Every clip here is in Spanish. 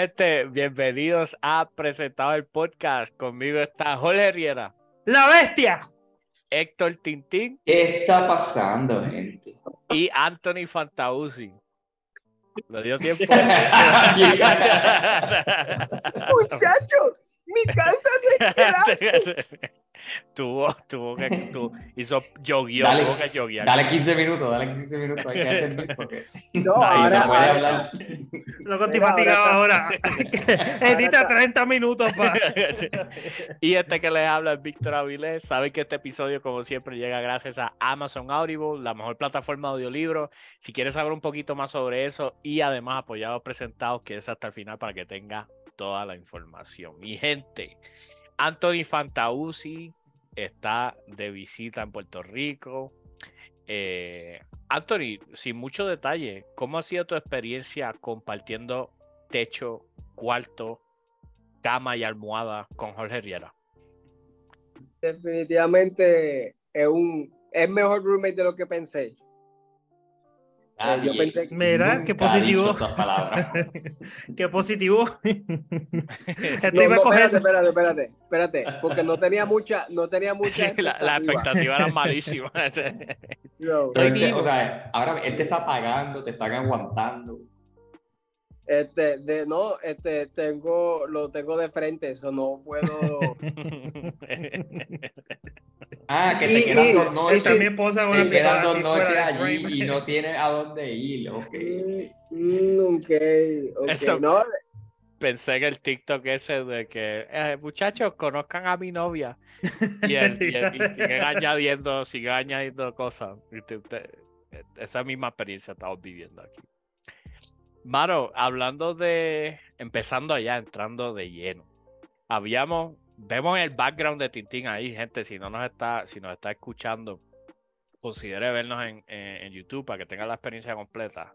gente, bienvenidos a Presentado el Podcast. Conmigo está Jorge Riera. ¡La bestia! Héctor Tintín. ¿Qué está pasando, gente? Y Anthony Fantauzi. Lo dio tiempo. Muchachos, mi casa no es tuvo, tuvo que, tu, hizo jogueó, Dale, tuvo que joguear. Dale 15 minutos, dale 15 minutos. Hay que atender porque No, ahora, no puede ahora- hablar. Loco, estoy fatigado ahora. Edita 30 minutos pa. y este que les habla es Víctor Avilés. Saben que este episodio, como siempre, llega gracias a Amazon Audible, la mejor plataforma de audiolibros. Si quieres saber un poquito más sobre eso y además apoyados presentados, quédese hasta el final para que tenga toda la información. Mi gente, Anthony Fantauzi está de visita en Puerto Rico. Eh, Anthony, sin mucho detalle, ¿cómo ha sido tu experiencia compartiendo techo, cuarto, cama y almohada con Jorge Riera? definitivamente es un es mejor roommate de lo que pensé. Nadie yo pensé que- Mira, qué positivo. dicho esas palabras. Qué positivo. No, iba a no, coger- espérate, espérate, espérate, espérate, porque no tenía mucha, no tenía mucha Sí, la, la expectativa era malísima. No, Este, o sea, ahora él te está pagando, te están aguantando. este, de, no, este, tengo, lo tengo de frente, eso no puedo. Ah, que te quedan dos noches. con Te una quedan dos noches del allí frame. y no tienes a dónde ir. Ok. Mm, mm, ok, ok, Eso- no, Pensé en el TikTok ese de que, eh, muchachos, conozcan a mi novia. Y, el- y el- y siguen añadiendo, siguen añadiendo cosas. Te- te- esa misma experiencia estamos viviendo aquí. Maro, hablando de, empezando allá, entrando de lleno. Habíamos, vemos el background de Tintín ahí, gente, si no nos está, si nos está escuchando, considere vernos en, en- YouTube para que tenga la experiencia completa.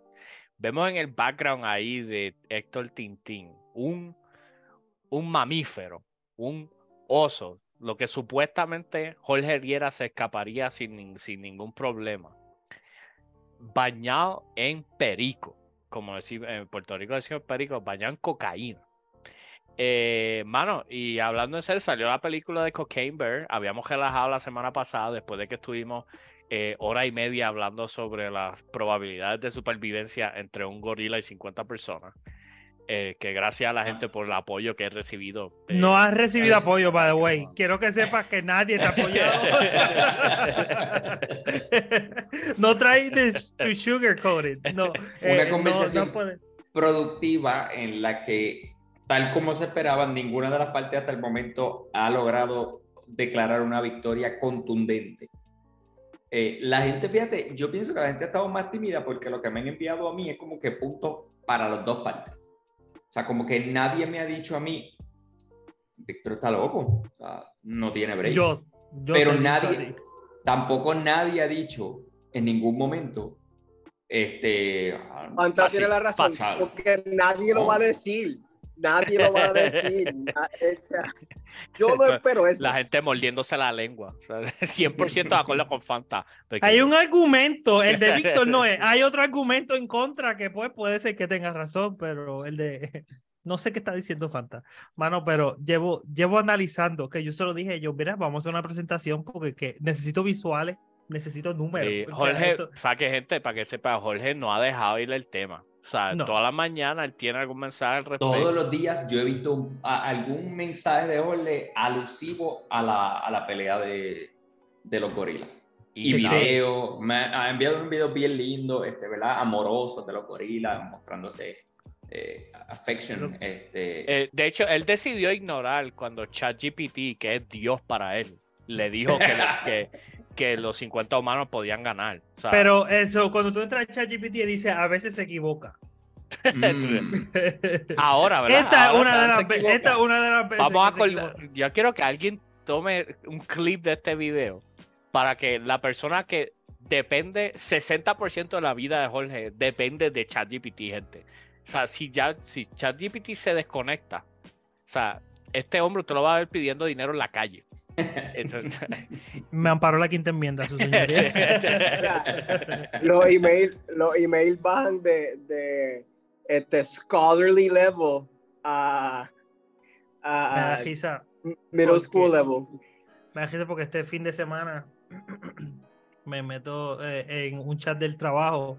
Vemos en el background ahí de Héctor Tintín un, un mamífero, un oso, lo que supuestamente Jorge Riera se escaparía sin, sin ningún problema. Bañado en perico, como decimos en Puerto Rico decimos perico, bañado en cocaína. Eh, mano, y hablando en serio, salió la película de Cocaine Bear. Habíamos relajado la semana pasada después de que estuvimos eh, hora y media hablando sobre las probabilidades de supervivencia entre un gorila y 50 personas. Eh, que gracias a la gente por el apoyo que he recibido. eh, No has recibido apoyo, by the way. Quiero que sepas que nadie te ha apoyado. no traes tu sugar coated. No, eh, no- conversación. no puede- Productiva en la que, tal como se esperaba, ninguna de las partes hasta el momento ha logrado declarar una victoria contundente. Eh, la gente, fíjate, yo pienso que la gente ha estado más tímida porque lo que me han enviado a mí es como que punto para las dos partes. O sea, como que nadie me ha dicho a mí, Víctor está loco, o sea, no tiene break. Yo, yo pero nadie, tampoco nadie ha dicho en ningún momento, este, Fanta Así, tiene la razón, pasado. porque nadie lo va a decir. Nadie lo va a decir. Na- o sea, yo no espero eso. La gente mordiéndose la lengua. O sea, 100% de acuerdo con Fanta. porque- Hay un argumento, el de Víctor no es. Hay otro argumento en contra que pues puede ser que tenga razón, pero el de no sé qué está diciendo Fanta. Mano, pero llevo llevo analizando que yo se lo dije yo, mira, vamos a hacer una presentación porque que necesito visuales, necesito números. Sí, o sea, Jorge, esto- para que gente, para que sepa, Jorge no ha dejado ir el tema. O sea, No. toda la mañana él tiene algún mensaje al respecto. todos los días yo he visto algún mensaje de Jorge alusivo a la, a la pelea de, de los gorilas. Y videos, me ha enviado un video bien lindo, este, ¿verdad? Amorosos de los gorilas, mostrándose eh, affection. Este, Eh, de hecho, él decidió ignorar cuando ChatGPT, que es Dios para él, le dijo que, que los 50 humanos podían ganar. O sea, Pero eso, cuando tú entras a ChatGPT dice, a veces se equivoca. mm, ahora, ¿verdad? Esta Ahora una de las esta es una de las veces. Vamos a que se acordar. Yo quiero que alguien tome un clip de este video para que la persona que depende 60% de la vida de Jorge depende de ChatGPT, gente. O sea, si ya si ChatGPT se desconecta, o sea, este hombre usted lo va a ver pidiendo dinero en la calle. Entonces, Me amparó la quinta enmienda, su señoría. los emails los email bajan de, de este scholarly level a, Me da a risa, middle school level. me da risa porque este fin de semana me meto eh, en un chat del trabajo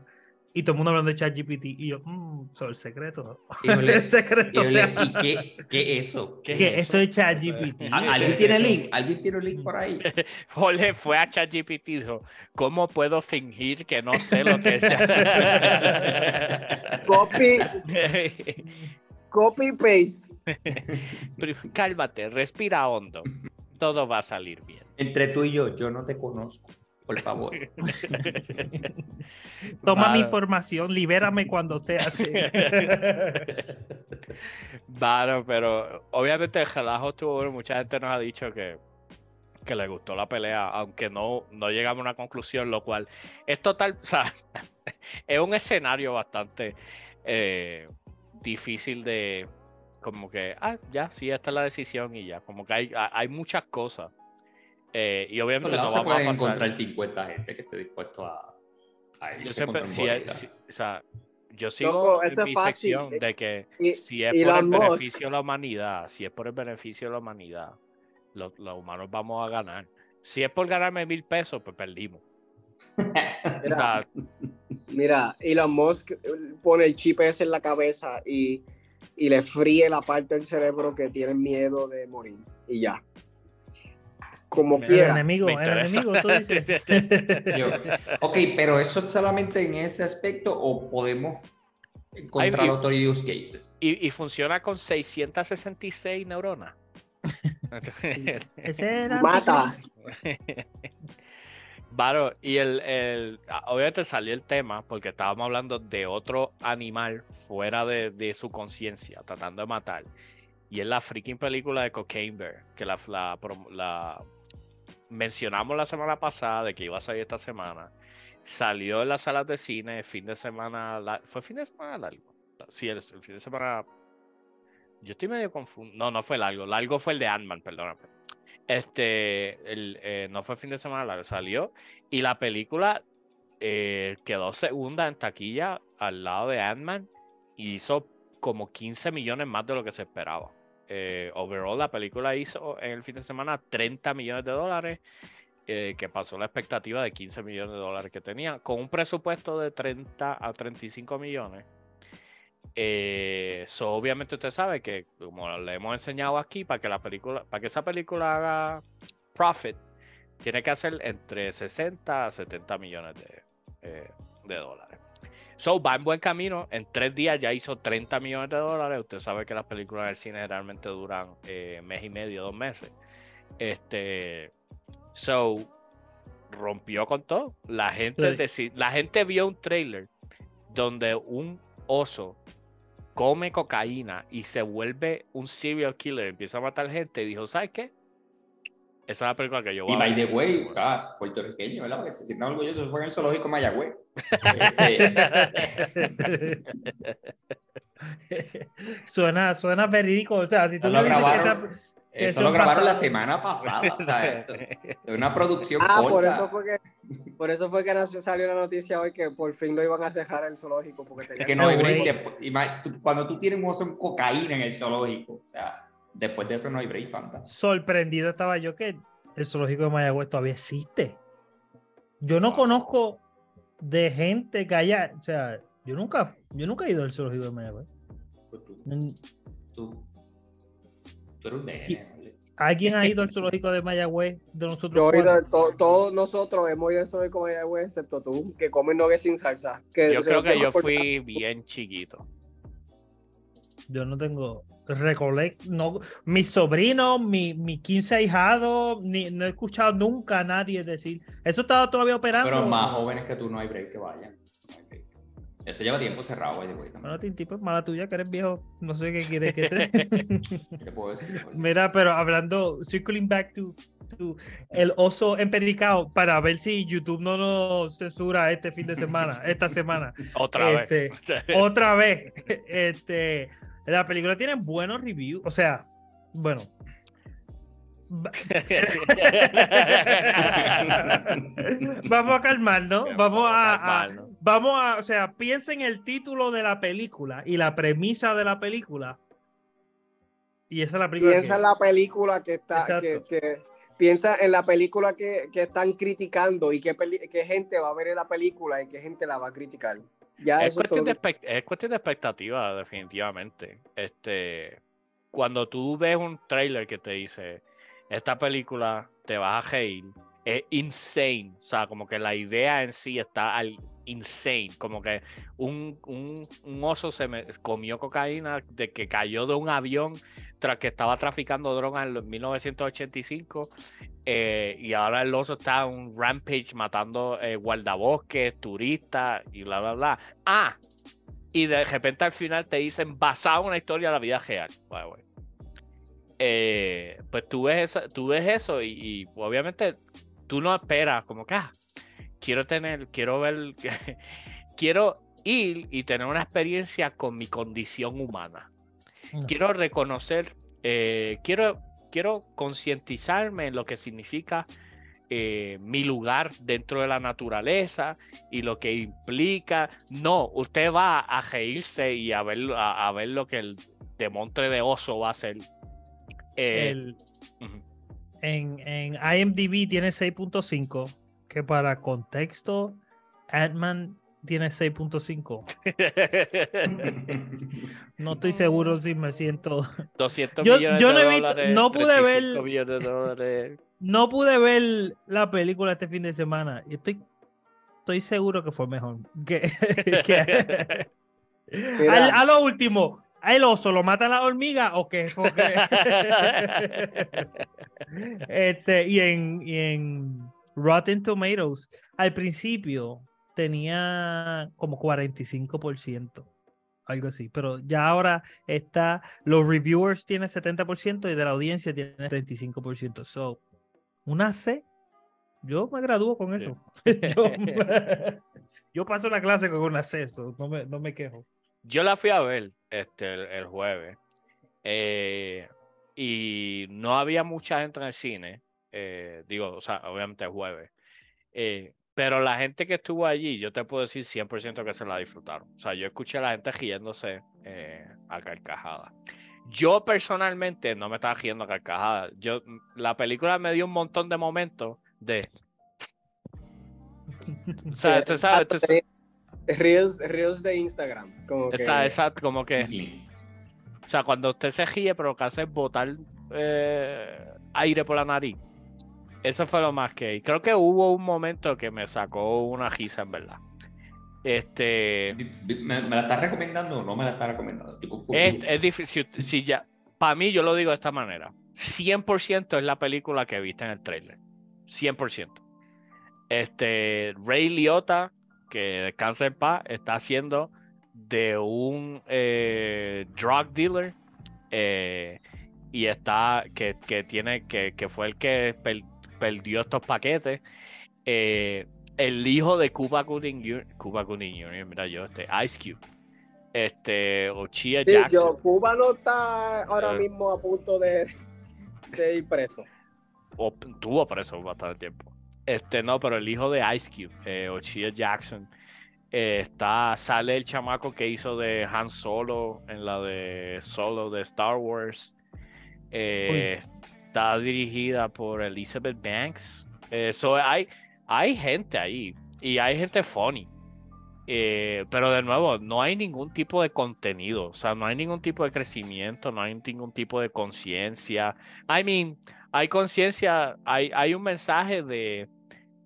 y todo el mundo hablando de ChatGPT y yo, mmm, sobre el secreto. Híjole, el secreto, o híjole, sea, ¿Y qué, qué es eso? ¿Qué que es eso es ChatGPT. ¿Al- ¿Alguien tiene Eso- link? ¿Alguien tiene un link por ahí? Jorge fue a ChatGPT y dijo, ¿cómo puedo fingir que no sé lo que es? Copy, copy paste. Cálmate, respira hondo. Todo va a salir bien. Entre tú y yo, yo no te conozco, por favor. Toma mi información, libérame cuando sea así. Claro, pero obviamente el relajo estuvo bueno. Mucha gente nos ha dicho que, que le gustó la pelea, aunque no, no llegamos a una conclusión, lo cual es total, o sea, es un escenario bastante eh, difícil de, como que, ah, ya, sí, esta es la decisión y ya, como que hay, ha- hay muchas cosas. Eh, y obviamente no se vamos a pasar. encontrar 50 gente que esté dispuesto a, a Yo irse siempre, contra un si hay- gorila. si- o sea, yo sigo Loco, en mi fácil. sección de que Y- si es por el Musk. beneficio de la humanidad, si es por el beneficio de la humanidad, lo- los, humanos vamos a ganar. Si es por ganarme mil pesos, pues perdimos. Mira, mira, Elon Musk pone el chip ese en la cabeza y, y le fríe la parte del cerebro que tiene miedo de morir. Y ya. Como Me- quiera. enemigo, me el interesa. enemigo, tú dices. Yo, ok, pero eso es solamente en ese aspecto o podemos encontrar Hay- otros use cases. y, y funciona con 666 neuronas. Ese era Mata. Claro, y el, el- ah, obviamente salió el tema porque estábamos hablando de otro animal fuera de, de su conciencia, tratando de matar. Y es la freaking película de Cocaine Bear, que la, la, prom- la mencionamos la semana pasada de que iba a salir esta semana. Salió en las salas de cine, fin de semana, la- ¿fue fin de semana largo? Sí, el, fin de semana. Yo estoy medio confundido. No, no fue largo. Largo fue el de Ant-Man, perdóname. Este, eh, no fue fin de semana largo, salió. Y la película eh, quedó segunda en taquilla al lado de Ant-Man y hizo como 15 millones más de lo que se esperaba. Eh, overall, la película hizo en el fin de semana 30 millones de dólares, eh, que pasó la expectativa de 15 millones de dólares que tenía, con un presupuesto de 30 a 35 millones. Eh, obviamente usted sabe que, como le hemos enseñado aquí, para que la película, para que esa película haga profit, tiene que hacer entre 60 a 70 millones de, eh, de dólares. So, va en buen camino. En tres días ya hizo 30 millones de dólares. Usted sabe que las películas del cine generalmente duran eh, mes y medio, dos meses. Este, so, rompió con todo. La gente, Sí. la gente vio un trailer donde un oso come cocaína y se vuelve un serial killer, empieza a matar gente y dijo, ¿sabes qué? Esa es la película que yo voy Y a by ver". the way, ah, puertorriqueño, ¿verdad? Porque se sientan orgullosos, fue en el zoológico Mayagüez. Este, suena, suena verídico. O sea, si tú Eso lo dices grabaron, esa- eso Eso lo grabaron pasó. la semana pasada. O sea, esto- es una producción Ah, corta. por eso fue que por eso fue que nació- salió la noticia hoy que por fin lo iban a cejar el zoológico porque tenía que no hay No ima- tú- Cuando tú tienes un oso en cocaína en el zoológico, o sea, después de eso no hay break, fanta. sorprendido estaba yo que el zoológico de Mayagüez todavía existe. Yo no conozco de gente que haya, o sea, yo nunca, yo nunca he ido al zoológico de Mayagüez. Pues tú, Mm, tú, tú eres un nene. ¿Alguien ha ido al zoológico de Mayagüez de nosotros? Yo he ido- to- todos nosotros hemos ido al zoológico de Mayagüez, excepto tú, que comes nuggets sin salsa. Que Yo creo que yo por- fui bien chiquito. Yo no tengo recollect, no, mis sobrinos, mi, mi 15 ahijados, ni, no he escuchado nunca a nadie decir, eso estaba todavía operando. Pero más jóvenes que tú no hay break que vayan. Eso lleva tiempo cerrado, también. Bueno, Tinti, pues mala tuya, que eres viejo, no sé qué quieres que te... ¿Qué te puedo decir? Oye, Mira, pero hablando, circling back to, to el oso empericado, para ver si YouTube no nos censura este fin de semana, esta semana. Otra vez. Este, Otra vez, este, la película tiene buenos reviews, o sea, bueno. va- Vamos a calmarnos, vamos a, a- calmarnos. vamos a, o sea, piensa en el título de la película y la premisa de la película Y esa es la película. Piensa que- en la película que está, que, piensa en la película que, que están criticando y qué, qué gente va a ver en la película y qué gente la va a criticar. Ya Es cuestión, de todo. es cuestión de expectativa, definitivamente. Este, cuando tú ves un trailer que te dice, esta película te vas a reír, es insane. O sea, como que la idea en sí está al insane. Como que un, un- un oso se me comió cocaína de que cayó de un avión tras que estaba traficando droga en los 1985. eh, y ahora el oso está en un rampage matando eh, guardabosques, turistas y bla, bla, bla. Ah, y de repente al final te dicen basado en una historia de la vida real. Eh, pues tú ves, tú ves eso y, y obviamente tú no esperas como que ah, quiero tener, quiero ver, quiero ir y tener una experiencia con mi condición humana. No. Quiero reconocer, eh, quiero, quiero concientizarme en lo que significa eh, mi lugar dentro de la naturaleza y lo que implica. No, usted va a reírse y a ver, a, a ver lo que el demontre de oso va a hacer. Eh, El- en, en IMDb tiene 6.5, que para contexto, Ant-Man tiene 6.5. No estoy seguro si me siento. 200 Yo- millones yo de no he visto- dólares, no pude 35 ver- de. No pude ver la película este fin de semana y estoy, estoy seguro que fue mejor. Que, que- Mira. Al- a lo último, ¿el oso lo mata la hormiga o qué? Porque- este, y en, y en Rotten Tomatoes, al principio tenía como 45%, algo así, pero ya ahora está, los reviewers tienen 70% y de la audiencia tiene 35%. So, una C, yo me gradúo con eso. yo, yo paso la clase con una C, so, no, me, no me quejo. Yo la fui a ver este, el, el jueves eh, y no había mucha gente en el cine. Eh, digo, o sea, obviamente jueves. eh, pero la gente que estuvo allí, yo te puedo decir 100% que se la disfrutaron. O sea, yo escuché a la gente riéndose eh, a carcajadas. Yo personalmente no me estaba riendo a carcajadas. Yo, la película me dio un montón de momentos de... O sea, tú sabes, tú sabes- Reels, reels de Instagram. Como que, esa, esa, como que... O sea, cuando usted se ríe, pero lo que hace es botar eh, aire por la nariz. Eso fue lo más que. Creo que hubo un momento que me sacó una risa, en verdad. Este. ¿Me, me la estás recomendando o no me la estás recomendando? Es, es difícil. Si, si ya. Para mí, yo lo digo de esta manera: 100% es la película que viste en el trailer. 100%. Este. Ray Liotta, que descansa en paz, está haciendo de un eh, drug dealer. eh, y está. Que, que tiene. Que, que fue el que perdió estos paquetes. eh, el hijo de Cuba Gooding Jr. Cuba Gooding Jr., mira yo, este, Ice Cube. Este, Ochia Sí, Jackson. yo, Cuba no está ahora Eh. mismo a punto de, de ir preso. o tuvo preso bastante tiempo. Este, no, pero el hijo de Ice Cube, eh, Ochia Jackson, eh, está, sale el chamaco que hizo de Han Solo en la de Solo de Star Wars. Eh, está dirigida por Elizabeth Banks. Eh, so hay, hay gente ahí y hay gente funny. Eh, pero de nuevo, no hay ningún tipo de contenido, o sea, no hay ningún tipo de crecimiento, no hay ningún tipo de conciencia. I mean, hay conciencia, hay, hay un mensaje de,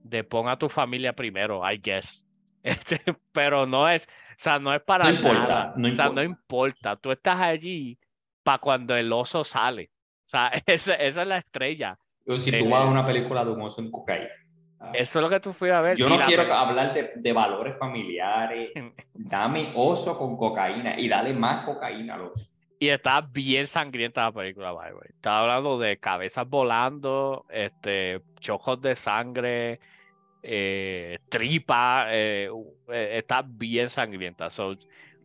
de pon a tu familia primero, I guess. Este, pero no es, o sea, no es para No importa, nada. no o sea, no importa. importa. Tú estás allí para cuando el oso sale. Sea, esa, esa es la estrella. O si eh, tú vas a una película de un oso en cocaína. Ah, Eso es lo que tú fuiste a ver. Yo no la quiero hablar de, de valores familiares. Dame oso con cocaína y dale más cocaína al oso. Y está bien sangrienta la película, by the. Está hablando de cabezas volando, este, chojos de sangre, eh, tripa, eh, eh, está bien sangrienta. So,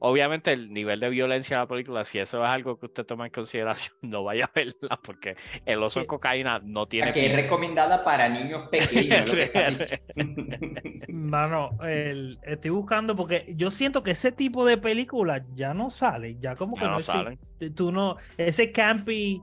obviamente el nivel de violencia de la película, si eso es algo que usted toma en consideración, no vaya a verla porque el oso de cocaína no tiene... Que es recomendada para niños pequeños. lo que está diciendo. Mano, el- estoy buscando porque yo siento que ese tipo de películas ya no salen, ya como que Ya no exi- salen. Tú no, ese campy,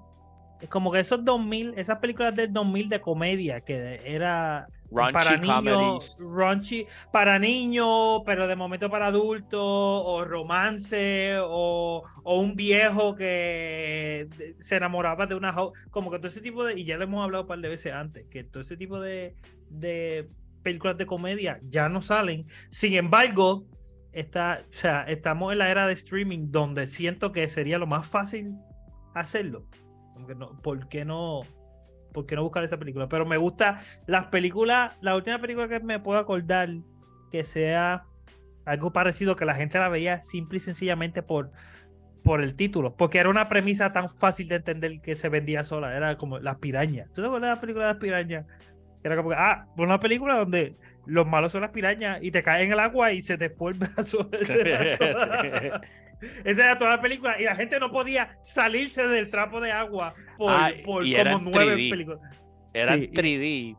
como que esos 2000, esas películas del 2000 de comedia que era Raunchy para niños, raunchy, para niños, pero de momento para adultos, o romance, o, o un viejo que se enamoraba de una como que todo ese tipo de, y ya lo hemos hablado un par de veces antes, que todo ese tipo de, de películas de comedia ya no salen. Sin embargo, está, o sea, estamos en la era de streaming donde siento que sería lo más fácil hacerlo. Como que no, ¿Por qué no? ¿Por qué no buscar esa película? Pero me gusta las películas, la última película que me puedo acordar que sea algo parecido que la gente la veía simple y sencillamente por, por el título, porque era una premisa tan fácil de entender que se vendía sola, era como las pirañas. ¿Tú te acuerdas de la película de las pirañas? Era como ah, una película donde los malos son las pirañas y te caen en el agua y se te fue el brazo. Esa era toda la película y la gente no podía salirse del trapo de agua por, Ah, por como nueve 3D. películas. Era Sí, en 3D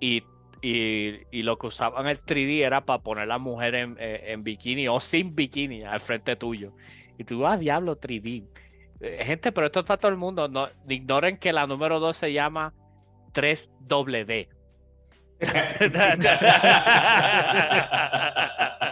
y, y, y lo que usaban el 3D era para poner a la mujer en, eh, en bikini o sin bikini al frente tuyo. Y tú, ah, diablo, 3D. Eh, Gente, pero esto es para todo el mundo. No, ignoren que la número 2 se llama 3WD.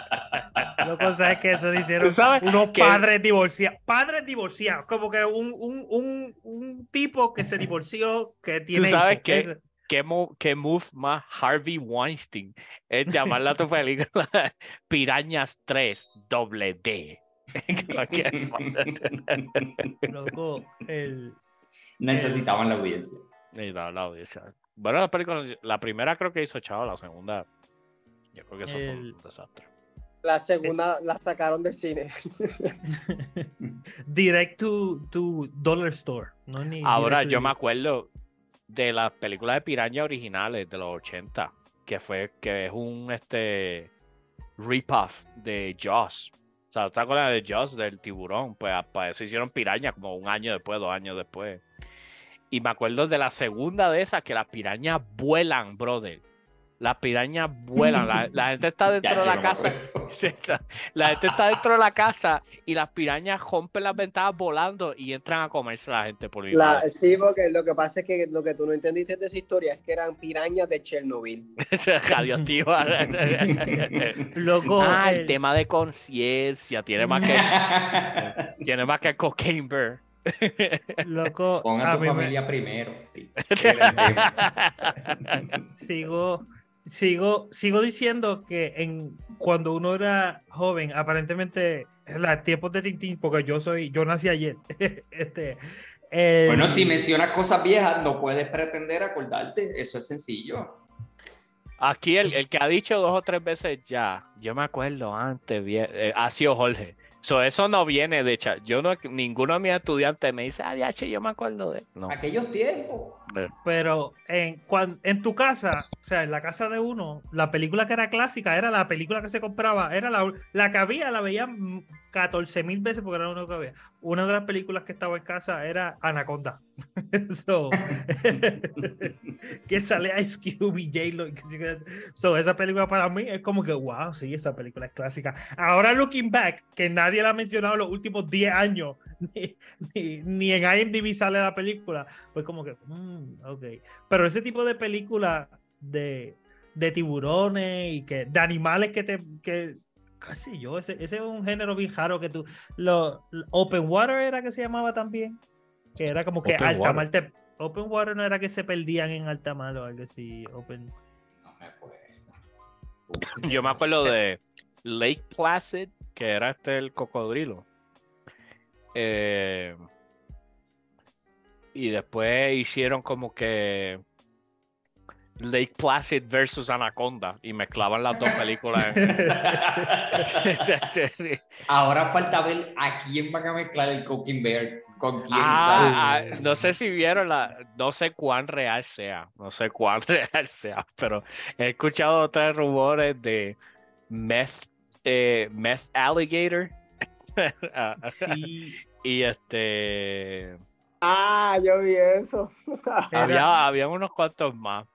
La cosa es que eso lo hicieron Tú sabes unos que- padres divorciados. Padres divorciados. Como que un, un, un, un tipo que se divorció que tiene. sabes que- Eso. ¿Qué, mo- qué move más Harvey Weinstein? Es llamarla a tu película Pirañas 3 doble D. Loco, el. Necesitaban la audiencia. No, la audiencia. Bueno, la película, la primera creo que hizo Chavo, la segunda. Yo creo que eso fue un desastre. La segunda la sacaron del cine. Direct to, to Dollar Store. No ni Ahora yo me acuerdo de las películas de piraña originales de los 80, que fue que es un este rip-off de Jaws. O sea, ¿te acuerdas de Jaws, del tiburón? Pues a- para eso hicieron piraña como un año después, dos años después. Y me acuerdo de la segunda de esas, que las pirañas vuelan, brother. Las pirañas vuelan. La, la gente está dentro Ya, de la casa. La gente está dentro de la casa y las pirañas rompen las ventanas volando y entran a comerse a la gente por La, sí, porque lo que pasa es que lo que tú no entendiste de esa historia es que eran pirañas de Chernobyl. radioactiva. Loco, ah, el el- tema de conciencia tiene más que tiene más que cocaine bear. Loco, Pon a a tu me- familia primero. Sí. Sigo, sigo, sigo diciendo que en cuando uno era joven, aparentemente en los tiempos de Tintín, porque yo soy, yo nací ayer. este, el- Bueno, si mencionas cosas viejas, no puedes pretender acordarte. Eso es sencillo. Aquí el, el que ha dicho dos o tres veces ya, yo me acuerdo antes, bien, eh, ha sido Jorge. So, eso no viene de hecho. Yo no, ninguno de mis estudiantes me dice, ah, DH, yo me acuerdo de. No. Aquellos tiempos. Pero en, cuan- en tu casa, o sea, en la casa de uno, la película que era clásica era la película que se compraba, era la, la que había, la veía 14 mil veces porque era la única que había. Una de las películas que estaba en casa era Anaconda. So, que sale Ice Cube y J-Lo. So, esa película para mí es como que, wow, sí, esa película es clásica. Ahora, looking back, que nadie la ha mencionado en los últimos 10 años, ni, ni, ni en IMDb sale la película, pues como que, mm, ok. Pero ese tipo de película de, de tiburones y que de animales que te, que, casi yo, ese, ese es un género bien raro que tú, lo, lo- Open Water era que se llamaba también, que era como que Open alta Water. mar te- Open Water no era que se perdían en alta mar o algo así, Open... No me acuerdo. Yo me acuerdo de Lake Placid, que era este el cocodrilo. Eh, y después hicieron como que Lake Placid versus Anaconda y mezclaban las dos películas. Ahora falta ver a quién van a mezclar el Cooking Bear con quién. Ah, ah, no sé si vieron la, no sé cuán real sea, no sé cuán real sea, pero he escuchado otros rumores de meth, eh, meth alligator. Sí. y este. Ah, yo vi eso. Había, había unos cuantos más.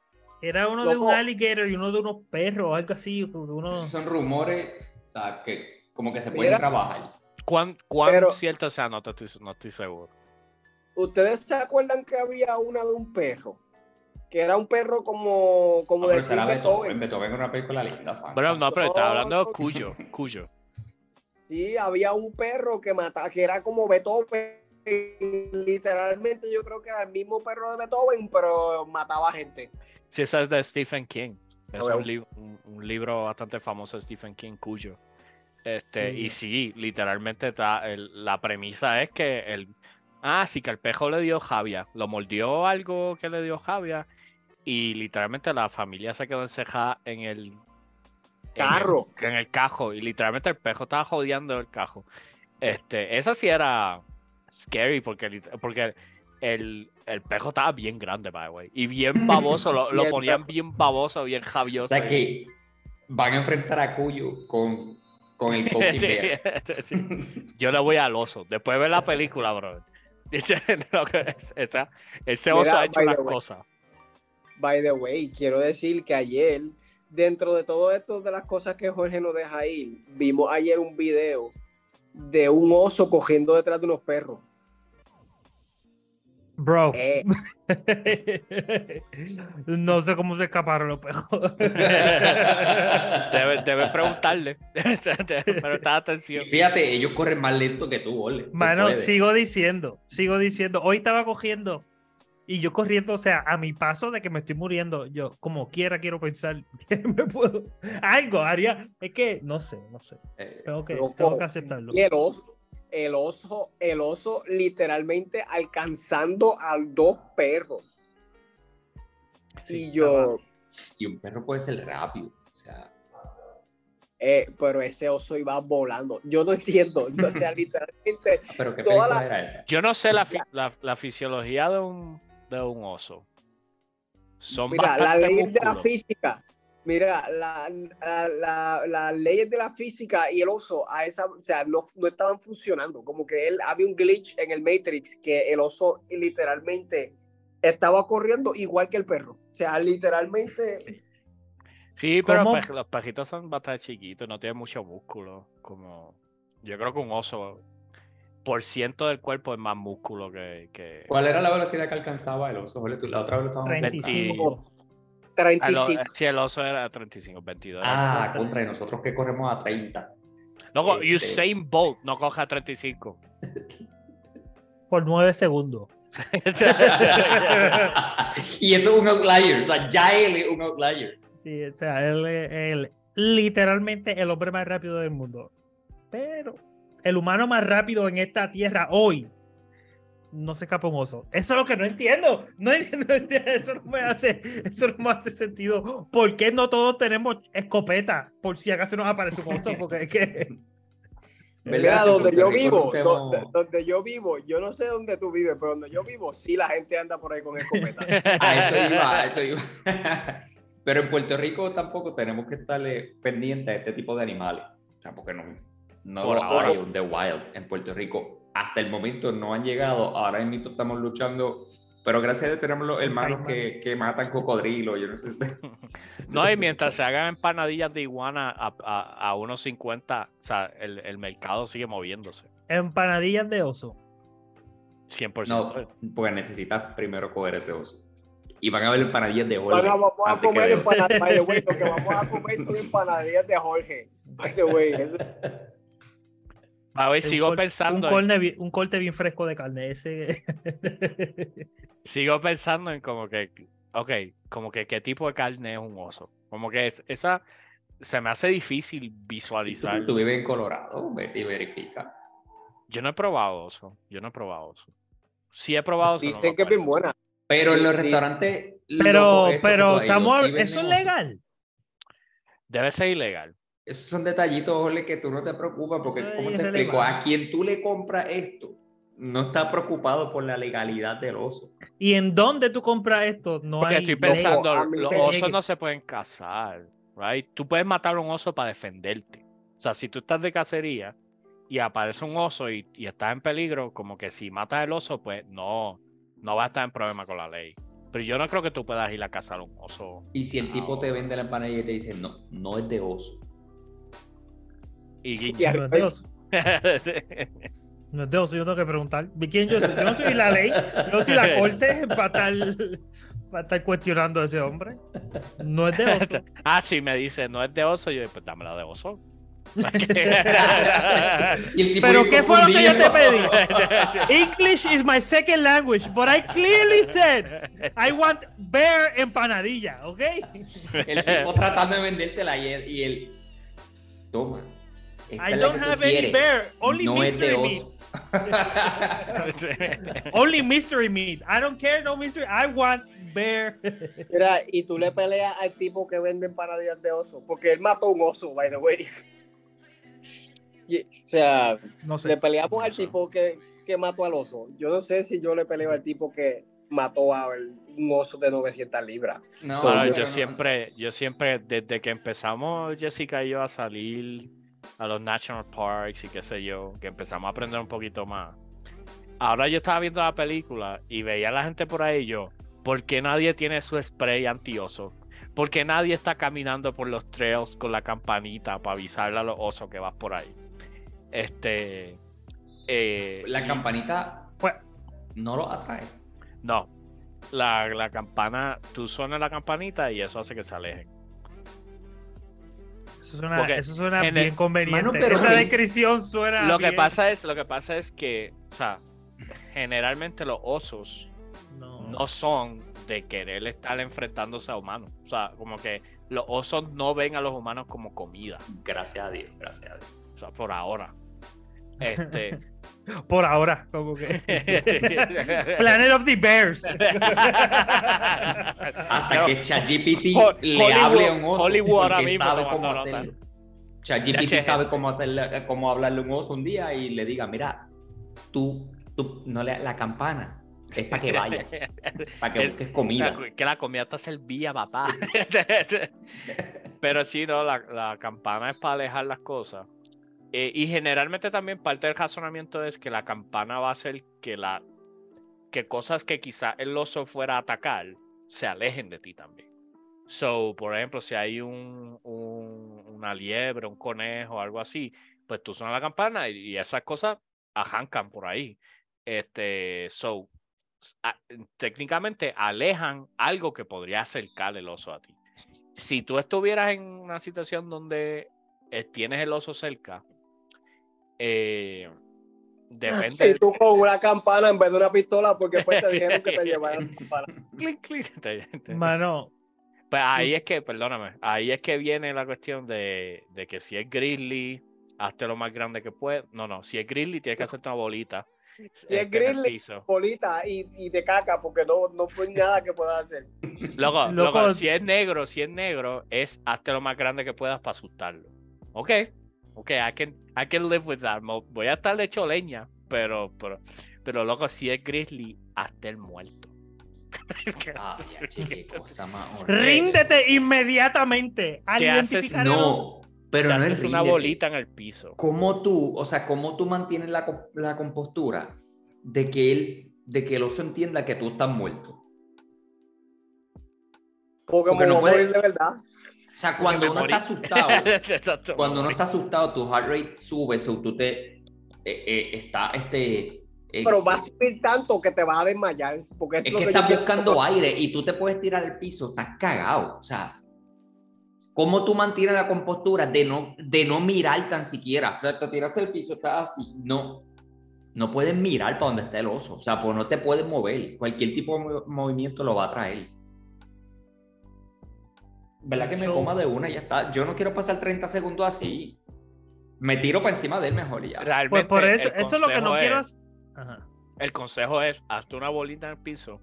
Era uno de un alligator y uno de unos perros, algo así. Uno... Son rumores o sea, que como que se pueden Mira. trabajar. ¿Cuán, cuán Pero- cierto sea? No, te estoy, no estoy seguro. ¿Ustedes se acuerdan que había una de un perro? Que era un perro como, como Ah, pero de Beethoven. Beethoven. Beethoven es una película linda, fan. Bueno, no, pero estaba hablando de. Cuyo. Cuyo. Sí, había un perro que mataba, que era como Beethoven. Literalmente yo creo que era el mismo perro de Beethoven, pero mataba gente. Sí, esa es de Stephen King. Es un, lib- un- un libro bastante famoso de Stephen King, Cuyo. Este, y Mm. sí, literalmente está, el- la premisa es que el. Ah, sí, que el pejo le dio Javia. Lo mordió algo que le dio Javia. Y literalmente la familia se quedó encejada en el. en el- Carro. En el cajo. Y literalmente el pejo estaba jodiendo el cajo. Este, esa sí era scary porque, porque el, el pejo estaba bien grande, by the way. Y bien baboso, lo, lo Bien ponían bien baboso, bien O javioso. sea que van a enfrentar a Cuyo con, con el Bear. Yo le voy al oso. Después de ver la película, bro. Lo esa- ese Mira, oso ha hecho unas cosas. By the way, quiero decir que ayer, dentro de todo esto de las cosas que Jorge nos deja ir, vimos ayer un video de un oso cogiendo detrás de unos perros. Bro. Eh, no sé cómo se escaparon los perros. Debe, debe preguntarle. Pero está Y atención. fíjate, ellos corren más lento que tú, Ole. Mano, sigo diciendo, sigo diciendo. Hoy estaba cogiendo y yo corriendo, o sea, a mi paso de que me estoy muriendo, yo como quiera quiero pensar que me puedo. Algo haría. Es que no sé, no sé. Eh, Tengo que, Loco, tengo que aceptarlo. y el oso, el oso, literalmente alcanzando a dos perros. Sí, y yo, y un perro puede ser rápido. O sea, eh, pero ese oso iba volando. Yo no entiendo. O sea, literalmente, pero ¿qué Toda película la- era esa? Yo no sé la, fi- la, la fisiología de un, de un oso. Son mira, bastante leyes de la física. Mira, la- la- la- las leyes de la física y el oso a esa, o sea, no, no estaban funcionando. Como que él había un glitch en el Matrix que el oso literalmente estaba corriendo igual que el perro. O sea, literalmente. Sí, pero ¿Cómo? pe- los pejitos son bastante chiquitos, no tienen mucho músculo. Como yo creo que un oso por ciento del cuerpo es más músculo que. que... ¿Cuál era la velocidad que alcanzaba el oso? La otra vez lo estábamos 35. Ah, lo- 35. sí, el oso era 35, 22. era Ah, contra de nosotros que corremos a 30. Luego, este- Usain Bolt no coge a 35. Por nueve segundos. y eso es un outlier. O sea, ya él es un outlier. Sí, o sea, él es él- literalmente el hombre más rápido del mundo. Pero el humano más rápido en esta tierra hoy no se escapa un oso. Eso es lo que no entiendo. No entiendo, Eso no me hace, eso no me hace sentido. ¿Por qué no todos tenemos escopeta? Por si acaso nos aparece un oso. Porque es que. Mira, donde yo vivo, donde, donde yo vivo, yo no sé dónde tú vives, pero donde yo vivo, sí la gente anda por ahí con escopeta. A eso iba, a eso iba. Pero en Puerto Rico tampoco tenemos que estarle pendientes a este tipo de animales. O sea, porque no, no ahora. hay on the wild en Puerto Rico. Hasta el momento no han llegado. Ahora mismo estamos luchando. Pero gracias a Dios tenemos los hermanos que, que matan cocodrilos. Yo no sé. No, y mientras se hagan empanadillas de iguana a, a, a unos 50, o sea, el, el mercado sigue moviéndose. Empanadillas de oso. 100%. No, porque necesitas primero coger ese oso. Y van a ver empanadillas de Bueno, Jorge. vamos a comer de lo que vamos a comer son empanadillas de Jorge. By the way, eso- A ver, Un sigo cor- pensando, Un, en- corte bien, un corte bien fresco de carne. Ese. sigo pensando en como que, ok, como que qué tipo de carne es un oso. Como que es- esa se me hace difícil visualizar. Tú vives en Colorado, vete y verifica. Yo no he probado oso, yo no he probado oso. Sí he probado oso. no dicen que es bien buena. Pero en los Sí, sí. restaurantes. pero, pero tú estamos. sí Eso es oso. legal. Debe ser ilegal. Esos son detallitos, Jorge, que tú no te preocupas porque, Eso ¿cómo te explico? A quien tú le compras esto, no está preocupado por la legalidad del oso. ¿Y en dónde tú compras esto? No Porque hay estoy pensando, a los osos no se pueden cazar, right? Tú puedes matar a un oso para defenderte. O sea, si tú estás de cacería y aparece un oso y, y estás en peligro, como que si matas el oso, pues no, no va a estar en problema con la ley. Pero yo no creo que tú puedas ir a cazar un oso. Y si el tipo te vende la empanadilla y te dice, no, no es de oso. Y Y al No es de revés, oso. No es de oso, yo tengo que preguntar. ¿Quién yo soy? Yo no soy la ley, yo no soy la corte para estar, para estar cuestionando a ese hombre. No es de oso. ah, sí, me dice, no es de oso. Yo, pues dámela de oso. Y Pero ¿qué fue lo que yo te pedí? English is my second language, but I clearly said I want bear empanadilla, ¿ok? El tipo tratando de vendértela y él, y él toma. Esta I don't have any bear, only no mystery meat. Only mystery meat. I don't care, no mystery. I want bear. Mira, y tú le peleas al tipo que vende empanadillas de oso, porque él mató un oso, by the way. Y- o sea, No le sé. peleamos al tipo que, que mató al oso. Yo no sé si yo le peleo al tipo que mató a el- un oso de 900 libras. No, pero yo no. siempre, yo siempre, desde que empezamos Jessica y yo a salir a los national parks y qué sé yo, que empezamos a aprender un poquito más. Ahora yo estaba viendo la película y veía a la gente por ahí y yo, ¿por qué nadie tiene su spray antioso? ¿Por qué nadie está caminando por los trails con la campanita para avisarle a los osos que vas por ahí? Este. eh, La campanita Pues- no lo atrae. No. La, la campana, tú suenas la campanita y eso hace que se alejen. Eso suena, Porque eso suena en el- bien conveniente. Mano, pero Esa descripción suena. lo que bien. pasa es, lo que pasa es que, o sea, generalmente los osos No. no son de querer estar enfrentándose a humanos. O sea, como que los osos no ven a los humanos como comida. Gracias a Dios, gracias a Dios. O sea, por ahora. Este. Por ahora, como que. Planet of the Bears. Hasta que ChatGPT Ho- le Hollywood- hable a un oso. Hollywood ahora porque mismo sabe cómo hacerlo. ChatGPT sabe cómo, hacerle, cómo hablarle a un oso un día y le diga, mira, tú, tú no le la campana. Es para que vayas, para que Es- busques comida. La- que la comida te servía, papá. Pero sí, no, la, la campana es para alejar las cosas. Eh, y generalmente también parte del razonamiento es que la campana va a hacer que la que cosas que quizá el oso fuera a atacar se alejen de ti también. So, por ejemplo, si hay un, un- una liebre, un conejo, algo así, pues tú suenas la campana y, esas cosas arrancan por ahí. Este, so, técnicamente alejan algo que podría acercar el oso a ti. Si tú estuvieras en una situación donde eh, tienes el oso cerca, eh, depende. Y tú con una campana en vez de una pistola, porque después te dijeron que te llevaran la campana. clic, clic, Mano, Pues ahí es que, perdóname, ahí es que viene la cuestión de, de que si es grizzly, hazte lo más grande que puedas. No, no, si es grizzly tienes que hacerte una bolita. Si este, es grizzly, bolita y, y de caca, porque no, no fue nada que pueda hacer. Loco, Loco. loco, si es negro, si es negro, es hazte lo más grande que puedas para asustarlo. Ok, ok, I can, I can live with that. Voy a estar hecho leña, pero, pero, pero loco, si es grizzly, hazte el muerto. Ay, ya, che, qué cosa más horrible. ríndete inmediatamente al ¿Qué haces? No, pero no es haces una bolita en el piso. ¿Cómo tú, o sea, cómo tú mantienes la, la compostura de que él, de que el oso entienda que tú estás muerto? Porque, Porque no voy a puede- morir de verdad. O sea, cuando uno morí. está asustado, Exacto, cuando uno está asustado, tu heart rate sube, so tú te eh, eh, está este eh, Pero va a subir tanto que te vas a desmayar. Porque es, es lo que yo estás buscando aire y tú te puedes tirar al piso, estás cagado. O sea, ¿cómo tú mantienes la compostura de no, de no mirar tan siquiera? O sea, te tiraste al piso, estás así. No, no puedes mirar para donde está el oso. O sea, pues no te puedes mover. Cualquier tipo de mo- movimiento lo va a traer. ¿Verdad que me coma de una y ya está? Yo no quiero pasar 30 segundos así. Me tiro para encima de él mejor y ya. Realmente, Pues por eso, eso es lo que no quiero es- hacer. Ajá. El consejo es, hazte una bolita en el piso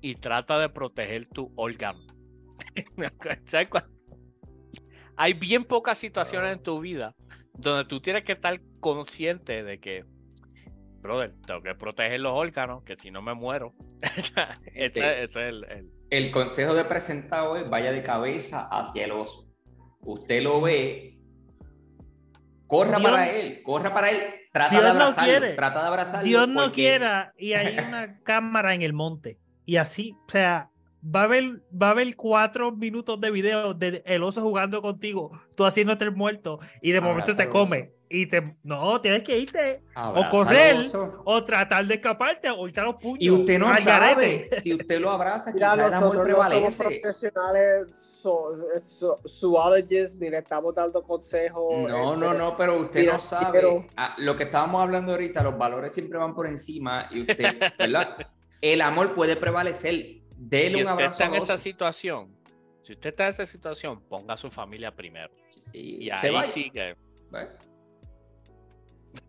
y trata de proteger tu órgano. ¿Sabes cuál? Hay bien pocas situaciones en tu vida donde tú tienes que estar consciente de que, brother, tengo que proteger los órganos, que si no me muero. ese, Sí. ese es el, el- El consejo de presentado es vaya de cabeza hacia el oso. Usted lo ve Corra Dios- para él, corra para él. Trata Dios de no abrazarlo. quiere. Trata de abrazarlo. Dios no quiera y hay una cámara en el monte y así, o sea, va a haber va a haber cuatro minutos de video de el oso jugando contigo, tú haciéndote el muerto y de momento te come y te no tienes que irte Abrázalo, correr. o tratar de escaparte o irte a los puños. Y usted no sabe garete. si usted lo abraza, quizás el amor nosotros no somos prevalece. profesionales so, so- zoologists, ni le estamos dando consejos. No, no, este, no, pero usted no sabe. Ah, lo que estábamos hablando ahorita, los valores siempre van por encima y usted, ¿verdad? El amor puede prevalecer. Dele si un usted abrazo está en esa situación, si usted está en esa situación, ponga a su familia primero. y, Y usted ahí vaya. sí que, Bueno,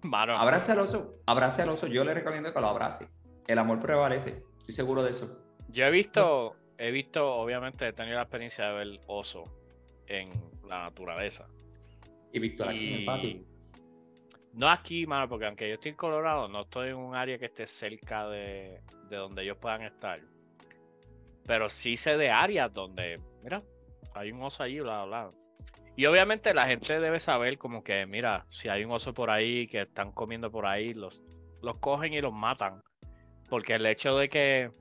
mano, Abrace al oso, abrace al oso. Yo le recomiendo que lo abrace. El amor prevalece. Estoy seguro de eso. yo he visto, he visto, obviamente he tenido la experiencia de ver oso en la naturaleza. Y Víctor aquí en el patio. No aquí, mano, porque aunque yo estoy en Colorado, no estoy en un área que esté cerca de, de donde ellos puedan estar. Pero sí sé de áreas donde, mira, hay un oso allí, bla, bla. Y obviamente la gente debe saber como que, mira, si hay un oso por ahí que están comiendo por ahí, los, los cogen y los matan. Porque el hecho de que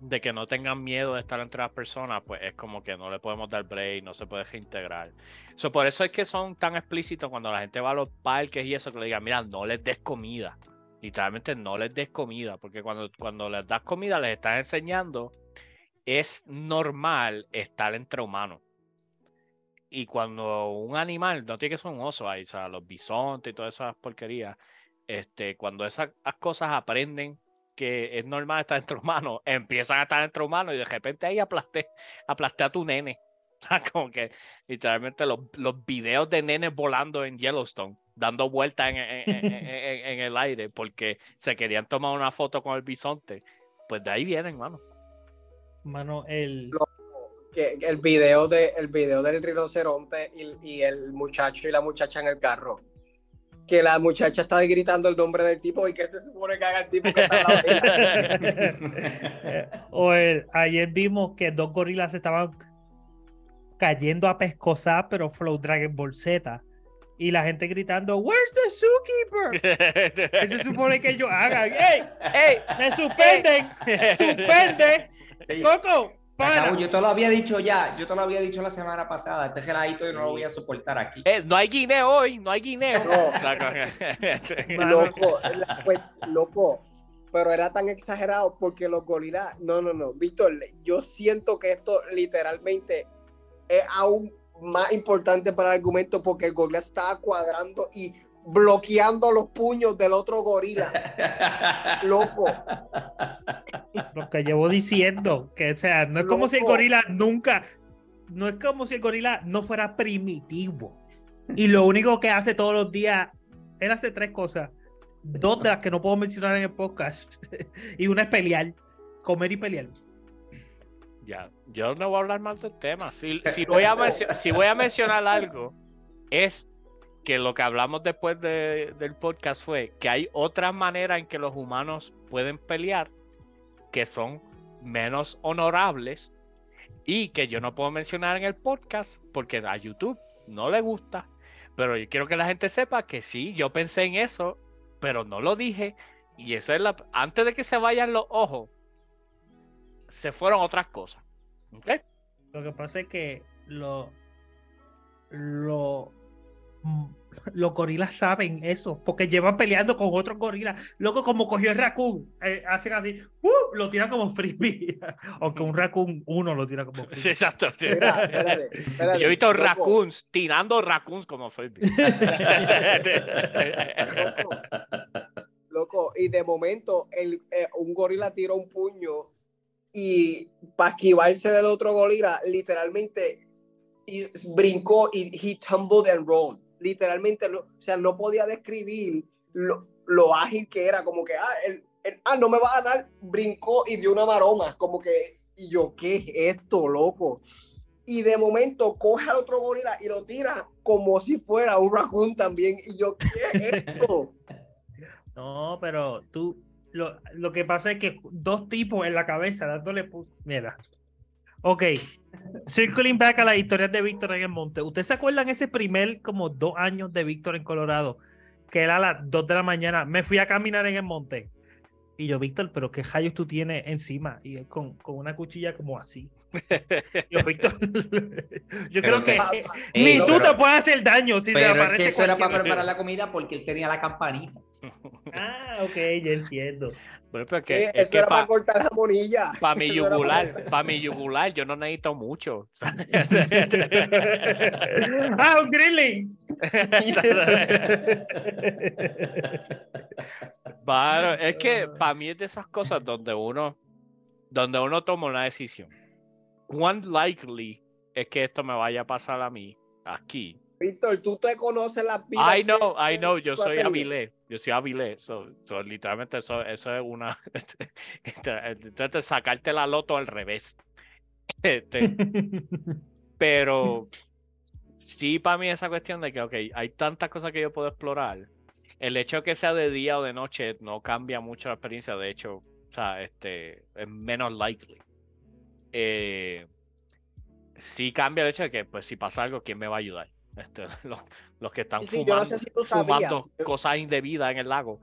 de que no tengan miedo de estar entre las personas, pues es como que no le podemos dar break, no se puede reintegrar. So, por eso es que son tan explícitos cuando la gente va a los parques y eso, que le digan, mira, no les des comida. Literalmente no les des comida, porque cuando, cuando les das comida les estás enseñando, es normal estar entre humanos. Y cuando un animal, no tiene que ser un oso ahí, o sea, los bisontes y todas esas porquerías, este, cuando esas cosas aprenden que es normal estar entre humanos, empiezan a estar entre humanos y de repente ahí aplasté, aplasté a tu nene. Como que literalmente los, los videos de nenes volando en Yellowstone, dando vueltas en, en- en- en- en el aire porque se querían tomar una foto con el bisonte. Pues de ahí vienen, mano. Mano, el que- que el video de el video del rinoceronte y, y el muchacho y la muchacha en el carro que la muchacha está gritando el nombre del tipo y que se supone que haga el tipo que está. Eh, o el, ayer vimos que dos gorilas estaban cayendo a pescosar, pero Flow Dragon Ball Z. Y la gente gritando, Where's the zookeeper? ¿Qué se supone que ellos hagan? ¡Ey! ¡Ey! ¡Me suspenden! ¡Suspende! ¡Coco! Acabo, yo te lo había dicho ya, yo te lo había dicho la semana pasada. Este geladito yo no lo voy a soportar aquí. Eh, no hay guineo hoy, no hay guineo. No. Loco, la- pues, loco, pero era tan exagerado porque los gorilas, no, no, no, Víctor, yo siento que esto literalmente es aún más importante para el argumento porque el gorila estaba cuadrando y bloqueando los puños del otro gorila, loco. lo que llevo diciendo, que o sea, no es como si el gorila nunca, no es como si el gorila no fuera primitivo. Y lo único que hace todos los días, él hace tres cosas. Dos de las que no puedo mencionar en el podcast. y una es pelear, comer y pelear. Ya, yo no voy a hablar más del tema. Si, si voy a si voy a mencionar algo, es que lo que hablamos después de- del podcast fue que hay otras maneras en que los humanos pueden pelear que son menos honorables y que yo no puedo mencionar en el podcast porque a YouTube no le gusta. Pero yo quiero que la gente sepa que sí, yo pensé en eso, pero no lo dije. Y esa es la. Antes de que se vayan los ojos, se fueron otras cosas. ¿Ok? Lo que pasa es que lo, lo, los gorilas saben eso, porque llevan peleando con otros gorilas. Loco, como cogió el raccoon, eh, hacen así, ¡uh! lo tiran como frisbee. Aunque un raccoon uno lo tira como Sí, frisbee. exacto. sí. Espérate, espérate, Yo he visto loco, raccoons tirando raccoons como frisbee. loco, loco, y de momento el, eh, un gorila tira un puño y para esquivarse del otro gorila, literalmente y brincó y he tumbled and rolled. Literalmente, lo- o sea, no podía describir lo, lo ágil que era, como que, ah, el, ah, no me va a dar, brincó y dio una maroma, como que, y yo, ¿qué es esto, loco? Y de momento coge al otro gorila y lo tira como si fuera un raccoon también, y yo, ¿qué es esto? No, pero tú, lo, lo que pasa es que dos tipos en la cabeza dándole, mira, ok, circling back a las historias de Víctor en el monte. ¿Ustedes se acuerdan ese primer como dos años de Víctor en Colorado? Que era a las 2 de la mañana. Me fui a caminar en el monte. Y yo, Víctor, pero qué rayos tú tienes encima. Y él con, con una cuchilla como así. Yo, Víctor, yo creo que que- eh, ni no, tú pero- te puedes hacer daño. Si te Pero es aparece que eso era para preparar la comida porque él tenía la campanita. Ah, ok, ya entiendo. Bueno, pero que, es que era para para cortar jamonilla. mi Eso era pa' yugular, para mi yugular, yo no necesito mucho. ah, un grilling. Claro, es que para mí es de esas cosas donde uno, donde uno toma una decisión. ¿Cuán likely es que esto me vaya a pasar a mí aquí? Víctor, tú te conoces las vidas. I know, que I know, yo soy tenido? Avilé, yo soy Avilé, so, so, literalmente eso, eso es una, entonces sacarte la loto al revés. Este, pero sí para mí esa cuestión de que, ok, hay tantas cosas que yo puedo explorar. El hecho de que sea de día o de noche no cambia mucho la experiencia, de hecho, o sea, este, es menos likely. Eh, sí cambia el hecho de que, pues, si pasa algo, ¿quién me va a ayudar? Este, los, los que están Sí, no fumando, sé si cosas indebidas en el lago.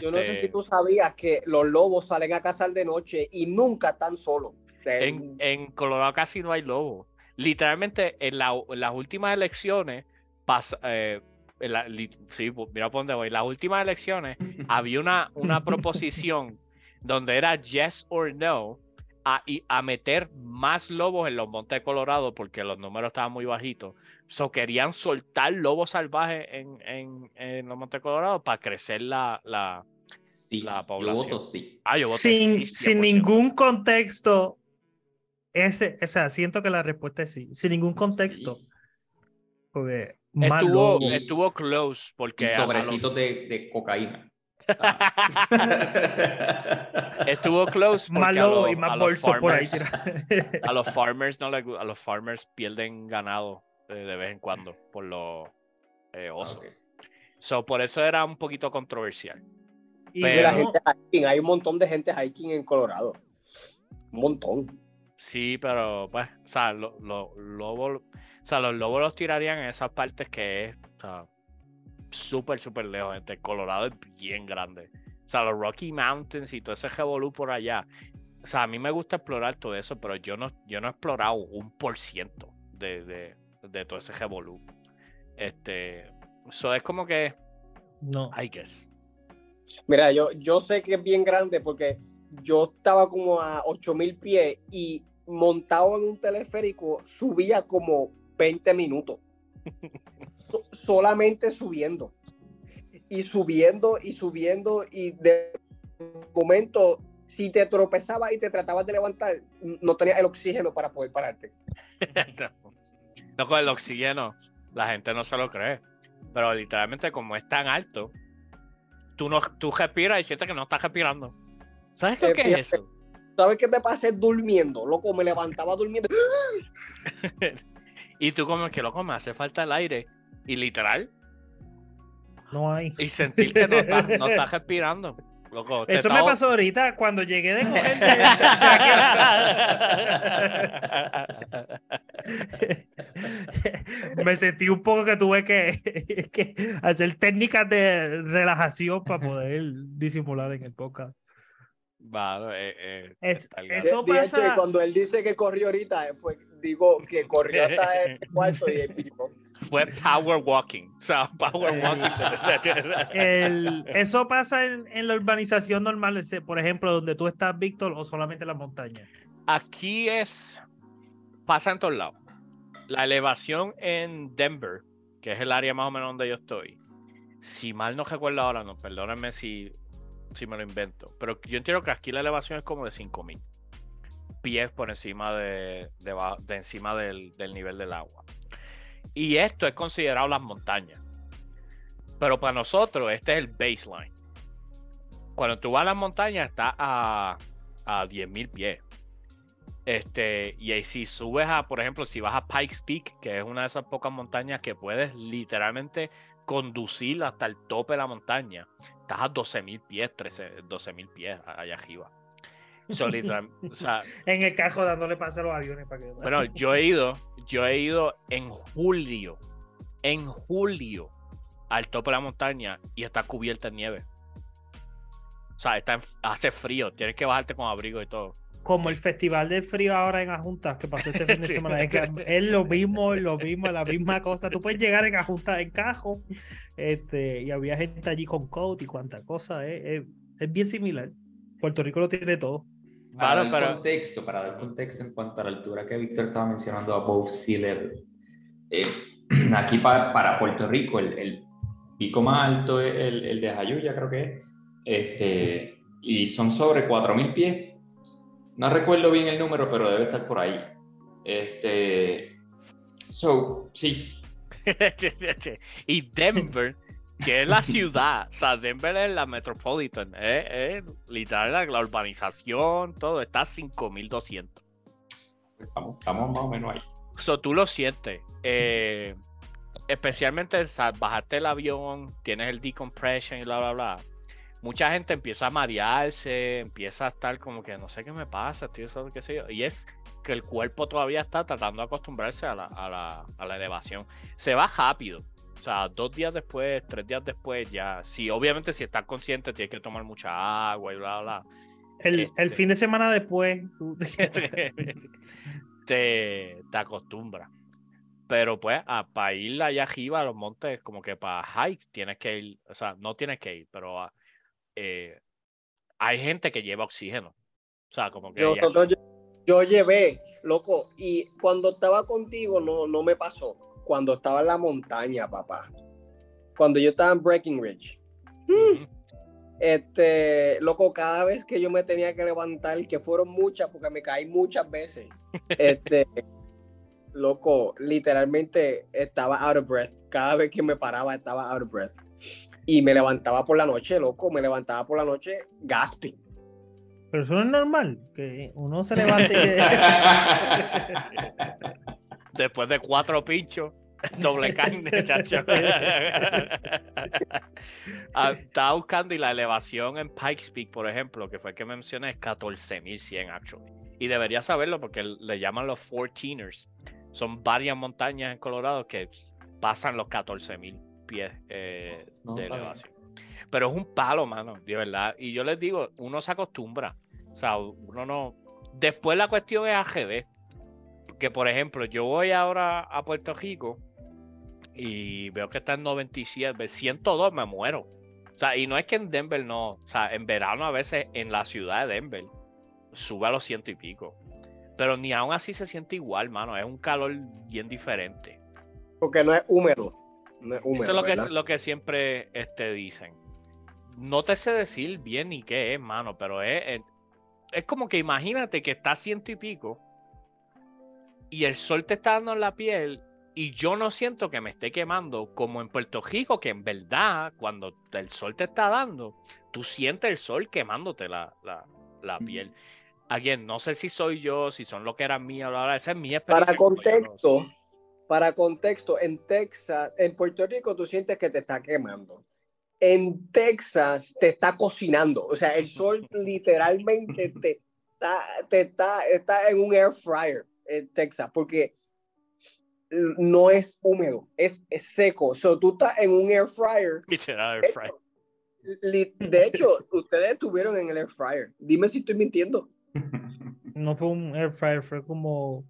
Yo no sé Este, si tú sabías que los lobos salen a cazar de noche y nunca están solos. En, en Colorado casi no hay lobos. Literalmente, en, la- en las últimas elecciones, pas- eh, en la- li- sí, mira por dónde voy. En las últimas elecciones había una, una proposición donde era yes or no a, y- a meter más lobos en los montes de Colorado porque los números estaban muy bajitos. So querían soltar lobos salvajes en, en, en los montes de Colorado para crecer la, la... Sí, La yo población. voto sí. Ah, yo sin, sí, sin 100%. ningún contexto. Ese, o sea, siento que la respuesta es sí. Sin ningún contexto. Sí. Porque Estuvo, estuvo close porque los- sobrecitos de, de cocaína. Estuvo close Más lobo los- y a más los bolsos por ahí. a los farmers no les a los farmers pierden ganado eh, de vez en cuando por los eh, osos. Ok. So, por eso era un poquito controversial. Y Pero- la gente hiking, hay un montón de gente hiking en Colorado. Un montón. Sí, pero pues, o sea, lo- lo- lobos, o sea, los lobos los tirarían en esas partes que es, o sea, súper, súper lejos. Este Colorado es bien grande. O sea, los Rocky Mountains y todo ese revolú por allá. O sea, a mí me gusta explorar todo eso, pero yo no, yo no he explorado un por ciento de, de, de todo ese revolú. Este, eso es como que, no. I guess. Mira, yo, yo sé que es bien grande porque yo estaba como a 8000 pies y montado en un teleférico subía como 20 minutos. So- solamente subiendo. Y subiendo y subiendo y de momento, si te tropezabas y te tratabas de levantar, no tenías el oxígeno para poder pararte. no. Con el oxígeno, la gente no se lo cree. Pero literalmente, como es tan alto, tú, no, tú respiras y sientes que no estás respirando. ¿Sabes qué, Eh, qué es eso? ¿Sabes qué te pasé durmiendo? Loco, me levantaba durmiendo. Y tú como que loco, me hace falta el aire. Y literal, No hay. y sentir que no estás, no estás respirando. Loco, Eso me pasó ahorita cuando llegué de coger de- de aquí. me sentí un poco que tuve que, que hacer técnicas de relajación para poder disimular en el podcast. Eh, eh, Es- el. Eso pasa- cuando él dice que corrió ahorita, eh, fue, digo que corrió hasta el cuarto y él dijo, Fue power walking. O sea, power walking. El- eso pasa en, en la urbanización normal, por ejemplo, donde tú estás, Víctor, o solamente en las montañas. Aquí es. Pasa en todos lados. La elevación en Denver, que es el área más o menos donde yo estoy. Si mal no recuerdo ahora, no, perdónenme si, si me lo invento. Pero yo entiendo que aquí la elevación es como de 5000 pies por encima de, de, encima del, del nivel del agua. Y esto es considerado las montañas. Pero para nosotros, este es el baseline. Cuando tú vas a las montañas, está a, a 10.000 pies. Este, y ahí si subes a, por ejemplo, si vas a Pikes Peak, que es una de esas pocas montañas que puedes literalmente conducir hasta el tope de la montaña, estás a 12.000 pies, 13, 12.000 pies allá arriba. So, literal- o sea, En el carro dándole pase a los aviones para que. bueno, yo he ido, yo he ido en julio, en julio, al tope de la montaña y está cubierta en nieve. O sea, está en- hace frío, tienes que bajarte con abrigo y todo. Como el festival del frío ahora en Ajunta, que pasó este fin de semana. Es, que es lo mismo, lo mismo, la misma cosa. Tú puedes llegar en Ajunta en cajo, este, y había gente allí con coat y cuánta cosa. Es, es, es bien similar. Puerto Rico lo tiene todo. Para Claro, dar pero- contexto, para dar contexto en cuanto a la altura que Víctor estaba mencionando above sea level. Eh, aquí pa- para Puerto Rico el, el pico más alto es el, el de Jayuya, creo que es. Este, y son sobre 4.000 pies. No recuerdo bien el número, pero debe estar por ahí. Este, so, sí, y Denver, que es la ciudad, o sea, Denver es la metropolitan, es, es literal la, la urbanización, todo está a 5200. estamos, estamos más o menos ahí. So, tú lo sientes. eh, especialmente o sea, bajaste el avión, tienes el decompression y bla, bla, bla. Mucha gente empieza a marearse, empieza a estar como que no sé qué me pasa, tío, eso qué sé yo. Y es que el cuerpo todavía está tratando de acostumbrarse a la, a la, a la elevación. Se va rápido. O sea, dos días después, tres días después, ya. Sí, obviamente, si estás consciente, tienes que tomar mucha agua y bla, bla, bla. El, Este. el fin de semana después. te, te acostumbras. Pero pues, para ir allá arriba a los montes, como que para hike, tienes que ir, o sea, no tienes que ir, pero eh, hay gente que lleva oxígeno. O sea, como que Yo, llevé, loco, y cuando estaba contigo no, no me pasó. Cuando estaba en la montaña, papá. Cuando yo estaba en Breckenridge. Ujú. Este, loco, cada vez que yo me tenía que levantar, que fueron muchas, porque me caí muchas veces. Este, loco, literalmente estaba out of breath. Cada vez que me paraba estaba out of breath. Y me levantaba por la noche, loco, me levantaba por la noche gasping. Pero eso no es normal, que uno se levante y... Después de cuatro pinchos, doble carne, chacho. Ah, Estaba buscando y la elevación en Pikes Peak, por ejemplo, que fue el que mencioné, es 14.100 actually. Y debería saberlo porque le llaman los 14ers. Son varias montañas en Colorado que pasan los 14.000 pies eh, No, de bien. elevación. Pero es un palo, mano, de verdad. Y yo les digo, uno se acostumbra. O sea, uno no. Después la cuestión es AGB. Que por ejemplo, yo voy ahora a Puerto Rico y veo que está en 97, 102 me muero. O sea, y no es que en Denver no, o sea, en verano a veces en la ciudad de Denver sube a los ciento y pico. Pero ni aún así se siente igual, mano. Es un calor bien diferente. Porque no es húmedo. No es húmedo. Eso es lo que, ¿verdad? lo que siempre este, dicen. No te sé decir bien ni qué es, mano, pero es, es, es como que imagínate que está a ciento y pico y el sol te está dando en la piel y yo no siento que me esté quemando como en Puerto Rico, que en verdad cuando el sol te está dando, tú sientes el sol quemándote la, la, la piel. Again, no sé si soy yo, si son lo que eran bla, esa es mi Para experiencia. lo contexto, sé. Para contexto, en Texas, en Puerto Rico tú sientes que te está quemando. En Texas te está cocinando. O sea, el sol literalmente te está, te está, está en un air fryer en Texas, porque no es húmedo, es, es seco. O sea, tú estás en un air fryer. Literal, De Fry. hecho, li- de hecho, ustedes estuvieron en el air fryer. Dime si estoy mintiendo. No fue un air fryer, fue como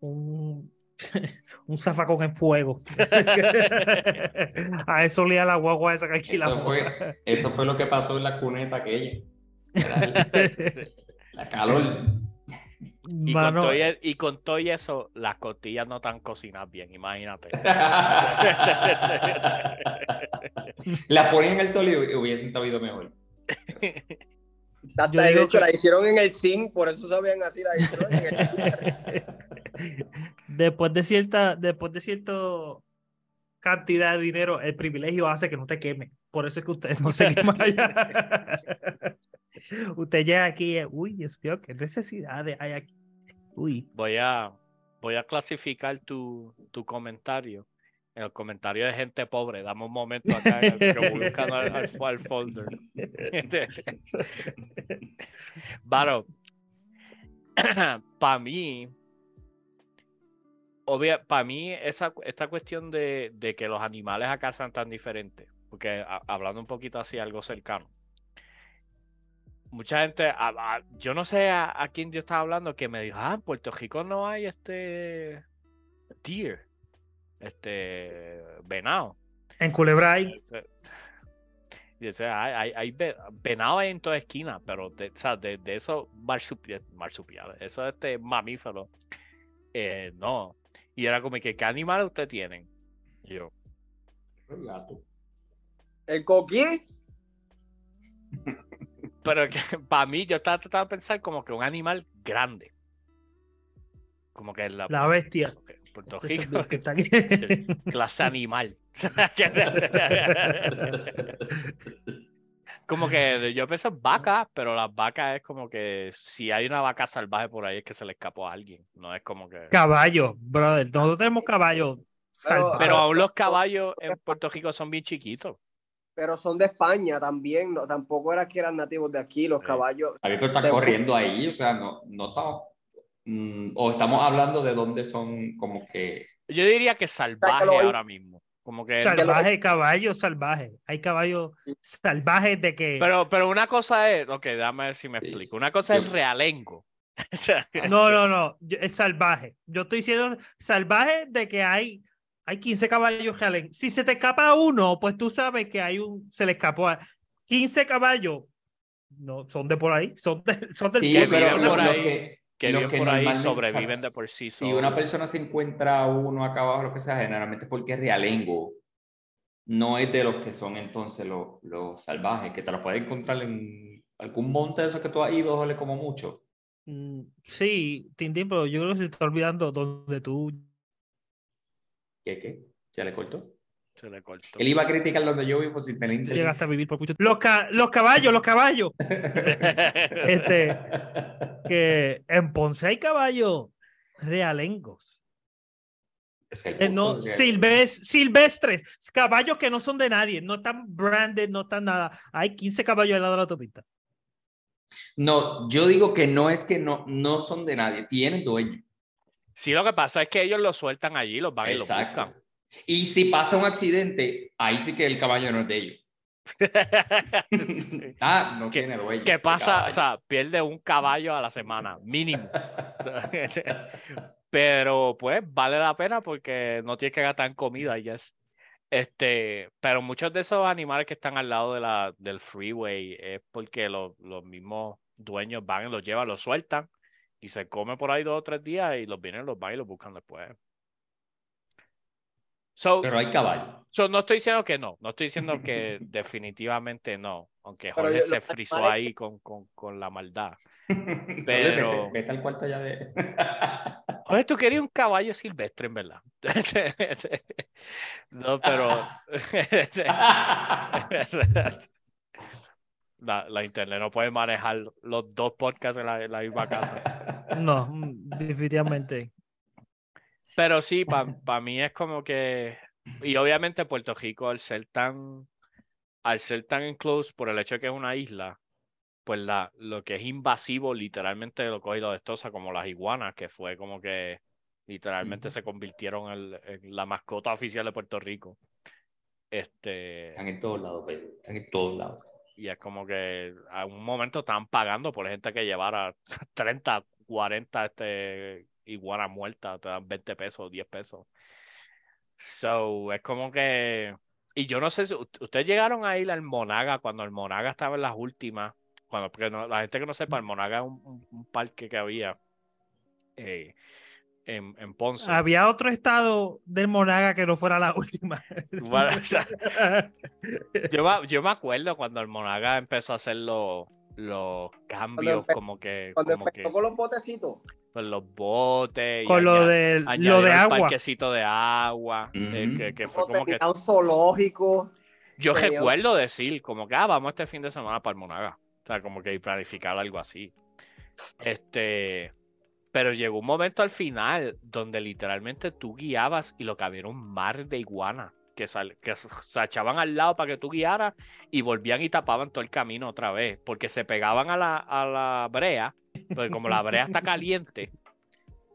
un, un zafacón en fuego. A eso olía la guagua esa que Eso alquilamos. fue, eso fue lo que pasó en la cuneta aquella. El- la calor. Y, Mano, con todo y, y con todo y eso, las costillas no están cocinadas bien, imagínate. la ponían en el sol y hubiesen sabido mejor. Hasta de hecho que- la hicieron en el zinc, por eso sabían así, la hicieron en el después de cierta, después de cierta cantidad de dinero, el privilegio hace que no te queme. Por eso es que usted no se quema allá. usted llega aquí, y, uy, Dios mío, qué necesidades hay aquí. Uy, Voy a, voy a clasificar tu, tu comentario en los comentarios de gente pobre. Dame un momento acá que buscando al, al- al folder. Varo, para mí, obvia, para mí esa, esta cuestión de, de que los animales acá sean tan diferentes, porque a- hablando un poquito así, algo cercano. Mucha gente, a- a- yo no sé a, quién yo estaba hablando, que me dijo, ah, en Puerto Rico no hay este deer, este venado. En Culebra hay. Hay, hay, hay ve- venado hay en toda esquina, pero de, o sea, de, de esos marsupi- marsupiales, esos este, mamíferos, eh, no. Y era como que, ¿qué animales ustedes tienen? Y yo, El gato. El coquí, pero que para mí yo estaba tratando de pensar como que un animal grande. Como que la, La bestia. Puerto Ese es Rico, que está aquí. clase animal. como que yo pienso en vacas, pero las vacas es como que si hay una vaca salvaje por ahí es que se le escapó a alguien. No es como que. Caballo, brother. Nosotros tenemos caballos salvajes. Pero aún los caballos en Puerto Rico son bien chiquitos. pero son de España también, no, tampoco era que eran nativos de aquí, los Sí. caballos. David, pero está Te- corriendo ahí, o sea, no, no estamos. mm, o estamos hablando de dónde son como que. Yo diría que salvaje ahora mismo. Como que. salvaje, caballo salvaje. Hay caballos salvajes de que. Pero, pero una cosa es. Ok, déjame ver si me explico. Una cosa es realengo. No, no, no. yo- Es salvaje. Yo estoy diciendo salvaje de que hay, hay 15 caballos reales. Si se te escapa uno, pues tú sabes que hay un. Se le escapó a 15 caballos. No, son de por ahí. Son, de- son del Sí, pero por lo ahí, que, que lo viven que por ahí sobreviven o sea, de por sí Si una persona se encuentra uno acá abajo, lo que sea, generalmente es porque es realengo. No es de los que son entonces los, los salvajes, que te los puedes encontrar en algún monte de esos que tú has ido, duele como mucho. Mm, Sí, Tintín, pero yo creo que se está olvidando donde tú. ¿Qué, qué? ¿Se le cortó? Se le cortó. Él iba a criticar donde yo vivo sin tener internet. Llegaste a vivir por mucho Los, ca- los caballos, los caballos. Este, que en Ponce hay caballos realengos. Es Eh, no, punto, que- silves- silvestres, caballos que no son de nadie, no están branded, no están nada. Hay 15 caballos al lado de la autopista. No, yo digo que no es que no, no son de nadie, tienen dueño. Sí, lo que pasa es que ellos lo sueltan allí, los van y los Exacto. buscan. Y si pasa un accidente, ahí sí que el caballo no es de ellos. Ah, no ¿Qué- tiene dueño. ¿Qué pasa? O sea, pierde un caballo a la semana, mínimo. Pero pues vale la pena porque no tienes que gastar en comida, yes. Este, pero muchos de esos animales que están al lado de la, del freeway es porque los, los mismos dueños van y los llevan, los sueltan y se come por ahí dos o tres días y los vienen, los van y los buscan después. So, Pero hay caballo. so, no estoy diciendo que no, no estoy diciendo que definitivamente no, aunque Jorge yo- se frizó animales- ahí con, con, con la maldad. Pero... Vete, vete al cuarto ya de... Oye, tú querías un caballo silvestre, en verdad. No, pero. La, la internet no puede manejar los dos podcasts en la, en la misma casa. No, mm, definitivamente. Pero sí, para mí es como que. Y obviamente Puerto Rico, al ser tan. Al ser tan enclosed por el hecho de que es una isla, pues la, lo que es invasivo literalmente lo coge y lo destroza, como las iguanas, que fue como que literalmente se convirtieron en, en la mascota oficial de Puerto Rico. Este, Están en todos lados, Pedro. Están en todos lados. y es como que a un momento estaban pagando por gente que llevara 30, 40 este, iguanas muertas, te dan 20 pesos, 10 pesos. So, es como que. Y yo no sé si ustedes llegaron a ir al Monaga cuando el Monaga estaba en las últimas. Cuando, porque no- la gente que no sepa, el Monaga es un, un- un parque que había eh, en, en Ponce. Había otro estado del Monaga que no fuera la última. Bueno, o sea, yo, me, yo me acuerdo cuando el Monaga empezó a hacer los, los cambios, empe- como que, Cuando como empezó que con los botecitos, pues, los botes. y Con lo aña- de, lo de el agua. parquecito de agua, eh, Ujú. que, que fue como que zoológico. yo recuerdo decir, como que, ah, vamos este fin de semana para el Monaga. O sea, como que planificar algo así. Este, Pero llegó un momento al final donde literalmente tú guiabas y lo que había era un mar de iguanas que, sal- que se echaban al lado para que tú guiaras y volvían y tapaban todo el camino otra vez, porque se pegaban a la, a la brea, porque como la brea está caliente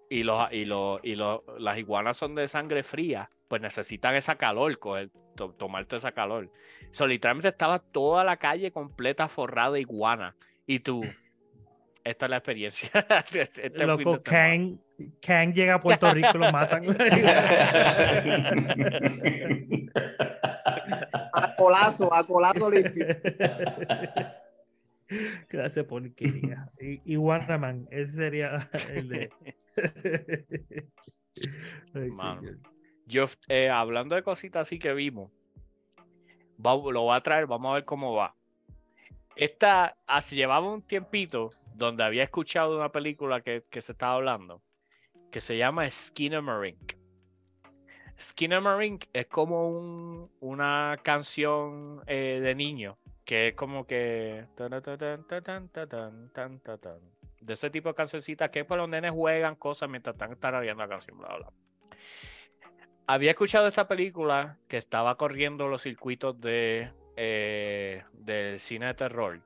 y, los, y, los, y los, las iguanas son de sangre fría, pues necesitan esa calor, coger, to- tomarte esa calor. So, literalmente estaba toda la calle completa forrada de iguana y tú... Esta es la experiencia. Este- este Loco. Kang, llega a Puerto Rico y lo matan. A colazo, a colazo limpio. Gracias, porquería. Y, y Wonderman, ese sería el de. Ay. Yo, eh, hablando de cositas así que vimos, va- lo voy a traer, vamos a ver cómo va. Esta, hace, llevaba un tiempito donde había escuchado una película que, que se estaba hablando, que se llama Skinamarink. Skinamarink es como un- una canción eh, de niño, que es como que... De ese tipo de cancioncitas que es para los nenes juegan cosas mientras están tarareando la canción, bla, bla. Había escuchado esta película que estaba corriendo los circuitos de eh, del cine de terror.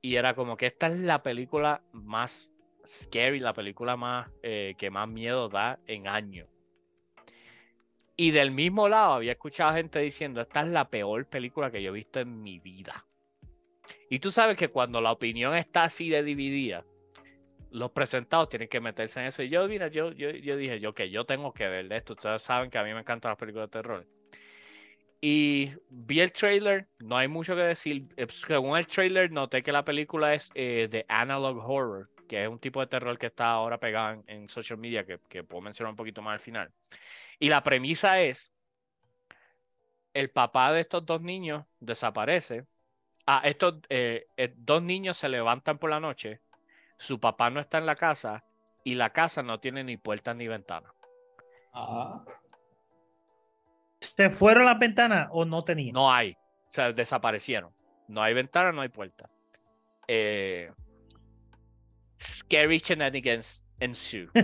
Y era como que esta es la película más scary, la película más eh, que más miedo da en años. Y del mismo lado había escuchado gente diciendo, esta es la peor película que yo he visto en mi vida. Y tú sabes que cuando la opinión está así de dividida, los presentados tienen que meterse en eso. Y yo, mira, yo, yo, yo dije, yo que yo tengo que ver esto. Ustedes saben que a mí me encantan las películas de terror. Y vi el trailer, no hay mucho que decir. Eh, Según el trailer, noté que la película es eh, de analog horror, que es un tipo de terror que está ahora pegado en, en social media, que, que puedo mencionar un poquito más al final. Y la premisa es, el papá de estos dos niños desaparece. Ah, estos eh, eh, dos niños se levantan por la noche, su papá no está en la casa y la casa no tiene ni puertas ni ventanas. Ah, ¿Se fueron las ventanas o no tenían? No hay. O sea, desaparecieron. No hay ventana, no hay puerta. Eh, scary shenanigans ensue.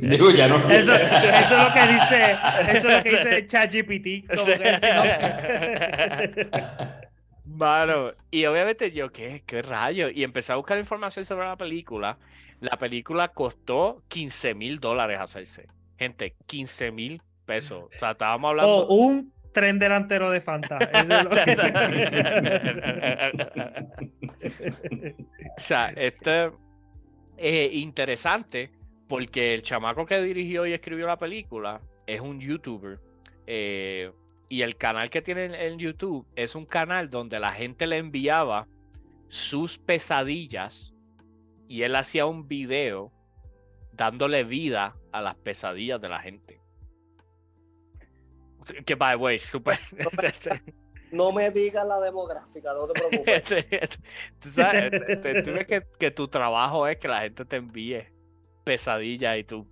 Digo, ya no. Eso, eso es lo que dice, eso es lo que dice ChatGPT, como que el sinopsis. Mano, y obviamente yo, ¿qué, ¿qué rayo? Y empecé a buscar información sobre la película. La película costó 15 mil dólares hacerse. Gente, 15 mil pesos. O sea, estábamos hablando. O un tren delantero de Fanta. Es o sea, esto es interesante porque el chamaco que dirigió y escribió la película es un youtuber. eh, y el canal que tiene en- en YouTube es un canal donde la gente le enviaba sus pesadillas y él hacía un video dándole vida a las pesadillas de la gente. Que by the way, súper. No me digas la demográfica, no te preocupes. tú sabes, tú- tú ves que, que tu trabajo es que la gente te envíe pesadillas y tu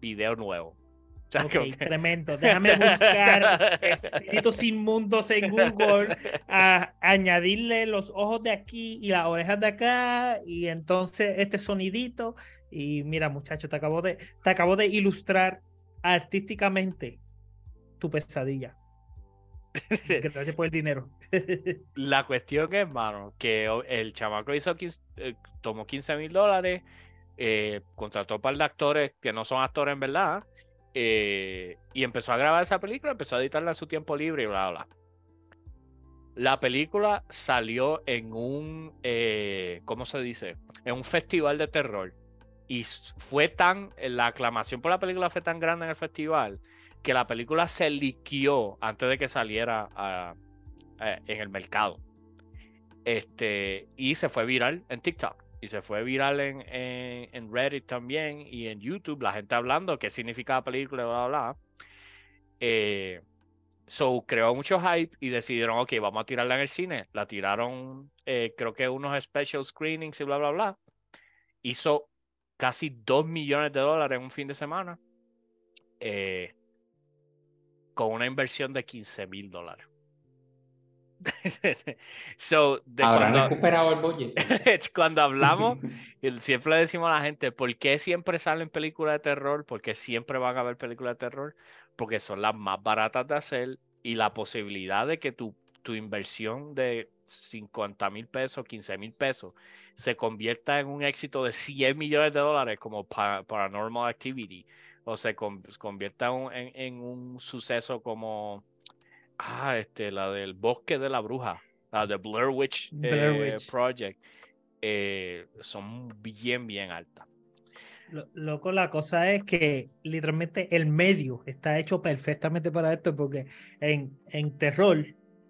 video nuevo. O sea, Ok, como que- tremendo. Déjame buscar espíritus inmundos en Google, a añadirle los ojos de aquí y las orejas de acá, y entonces este sonidito. Y mira, muchacho, te acabo de, te acabo de ilustrar artísticamente tu pesadilla. Gracias por el dinero. La cuestión es, hermano, que el chamaco hizo 15, eh, tomó 15 mil dólares, eh, contrató un par de actores que no son actores en verdad, eh, y empezó a grabar esa película, empezó a editarla en su tiempo libre y bla, bla. La película salió en un, ¿cómo se dice? En un festival de terror. Y fue tan, la aclamación por la película fue tan grande en el festival que la película se liquió antes de que saliera a, eh, en el mercado. Este, y se fue viral en TikTok. Y se fue viral en, en, en Reddit también y en YouTube, la gente hablando qué significa la película, bla, bla, bla. Eh, so creó mucho hype y decidieron, ok, vamos a tirarla en el cine. La tiraron, eh, creo que unos special screenings y bla, bla, bla. Hizo casi 2 millones de dólares en un fin de semana. eh, con una inversión de 15 mil dólares. so, de Habrán cuando, recuperado el bolle. cuando hablamos, siempre le decimos a la gente, ¿por qué siempre salen películas de terror? Porque siempre van a haber películas de terror, porque son las más baratas de hacer y la posibilidad de que tu, tu inversión de 50 mil pesos, 15 mil pesos, se convierta en un éxito de 100 millones de dólares como pa- Paranormal Activity, o se con- convierta en, un- en- en un suceso como, ah, este, la del bosque de la bruja, la de Blair Witch, Blair eh, Witch. Project, eh, son bien, bien altas. Lo- Loco, la cosa es que literalmente el medio está hecho perfectamente para esto, porque en, en terror,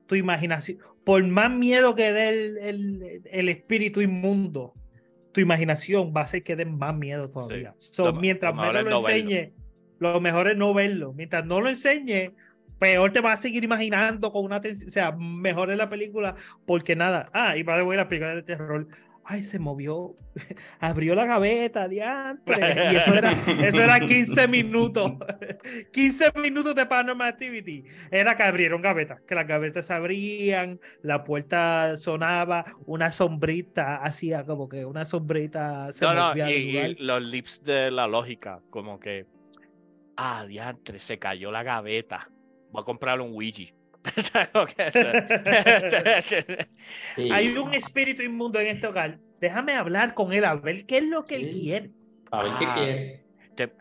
tu imaginación, por más miedo que dé el, el- el espíritu inmundo, tu imaginación va a hacer que dé más miedo todavía. So, Lo- mientras lo menos lo no verlo. enseñe, lo mejor es no verlo. Mientras no lo enseñe, peor te vas a seguir imaginando con una tensión. O sea, mejor es la película, porque nada. Ah, y para de la película de terror. Ay, se movió, abrió la gaveta, diantre. Y eso era, eso era 15 minutos. 15 minutos de Paranormal Activity. Era que abrieron gavetas, que las gavetas se abrían, la puerta sonaba, una sombrita hacía como que una sombrita se No, no, movía y, del y lugar. los lips de la lógica, como que, ah, diantre, se cayó la gaveta. Voy a comprar un Ouija. Que Sí. Hay un espíritu inmundo en este hogar. Déjame hablar con él a ver qué es lo que él quiere. A ver qué Ah. quiere. Te-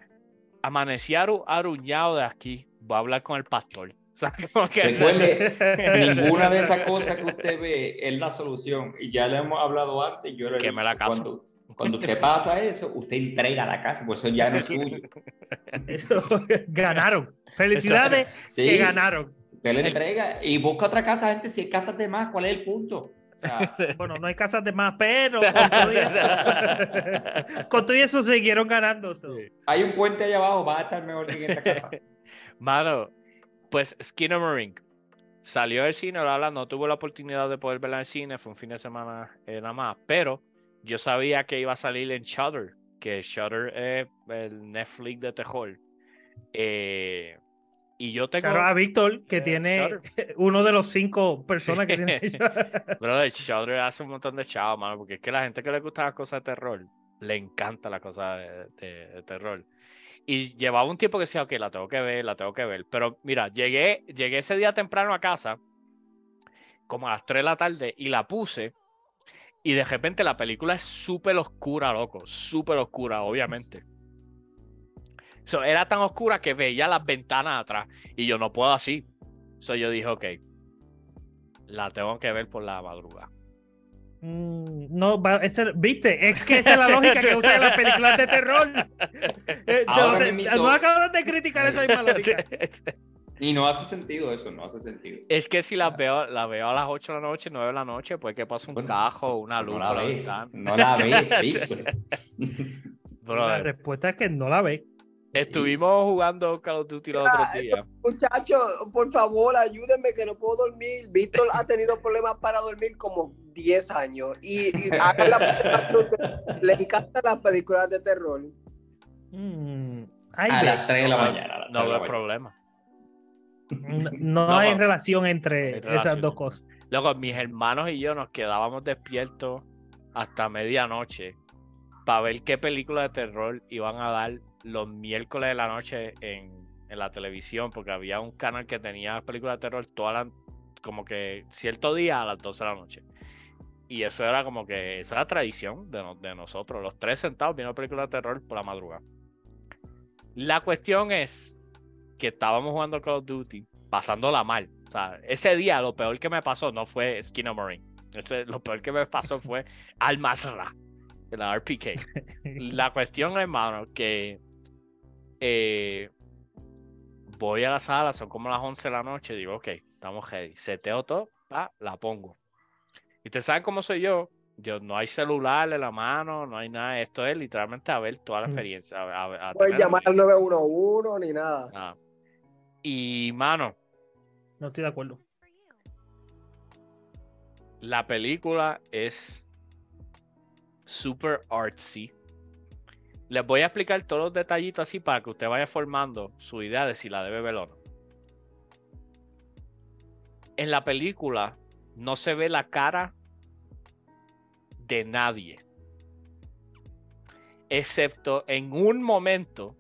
amanecí aru- aruñado de aquí. Voy a hablar con el pastor. O sea, como que- Recuerde, ninguna de esas cosas que usted ve es la solución. Y ya le hemos hablado antes, yo le he Queme dicho, la casa. Cuando, cuando usted pasa eso, usted entrega la casa, pues eso ya no es suyo. Eso, ganaron. Felicidades Sí, que ganaron. Usted le entrega y busca otra casa, gente, si hay casas de más, ¿cuál es el punto? O sea, Bueno, no hay casas de más, pero con todo y eso, con todo y eso siguieron ganando. so. hay un puente allá abajo, va a estar mejor que en esa casa. Mano, pues Skinner Marine salió del cine, la verdad, no tuve la oportunidad de poder verla en el cine, fue un fin de semana eh, nada más, pero yo sabía que iba a salir en Shudder, que Shudder es el Netflix de terror. Eh, y yo tengo... Out a Víctor, que Eh, tiene uno de los cinco personas que tiene. Brother, Shudder hace un montón de chavos, mano, porque es que la gente que le gusta las cosas de terror, le encanta la cosa de, de- de terror. Y llevaba un tiempo que decía, ok, la tengo que ver, la tengo que ver. Pero mira, llegué, llegué ese día temprano a casa, como a las 3 de la tarde, y la puse. Y de repente la película es súper oscura, loco. Súper oscura, obviamente. So, era tan oscura que veía las ventanas atrás. Y yo no puedo así. So, yo dije, ok, la tengo que ver por la madrugada. Mm, no, va, ese- viste, es que esa es la lógica que usan en las películas de terror. Eh, Ahora no, acabas de criticar esa misma lógica. Y no hace sentido eso, no hace sentido. Es que si la veo, la veo a las 8 de la noche, 9 de la noche, pues que pasa un Bueno, cajo, una luz No la la ves, ventana. no la ves, Víctor. La respuesta es que no la ve. Estuvimos jugando Call of Duty los otros días. Muchachos, por favor, ayúdenme que no puedo dormir. Víctor ha tenido problemas para dormir como 10 años. Y, y hagan la- le encantan las películas de terror. Mm, ay, A ve, las 3 de la No, mañana. a No 3 de la veo mañana. problema. no, no No, hay no. relación entre hay esas relación. dos cosas. Luego, mis hermanos y yo nos quedábamos despiertos hasta medianoche para ver qué película de terror iban a dar los miércoles de la noche en, en la televisión, porque había un canal que tenía películas de terror toda la, como que cierto día a las 12 de la noche. Y eso era como que, esa era tradición de, no- de nosotros, los tres sentados viendo películas de terror por la madrugada. La cuestión es que estábamos jugando Call of Duty, pasándola mal. O sea, ese día lo peor que me pasó no fue Skin of Marine. Ese- lo peor que me pasó fue Al-Mazra, de la RPK. La cuestión, hermano, que eh, voy a la sala, son como las 11 de la noche, digo, ok, estamos ready. Seteo todo, pa, la pongo. Y ustedes saben cómo soy yo. Yo no hay celular en la mano, no hay nada. Esto es literalmente a ver toda la experiencia. A, a- a Puedes llamar al 911 ni nada. Ah. Y, mano, No estoy de acuerdo. la película es super artsy. Les voy a explicar todos los detallitos así para que usted vaya formando su idea de si la debe ver o no. En la película, no se ve la cara de nadie. Excepto en un momento.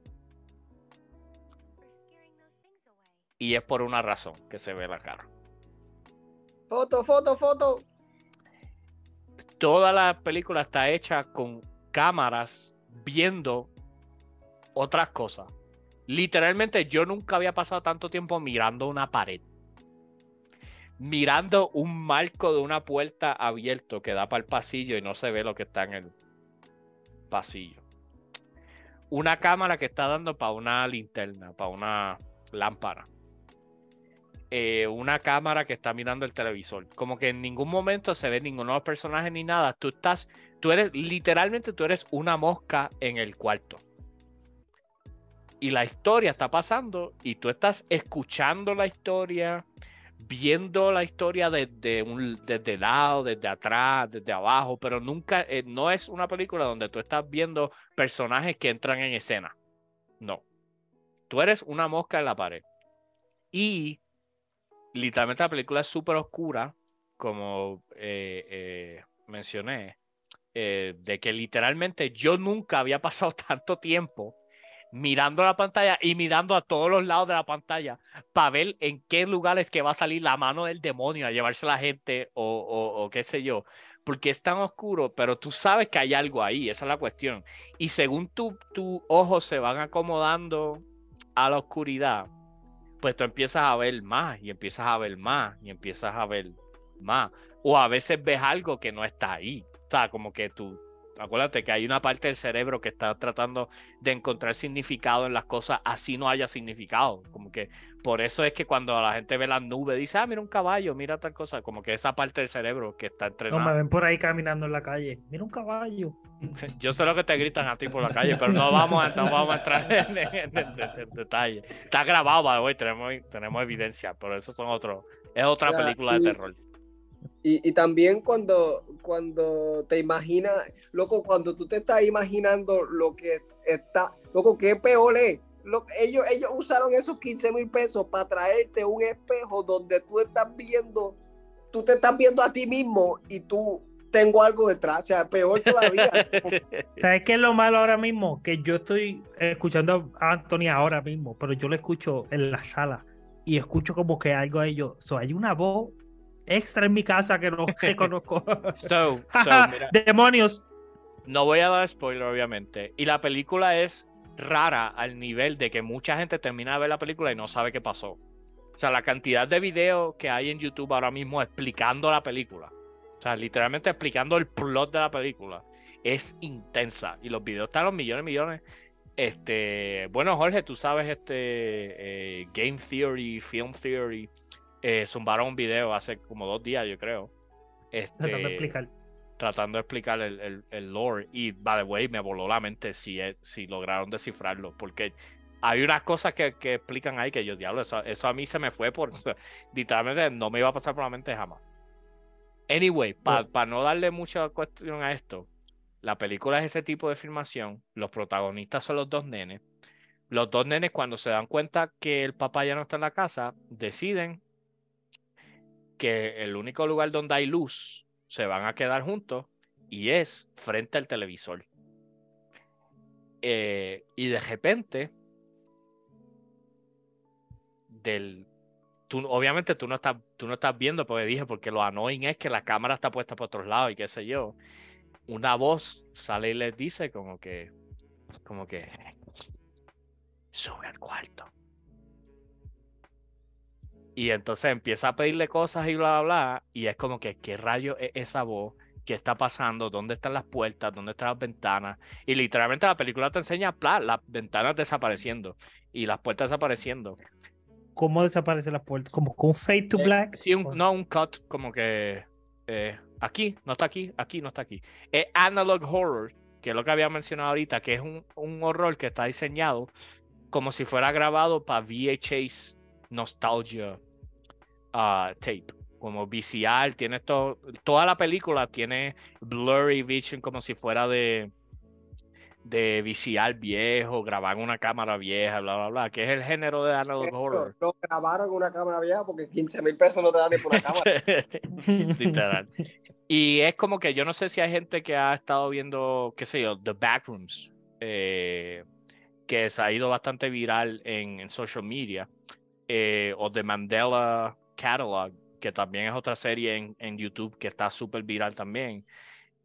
Y es por una razón que se ve la cara. Foto, foto, foto. Toda la película está hecha con cámaras viendo otras cosas. Literalmente yo nunca había pasado tanto tiempo mirando una pared. Mirando un marco de una puerta abierto que da para el pasillo y no se ve lo que está en el pasillo. Una cámara que está dando para una linterna, para una lámpara. Eh, una cámara que está mirando el televisor. Como que en ningún momento se ve ninguno de los personajes ni nada. Tú estás, tú eres, literalmente tú eres una mosca en el cuarto y la historia está pasando y tú estás escuchando la historia, viendo la historia desde desde el lado, desde atrás, desde abajo, pero nunca eh, no es una película donde tú estás viendo personajes que entran en escena. No. Tú eres una mosca en la pared. Y literalmente la película es súper oscura, como eh, eh, mencioné, de que literalmente yo nunca había pasado tanto tiempo mirando la pantalla y mirando a todos los lados de la pantalla para ver en qué lugares que va a salir la mano del demonio a llevarse a la gente o, qué sé yo. Porque es tan oscuro, pero tú sabes que hay algo ahí, esa es la cuestión. Y según tus tu ojos se van acomodando a la oscuridad, pues tú empiezas a ver más y empiezas a ver más y empiezas a ver más. O a veces ves algo que no está ahí. Sea, como que tú, Acuérdate que hay una parte del cerebro que está tratando de encontrar significado en las cosas, así no haya significado. Como que por eso es que cuando la gente ve las nubes, dice, ah, mira un caballo, mira tal cosa. Como que esa parte del cerebro que está entrenada. No me ven por ahí caminando en la calle, mira un caballo. Yo sé lo que te gritan a ti por la calle, pero no vamos a, vamos a entrar en, detalle. Está grabado, hoy tenemos, tenemos evidencia, pero eso son otros. Es otra película de terror. Y, también cuando, cuando te imaginas, loco, cuando tú te estás imaginando lo que está, loco, qué peor es. Lo, ellos, ellos usaron esos 15 mil pesos para traerte un espejo donde tú estás viendo, tú te estás viendo a ti mismo y tú tengo algo detrás, o sea, peor todavía. ¿Sabes qué es lo malo ahora mismo? Que yo estoy escuchando a Anthony ahora mismo, pero yo lo escucho en la sala y escucho como que algo a ellos. So, hay una voz extra en mi casa que no conozco. so, Demonios. No voy a dar spoiler, obviamente. Y la película es rara al nivel de que mucha gente termina de ver la película y no sabe qué pasó. O sea, la cantidad de videos que hay en YouTube ahora mismo explicando la película. O sea, literalmente explicando el plot de la película. Es intensa. Y los videos están los millones y millones. Este, bueno, Jorge, tú sabes este eh, Game Theory, Film Theory eh, zumbaron un video hace como dos días, yo creo. Este, tratando de explicar. Tratando de explicar el, el, lore. Y, by the way, me voló la mente si, si lograron descifrarlo. Porque hay unas cosas que, que explican ahí que yo, diablo, eso, eso, a mí se me fue por. literalmente no me iba a pasar por la mente jamás. Anyway, para no darle mucha cuestión a esto, la película es ese tipo de filmación. Los protagonistas son los dos nenes. Los dos nenes, cuando se dan cuenta que el papá ya no está en la casa, deciden que el único lugar donde hay luz se van a quedar juntos y es frente al televisor. Eh, y de repente, del, tú, obviamente tú no, estás, tú no estás viendo, porque dije, porque lo annoying es que la cámara está puesta por otros lados y qué sé yo. Una voz sale y les dice como que, como que, sube al cuarto. Y entonces empieza a pedirle cosas y bla, bla, bla. Y es como que, ¿qué rayo es esa voz? ¿Qué está pasando? ¿Dónde están las puertas? ¿Dónde están las ventanas? Y literalmente la película te enseña las ventanas desapareciendo y las puertas desapareciendo. ¿Cómo desaparecen las puertas? ¿Como con fade to eh, black? sí, no, un cut, como que eh, aquí, no está aquí, aquí, no está aquí. Es analog horror, que es lo que había mencionado ahorita, que es un, un horror que está diseñado como si fuera grabado para VHS Nostalgia tape, como VCR, tiene todo, toda la película tiene blurry vision como si fuera de de viciar viejo, grabar en una cámara vieja, bla, bla, bla, que es el género de analog horror. Lo grabaron en una cámara vieja porque 15 mil pesos no te dan ni por una cámara. Literal. Y es como que yo no sé si hay gente que ha estado viendo, qué sé yo, The Backrooms, eh, que se ha ido bastante viral en, en social media, eh, o The Mandela Catalog, que también es otra serie en, en YouTube que está súper viral también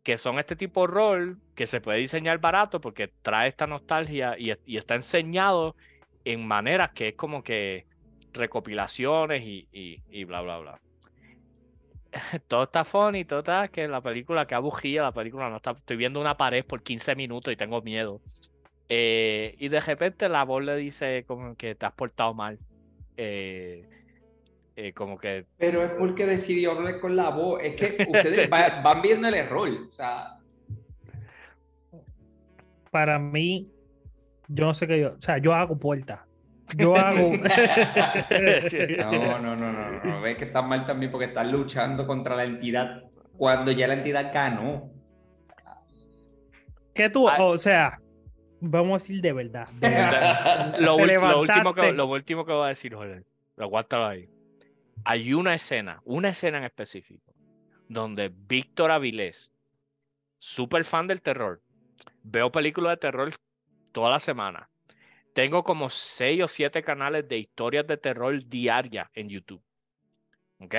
que son este tipo de rol que se puede diseñar barato porque trae esta nostalgia y, y está enseñado en maneras que es como que recopilaciones y, y, y bla, bla, bla. todo está funny, todo está que la película, que abugía, la película no está, estoy viendo una pared por 15 minutos y tengo miedo. Eh, y de repente la voz le dice como que te has portado mal. Eh, eh, como que... Pero es porque decidió hablar con la voz. Es que ustedes va, van viendo el error. O sea... Para mí, yo no sé qué yo, o sea, yo hago puertas. Yo hago. no, no, no, no, no. Ves que estás mal también porque estás luchando contra la entidad cuando ya la entidad ganó. ¿Qué tú, o sea, vamos a decir de verdad. De verdad. lo, último que, lo último que voy a decir, Jorge, aguántalo ahí. Hay una escena, una escena en específico, donde Víctor Avilés, súper fan del terror, veo películas de terror toda la semana. Tengo como seis o siete canales de historias de terror diaria en YouTube. ¿Ok?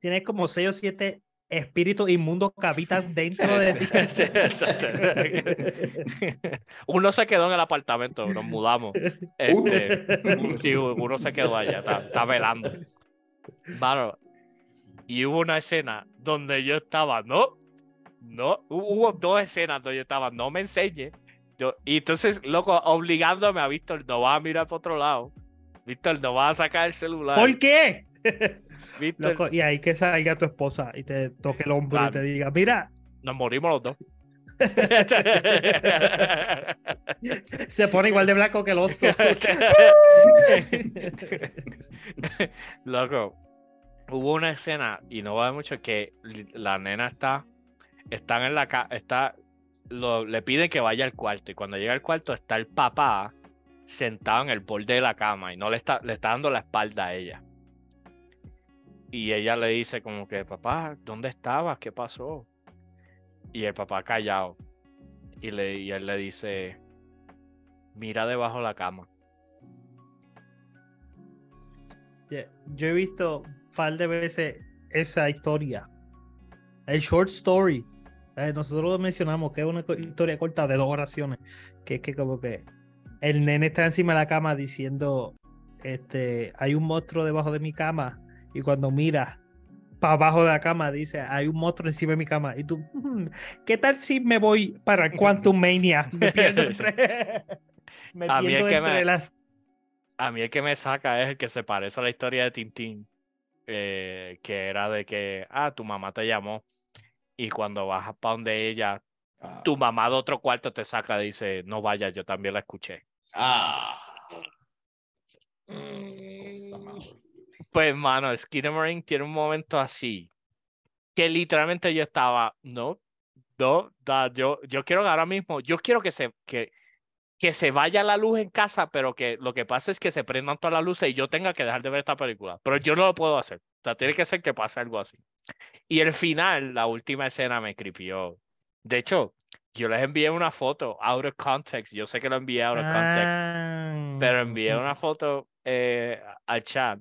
Tienes como seis o siete espíritus inmundos que habitan dentro de ti. Sí. Uno se quedó en el apartamento, nos mudamos. Este, un- sí, uno se quedó allá, está, está velando. Mano, y hubo una escena donde yo estaba, no, no, hu- hubo dos escenas donde yo estaba, no me enseñe. Yo, y entonces, loco, obligándome a Víctor, no vas a mirar para otro lado. Víctor, no vas a sacar el celular. ¿Por qué? Víctor, Loco, y ahí que salga tu esposa y te toque el hombro y Claro. te diga, mira, nos morimos los dos. se pone igual de blanco que el oso. Loco, hubo una escena, y no va mucho, que la nena está, están en la casa, está, le piden que vaya al cuarto, y cuando llega al cuarto está el papá sentado en el borde de la cama, y no le está, le está dando la espalda a ella. Y ella le dice como que, papá, ¿dónde estabas? ¿Qué pasó? Y el papá callado. Y, le, y él le dice, mira debajo de la cama. Yo he visto un par de veces esa historia. El short story. Eh, nosotros lo mencionamos que es una historia corta de dos oraciones. Que es que como que el nene está encima de la cama diciendo, este, hay un monstruo debajo de mi cama. Y cuando mira para abajo de la cama dice, hay un monstruo encima de mi cama. Y tú, "Hmm, ¿qué tal si me voy para el Quantum Mania? Me pierdo entre, me A mí el pierdo que entre me- las A mí el que me saca es el que se parece a la historia de Tintín, eh, que era de que, ah, tu mamá te llamó y cuando vas para donde ella, Ah. tu mamá de otro cuarto te saca y dice, no vayas, yo también la escuché. Ah. Más Pues, mano, Skinner Marine tiene un momento así, que literalmente yo estaba, no, no, da, yo, yo quiero que ahora mismo, yo quiero que se, que, que se vaya la luz en casa, pero que lo que pasa es que se prendan todas las luces y yo tenga que dejar de ver esta película. Pero yo no lo puedo hacer. O sea, tiene que ser que pase algo así. Y el final, la última escena me cripió. De hecho, yo les envié una foto out of context. Yo sé que lo envié out of context, Ah, pero envié una foto eh, al chat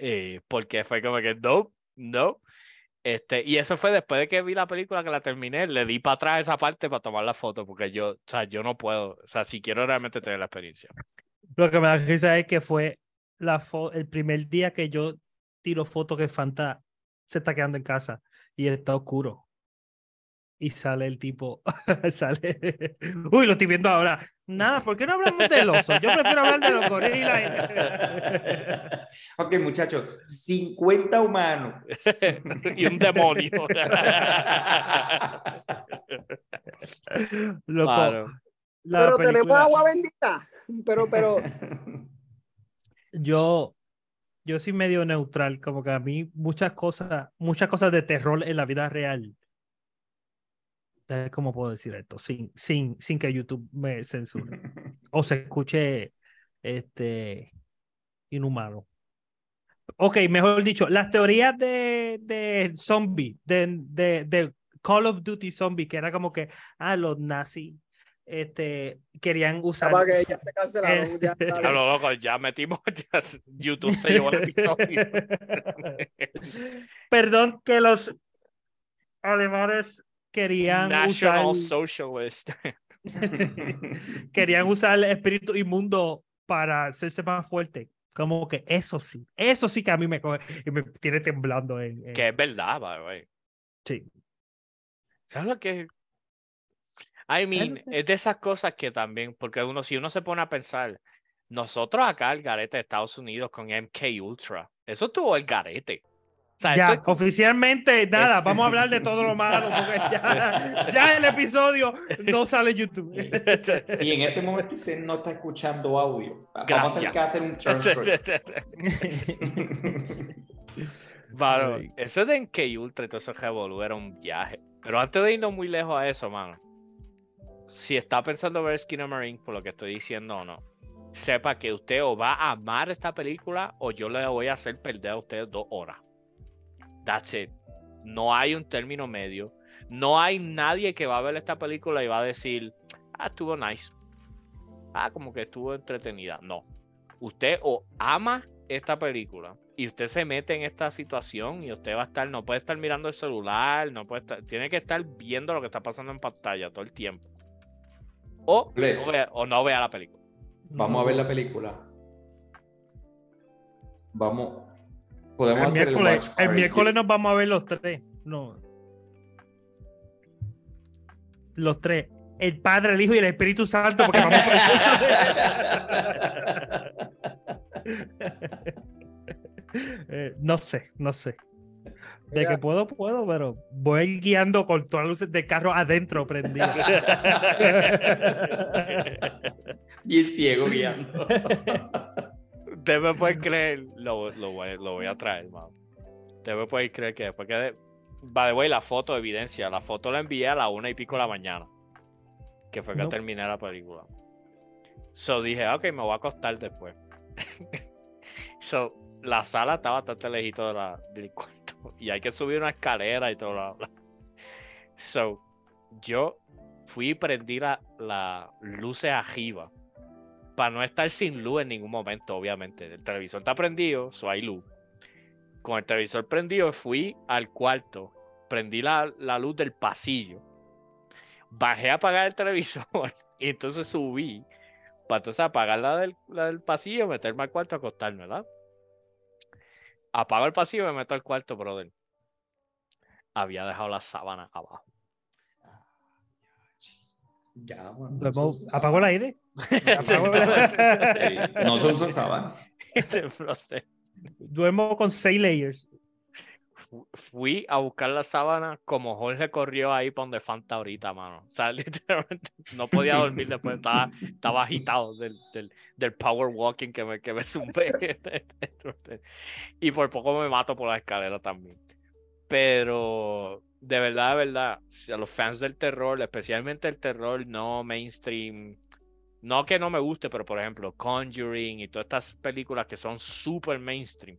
eh, porque fue como que no, no. Este, y eso fue después de que vi la película que la terminé, le di para atrás esa parte para tomar la foto, porque yo, o sea, yo no puedo, o sea, si quiero realmente tener la experiencia. Lo que me da risa es que fue la el primer día que yo tiro fotos que Fanta se está quedando en casa y está oscuro. Y sale el tipo, sale. Uy, lo estoy viendo ahora. Nada, ¿por qué no hablamos del oso? Yo prefiero hablar de los gorilas. ok, muchachos, 50 humanos. y un demonio. Loco, Claro. la pero tenemos película- agua bendita. Pero, pero, yo, yo soy medio neutral, como que a mí muchas cosas, muchas cosas de terror en la vida real ¿Cómo puedo decir esto? Sin, sin, sin que YouTube me censure. o se escuche este inhumano. Ok, mejor dicho, las teorías de, de zombie, de, de, de Call of Duty zombie, que era como que, ah, los nazis este, querían usar. Que ya te cancelaron, ya lo loco, ya metimos, ya YouTube se llevó el episodio. Perdón, que los alemanes querían National usar, Socialist. querían usar el espíritu inmundo para hacerse más fuerte. Como que eso sí, eso sí que a mí me coge y me tiene temblando en, en- que es verdad, by the way. sí. ¿Sabes lo que? I mean, es de esas cosas que también, porque uno, si uno se pone a pensar, nosotros acá, el garete de Estados Unidos con MK Ultra, eso tuvo el garete. O sea, eso Ya, es oficialmente nada, vamos a hablar de todo lo malo, porque ya, ya el episodio no sale en YouTube. Si en este momento usted no está escuchando audio, vamos a tener que hacer un Ay. eso de MK Ultra y todo eso revolú era un viaje. Pero antes de irnos muy lejos a eso, mano, si está pensando ver Skinner Marine, por lo que estoy diciendo o no, sepa que usted o va a amar esta película o yo le voy a hacer perder a usted dos horas. That's it. No hay un término medio. No hay nadie que va a ver esta película y va a decir, ah, estuvo nice. Ah, como que estuvo entretenida. No. Usted o ama esta película y usted se mete en esta situación y usted va a estar, no puede estar mirando el celular, no puede estar, tiene que estar viendo lo que está pasando en pantalla todo el tiempo. O Le- no vea, o no vea la película. Vamos a ver la película. Vamos. Podemos El hacer el miércoles, el nos vamos a ver los tres. No. Los tres. El Padre, el Hijo y el Espíritu Santo, porque vamos por Eh, no sé, no sé. De Mira. que puedo, puedo, pero voy a ir guiando con todas las luces del carro adentro prendidas. Bien ciego guiando. Usted me puede creer, lo, lo voy, lo voy a traer, mano. Usted me puede creer que después que, by the way, la foto evidencia, la foto la envié a la una y pico de la mañana, que fue que No. terminé la película. So dije, ok, me voy a acostar después. so, la sala está bastante lejito de la, del cuarto y hay que subir una escalera y todo lo bla. So, yo fui y prendí la, la luces arriba para no estar sin luz en ningún momento, obviamente. El televisor está prendido, so hay luz. Con el televisor prendido fui al cuarto, prendí la, la luz del pasillo, bajé a apagar el televisor y entonces subí para entonces apagar la del, la del pasillo, meterme al cuarto a acostarme, ¿verdad? Apago el pasillo y me meto al cuarto, brother. Había dejado la sábana abajo. Ya, bueno, son ¿Apagó el aire? Apagó el- Sí, No son, son sábanas. Brother. Duermo con seis layers. Fu- Fui a buscar la sábana como Jorge corrió ahí para donde Fanta ahorita, mano. O sea, literalmente no podía dormir después, estaba, estaba agitado del, del, del power walking que me, que me zumbé. y por poco me mato por la escalera también. Pero de verdad, de verdad, a los fans del terror, especialmente el terror no mainstream, no que no me guste, pero por ejemplo, Conjuring y todas estas películas que son super mainstream,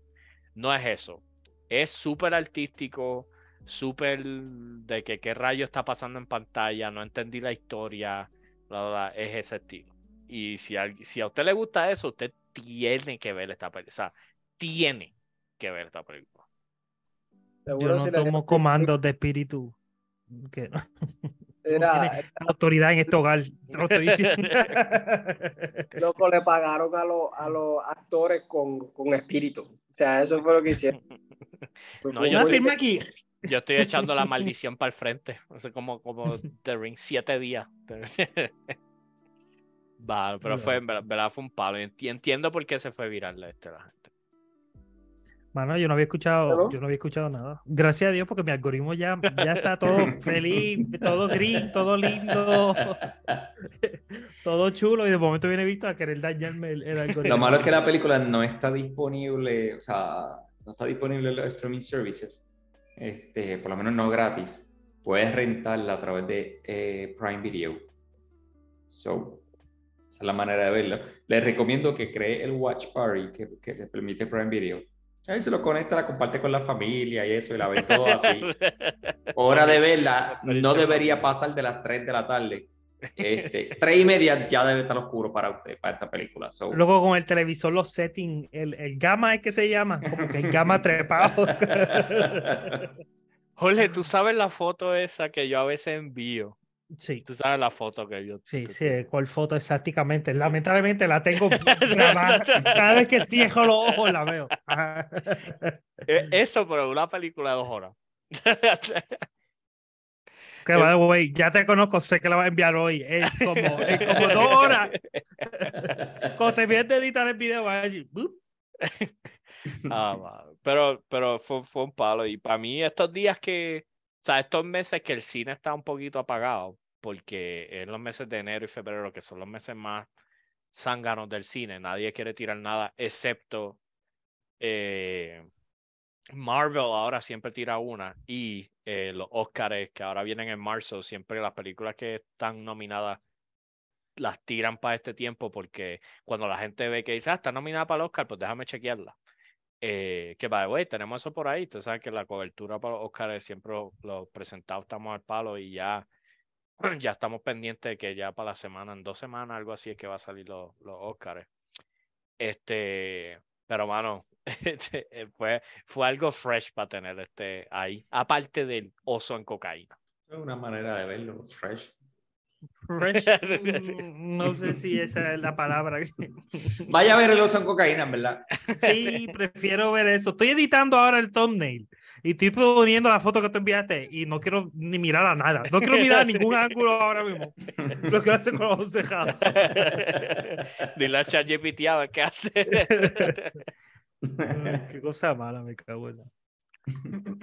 no es eso es súper artístico, súper de que qué rayo está pasando en pantalla, no entendí la historia, bla, bla, es ese estilo. Y si a, si a usted le gusta eso, usted tiene que ver esta película. O sea, tiene que ver esta película. Yo no si le- tomo comandos de espíritu. Que no, Era- tiene autoridad en este hogar. te lo estoy diciendo. loco, le pagaron a, los a los actores con, con espíritu. O sea, eso fue lo que hicieron. No, yo firma aquí. Yo estoy echando la maldición para el frente. O sea, como, como The Ring, siete días. Vale, pero fue, en verdad, fue un palo. Entiendo por qué se fue viral este, la gente. Mano, yo no había escuchado, yo no había escuchado nada. Gracias a Dios, porque mi algoritmo ya, ya está todo feliz, todo gris, todo lindo, todo chulo, y de momento viene Víctor a querer dañarme el, el algoritmo. Lo malo es que la película no está disponible, o sea, no está disponible en los streaming services, este, por lo menos no gratis. puedes rentarla a través de eh, Prime Video. So, esa es la manera de verlo. Les recomiendo que cree el Watch Party que, que te permite Prime Video. Ahí se lo conecta, la comparte con la familia y eso, y la ve todo así. Hora de verla, no debería pasar de las 3 de la tarde. Este, 3 y media ya debe estar oscuro para usted, para esta película. So, Luego con el televisor, los settings, el, el gamma es que se llama, como que el gamma trepado. Jorge, tú sabes la foto esa que yo a veces envío. Sí, Tú sabes la foto que yo. sí, sí, cuál foto exactamente. Lamentablemente la tengo grabada. Cada vez que cierro los ojos la veo. Eh, Eso, pero una película de dos horas. Que the way, ya te conozco, sé que la vas a enviar hoy. Es como, es como dos horas. Cuando te vienes de editar el video, vas a decir. Ah, pero, pero fue, fue un palo. Y para mí, estos días que, o sea, estos meses que el cine está un poquito apagado, porque es los meses de enero y febrero, que son los meses más zánganos del cine, nadie quiere tirar nada, excepto eh, Marvel ahora siempre tira una, y eh, los Oscars que ahora vienen en marzo, siempre las películas que están nominadas las tiran para este tiempo, porque cuando la gente ve que dice, ah, está nominada para el Oscar, pues déjame chequearla. Eh, que by the way, tenemos eso por ahí. Tú sabes que la cobertura para los Oscars siempre lo- los presentados estamos al palo y ya, ya estamos pendientes de que ya para la semana, en dos semanas, algo así es que va a salir los, los Oscars. Este, pero mano, este, eh, fue, fue algo fresh para tener este ahí, aparte del oso en cocaína. Es una manera de verlo, fresh. Fresh, mm, no sé si esa es la palabra. Vaya a ver el oso en cocaína, verdad. Sí, prefiero ver eso. Estoy editando ahora el thumbnail y estoy poniendo la foto que tú enviaste y no quiero ni mirar a nada. No quiero mirar a ningún ángulo ahora mismo. Lo quiero hacer con los ojos cerrados. Dile a ChatGPT a ver qué hace. Qué cosa mala, me cago en la.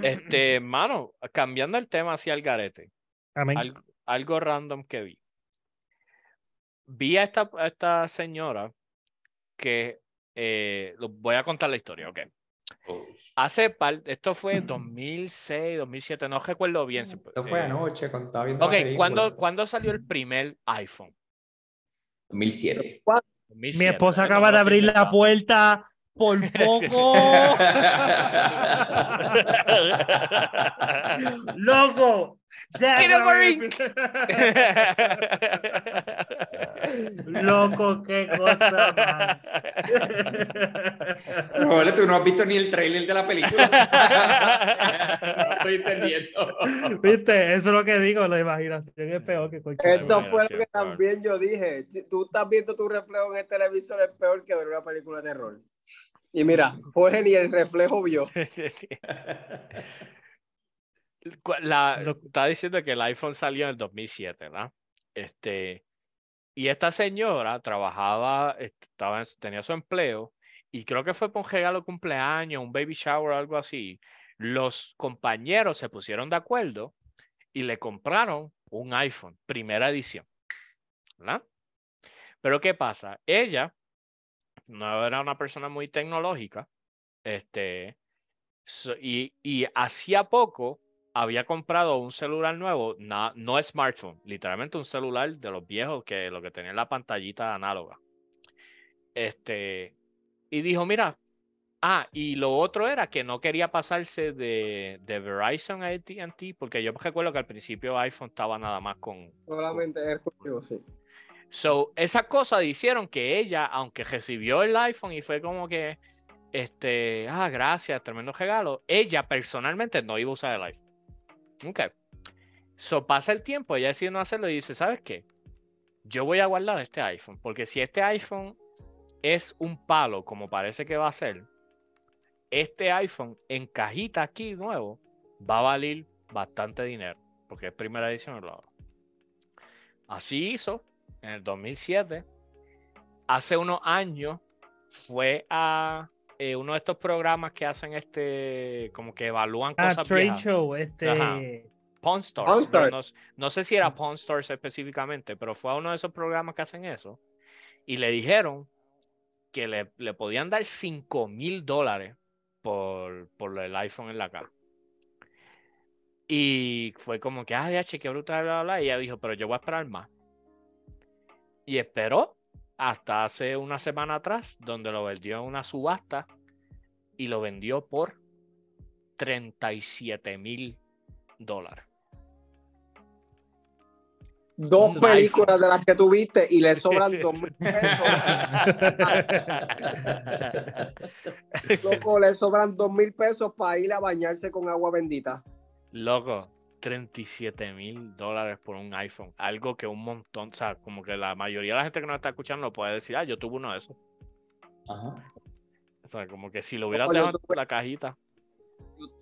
Este, mano, cambiando el tema hacia el garete. Amén. algo, algo random que vi. Vi a esta, a esta señora que eh, voy a contar la historia, ok. Oh, Hace par, esto fue 2006, 2007, no recuerdo bien. Esto fue eh, anoche cuando estaba viendo Ok. ¿cuándo, ¿cuándo salió el primer iPhone? 2007. 2007, Mi esposa acaba de abrir la puerta por poco. ¡Loco! Loco, qué cosa, man. Vale, tú no has visto ni el trailer de la película. no estoy entendiendo. ¿Viste? Eso es lo que digo, la imaginación es peor que cualquier Eso fue lo que también yo dije. Si tú estás viendo tu reflejo en el televisor, es peor que ver una película de terror. Y mira, Jorge ni el reflejo vio. La, está diciendo que el iPhone salió en el 2007, ¿verdad? Este, y esta señora trabajaba, est- estaba en- tenía su empleo y creo que fue por un regalo de cumpleaños, un baby shower o algo así. Los compañeros se pusieron de acuerdo y le compraron un iPhone, primera edición, ¿verdad? Pero ¿qué pasa? Ella no era una persona muy tecnológica, este, y, y hacía poco había comprado un celular nuevo, na- no smartphone, literalmente un celular de los viejos que lo que tenía la pantallita análoga. Este, y dijo, mira, ah, y lo otro era que no quería pasarse de, de Verizon a AT&T, porque yo recuerdo que al principio iPhone estaba nada más con, Solamente es conmigo, sí. So, esas cosas hicieron que ella, aunque recibió el iPhone y fue como que, este, ah, gracias, tremendo regalo, ella personalmente no iba a usar el iPhone. Ok. So, pasa el tiempo, ella decide no hacerlo y dice, ¿sabes qué? Yo voy a guardar este iPhone, porque si este iPhone es un palo, como parece que va a ser, este iPhone en cajita aquí nuevo va a valer bastante dinero, porque es primera edición. Así hizo en el 2007. Hace unos años fue a eh, uno de estos programas que hacen este, como que evalúan Ah, cosas Trade viejas. Show, este. Ajá. Pawn Stars, Pawn Stars. No, no sé si era Pawn Stars específicamente, pero fue a uno de esos programas que hacen eso. Y le dijeron que le, le podían dar 5 mil dólares por, por el iPhone en la cara. Y fue como que, ah, ya, qué brutal, bla, bla, bla. Y ella dijo, pero yo voy a esperar más. Y esperó hasta hace una semana atrás, donde lo vendió en una subasta y lo vendió por 37 mil dólares. Dos películas de las que tuviste y le sobran dos mil pesos. Loco, le sobran dos mil pesos para ir a bañarse con agua bendita. Loco, 37 mil dólares por un iPhone. Algo que un montón, o sea, como que la mayoría de la gente que nos está escuchando puede decir, ah, yo tuve uno de esos. Ajá. O sea, como que si lo hubiera yo tuve- en la cajita.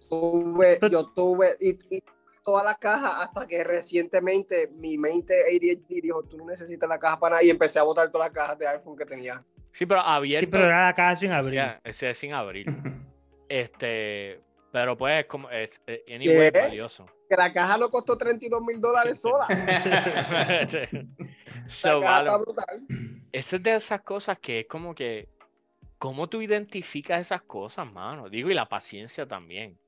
Tuve, yo tuve y, y toda la caja hasta que recientemente mi mente ADHD dijo, tú no necesitas la caja para nada y empecé a botar todas las cajas de iPhone que tenía. Sí, pero Sí, abierto. pero era la caja sin abrir. ya, ese es sin abrir. Este, pero pues es como, es, eh, anyway, ¿Qué? valioso. Que la caja no costó 32 mil dólares sola. La So, caja vale, está brutal. esa es de esas cosas que es como que, ¿cómo tú identificas esas cosas, mano? Digo, y la paciencia también.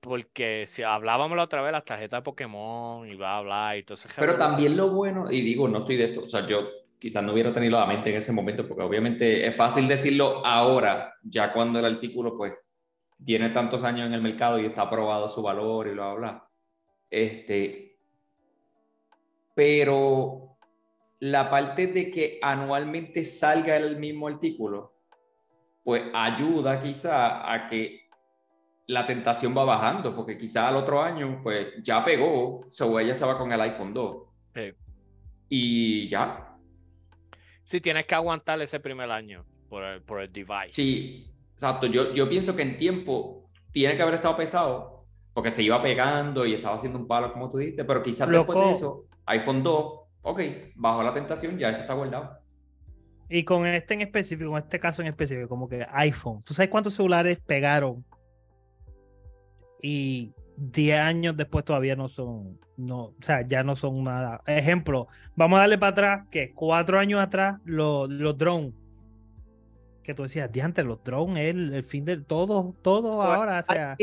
Porque si hablábamos la otra vez, las tarjetas de Pokémon y bla, bla, y todo ese Pero también lo bueno, y digo, no estoy de esto, o sea, yo quizás no hubiera tenido la mente en ese momento, porque obviamente es fácil decirlo ahora, ya cuando el artículo pues tiene tantos años en el mercado y está probado su valor y bla, bla, bla. Este, pero la parte de que anualmente salga el mismo artículo, pues ayuda quizá a que la tentación va bajando, porque quizá al otro año, pues ya pegó, so ella se va con el iPhone 2. Sí. Y ya. Sí, tienes que aguantar ese primer año por el, por el device. Sí, exacto. Yo, yo pienso que en tiempo tiene que haber estado pesado, porque se iba pegando y estaba haciendo un palo, como tú dijiste, pero quizás después de Loco. eso, iPhone 2, ok, bajo la tentación, ya eso está guardado. Y con este en específico, con este caso en específico, como que iPhone. ¿Tú sabes cuántos celulares pegaron? Y 10 años después todavía no son, no, o sea, ya no son nada. Ejemplo, vamos a darle para atrás, que cuatro años atrás, los, los drones. Que tú decías, diante, los drones es el, el fin del todo, todo ahora, o sea.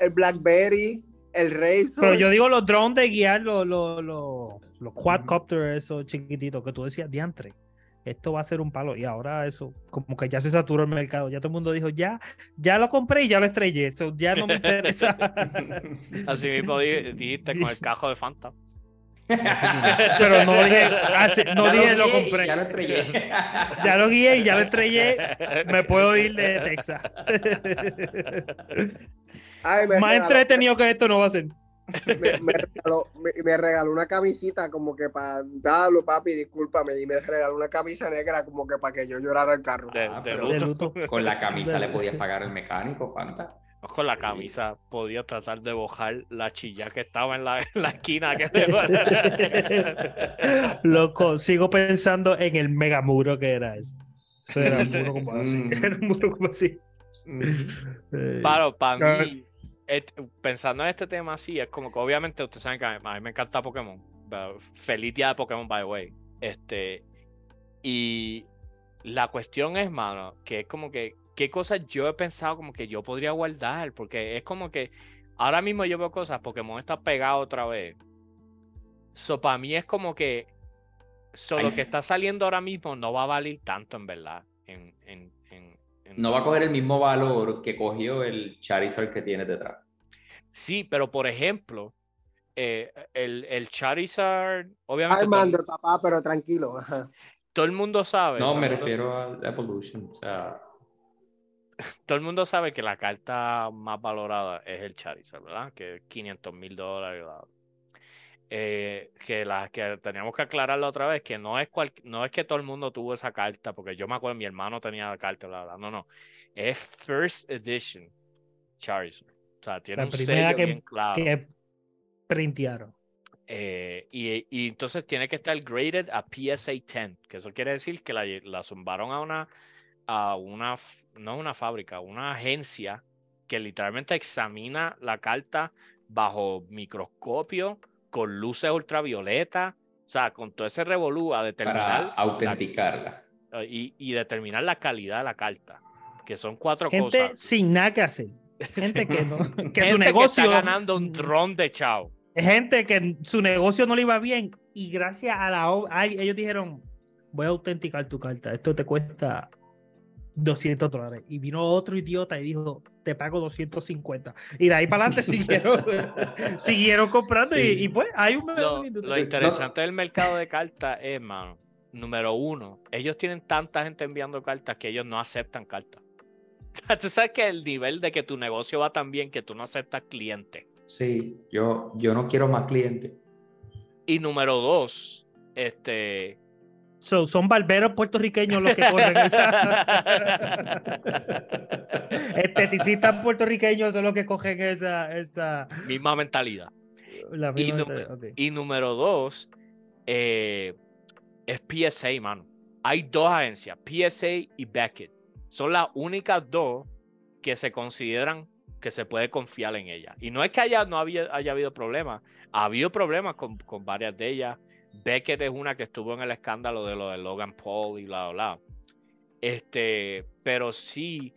El Blackberry, el Razor. Pero yo digo los drones de guiar, los, los, los, los quadcopters, esos chiquititos, que tú decías, diantre, esto va a ser un palo. Y ahora eso, como que ya se saturó el mercado. Ya todo el mundo dijo, ya, ya lo compré y ya lo estrellé. Eso ya no me interesa. Así mismo di- dijiste con el cajo de Fanta. Pero no dije, así- no Ya dije lo guié compré. Ya lo estrellé. Ya lo guié y ya lo estrellé. Me puedo ir de Texas. Ay, me Más regaló- entretenido que esto no va a ser. me, me regaló, me- me regaló una camisita como que para darlo, papi, discúlpame. Y me regaló una camisa negra como que para que yo llorara el carro. De, Ah, de luto. luto. Con la camisa le podías pagar el mecánico, Fanta. Con la camisa podía tratar de bojar la chilla que estaba en la, en la esquina. Que Loco, sigo pensando en el megamuro que era eso. Eso era un muro como así. Mm. Era un muro como así. Eh, Para, para mí, pensando en este tema así, es como que obviamente ustedes saben que a mí, a mí me encanta Pokémon. Feliz día de Pokémon, by the way. Este, y la cuestión es, mano, que es como que, ¿qué cosas yo he pensado como que yo podría guardar? Porque es como que ahora mismo yo veo cosas, Pokémon está pegado otra vez. So, para mí es como que so, lo que está saliendo ahora mismo no va a valer tanto, en verdad. En- en- No va a coger el mismo valor que cogió el Charizard que tiene detrás. Sí, pero por ejemplo, eh, el, el Charizard, obviamente todo, Armando, papá, pero tranquilo. ajá. todo el mundo sabe. No, me refiero al Evolution. O sea, todo el mundo sabe que la carta más valorada es el Charizard, ¿verdad? Que 500 mil dólares. Eh, que la que teníamos que aclararlo otra vez, que no es cual, no es que todo el mundo tuvo esa carta, porque yo me acuerdo, mi hermano tenía la carta, bla, bla. No, no. Es First Edition Charizard. O sea, tiene La un primera sello que- bien claro. que printearon. Eh, y, y entonces tiene que estar graded a PSA 10, que eso quiere decir que la, la zumbaron a una, a una, no una fábrica, una agencia que literalmente examina la carta bajo microscopio, con luces ultravioleta, o sea, con todo ese revolú a determinar para la- autenticarla. eh, y, y determinar la calidad de la carta, que son cuatro Gente cosas. sin nada que hacer. Gente que, no, que Gente su negocio. está ganando un dron de chao. gente que su negocio no le iba bien y gracias a la ay, ellos dijeron voy a autenticar tu carta esto te cuesta 200 dólares y vino otro idiota y dijo te pago 250 y de ahí para adelante siguieron siguieron comprando y, Sí. y pues hay un Lo, lo interesante del mercado de cartas es, man, número uno, ellos tienen tanta gente enviando cartas que ellos no aceptan cartas. Tú sabes que el nivel de que tu negocio va tan bien que tú no aceptas clientes. Sí, yo, yo no quiero más clientes. Y número dos, este... So, son barberos puertorriqueños los que corren esa esteticistas puertorriqueños son los que cogen esa, esa misma mentalidad. la Y, misma mentalidad, y número dos, eh, es PSA, mano. Hay dos agencias, PSA y Beckett. Son las únicas dos que se consideran que se puede confiar en ellas. Y no es que haya, no había, haya habido problemas. Ha habido problemas con, con varias de ellas. Beckett es una que estuvo en el escándalo de lo de Logan Paul y bla, bla. Este, pero sí,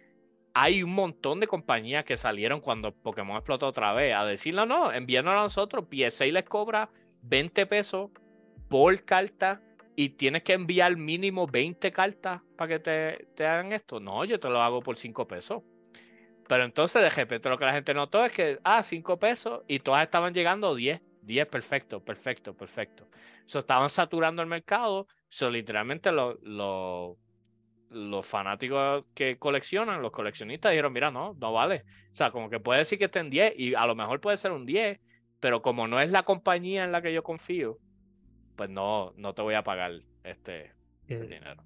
hay un montón de compañías que salieron cuando Pokémon explotó otra vez a decirle no, envíanos a nosotros. PSA les cobra 20 pesos por carta y tienes que enviar mínimo 20 cartas para que te, te hagan esto. No, yo te lo hago por 5 pesos. Pero entonces de repente lo que la gente notó es que, ah, 5 pesos y todas estaban llegando 10. 10, perfecto, perfecto, perfecto. So, estaban saturando el mercado. So, literalmente lo- lo- los fanáticos que coleccionan, los coleccionistas dijeron, mira, no, no vale. O sea, como que puede decir que estén 10 y a lo mejor puede ser un 10, pero como no es la compañía en la que yo confío, pues no, no te voy a pagar este el Eh, dinero.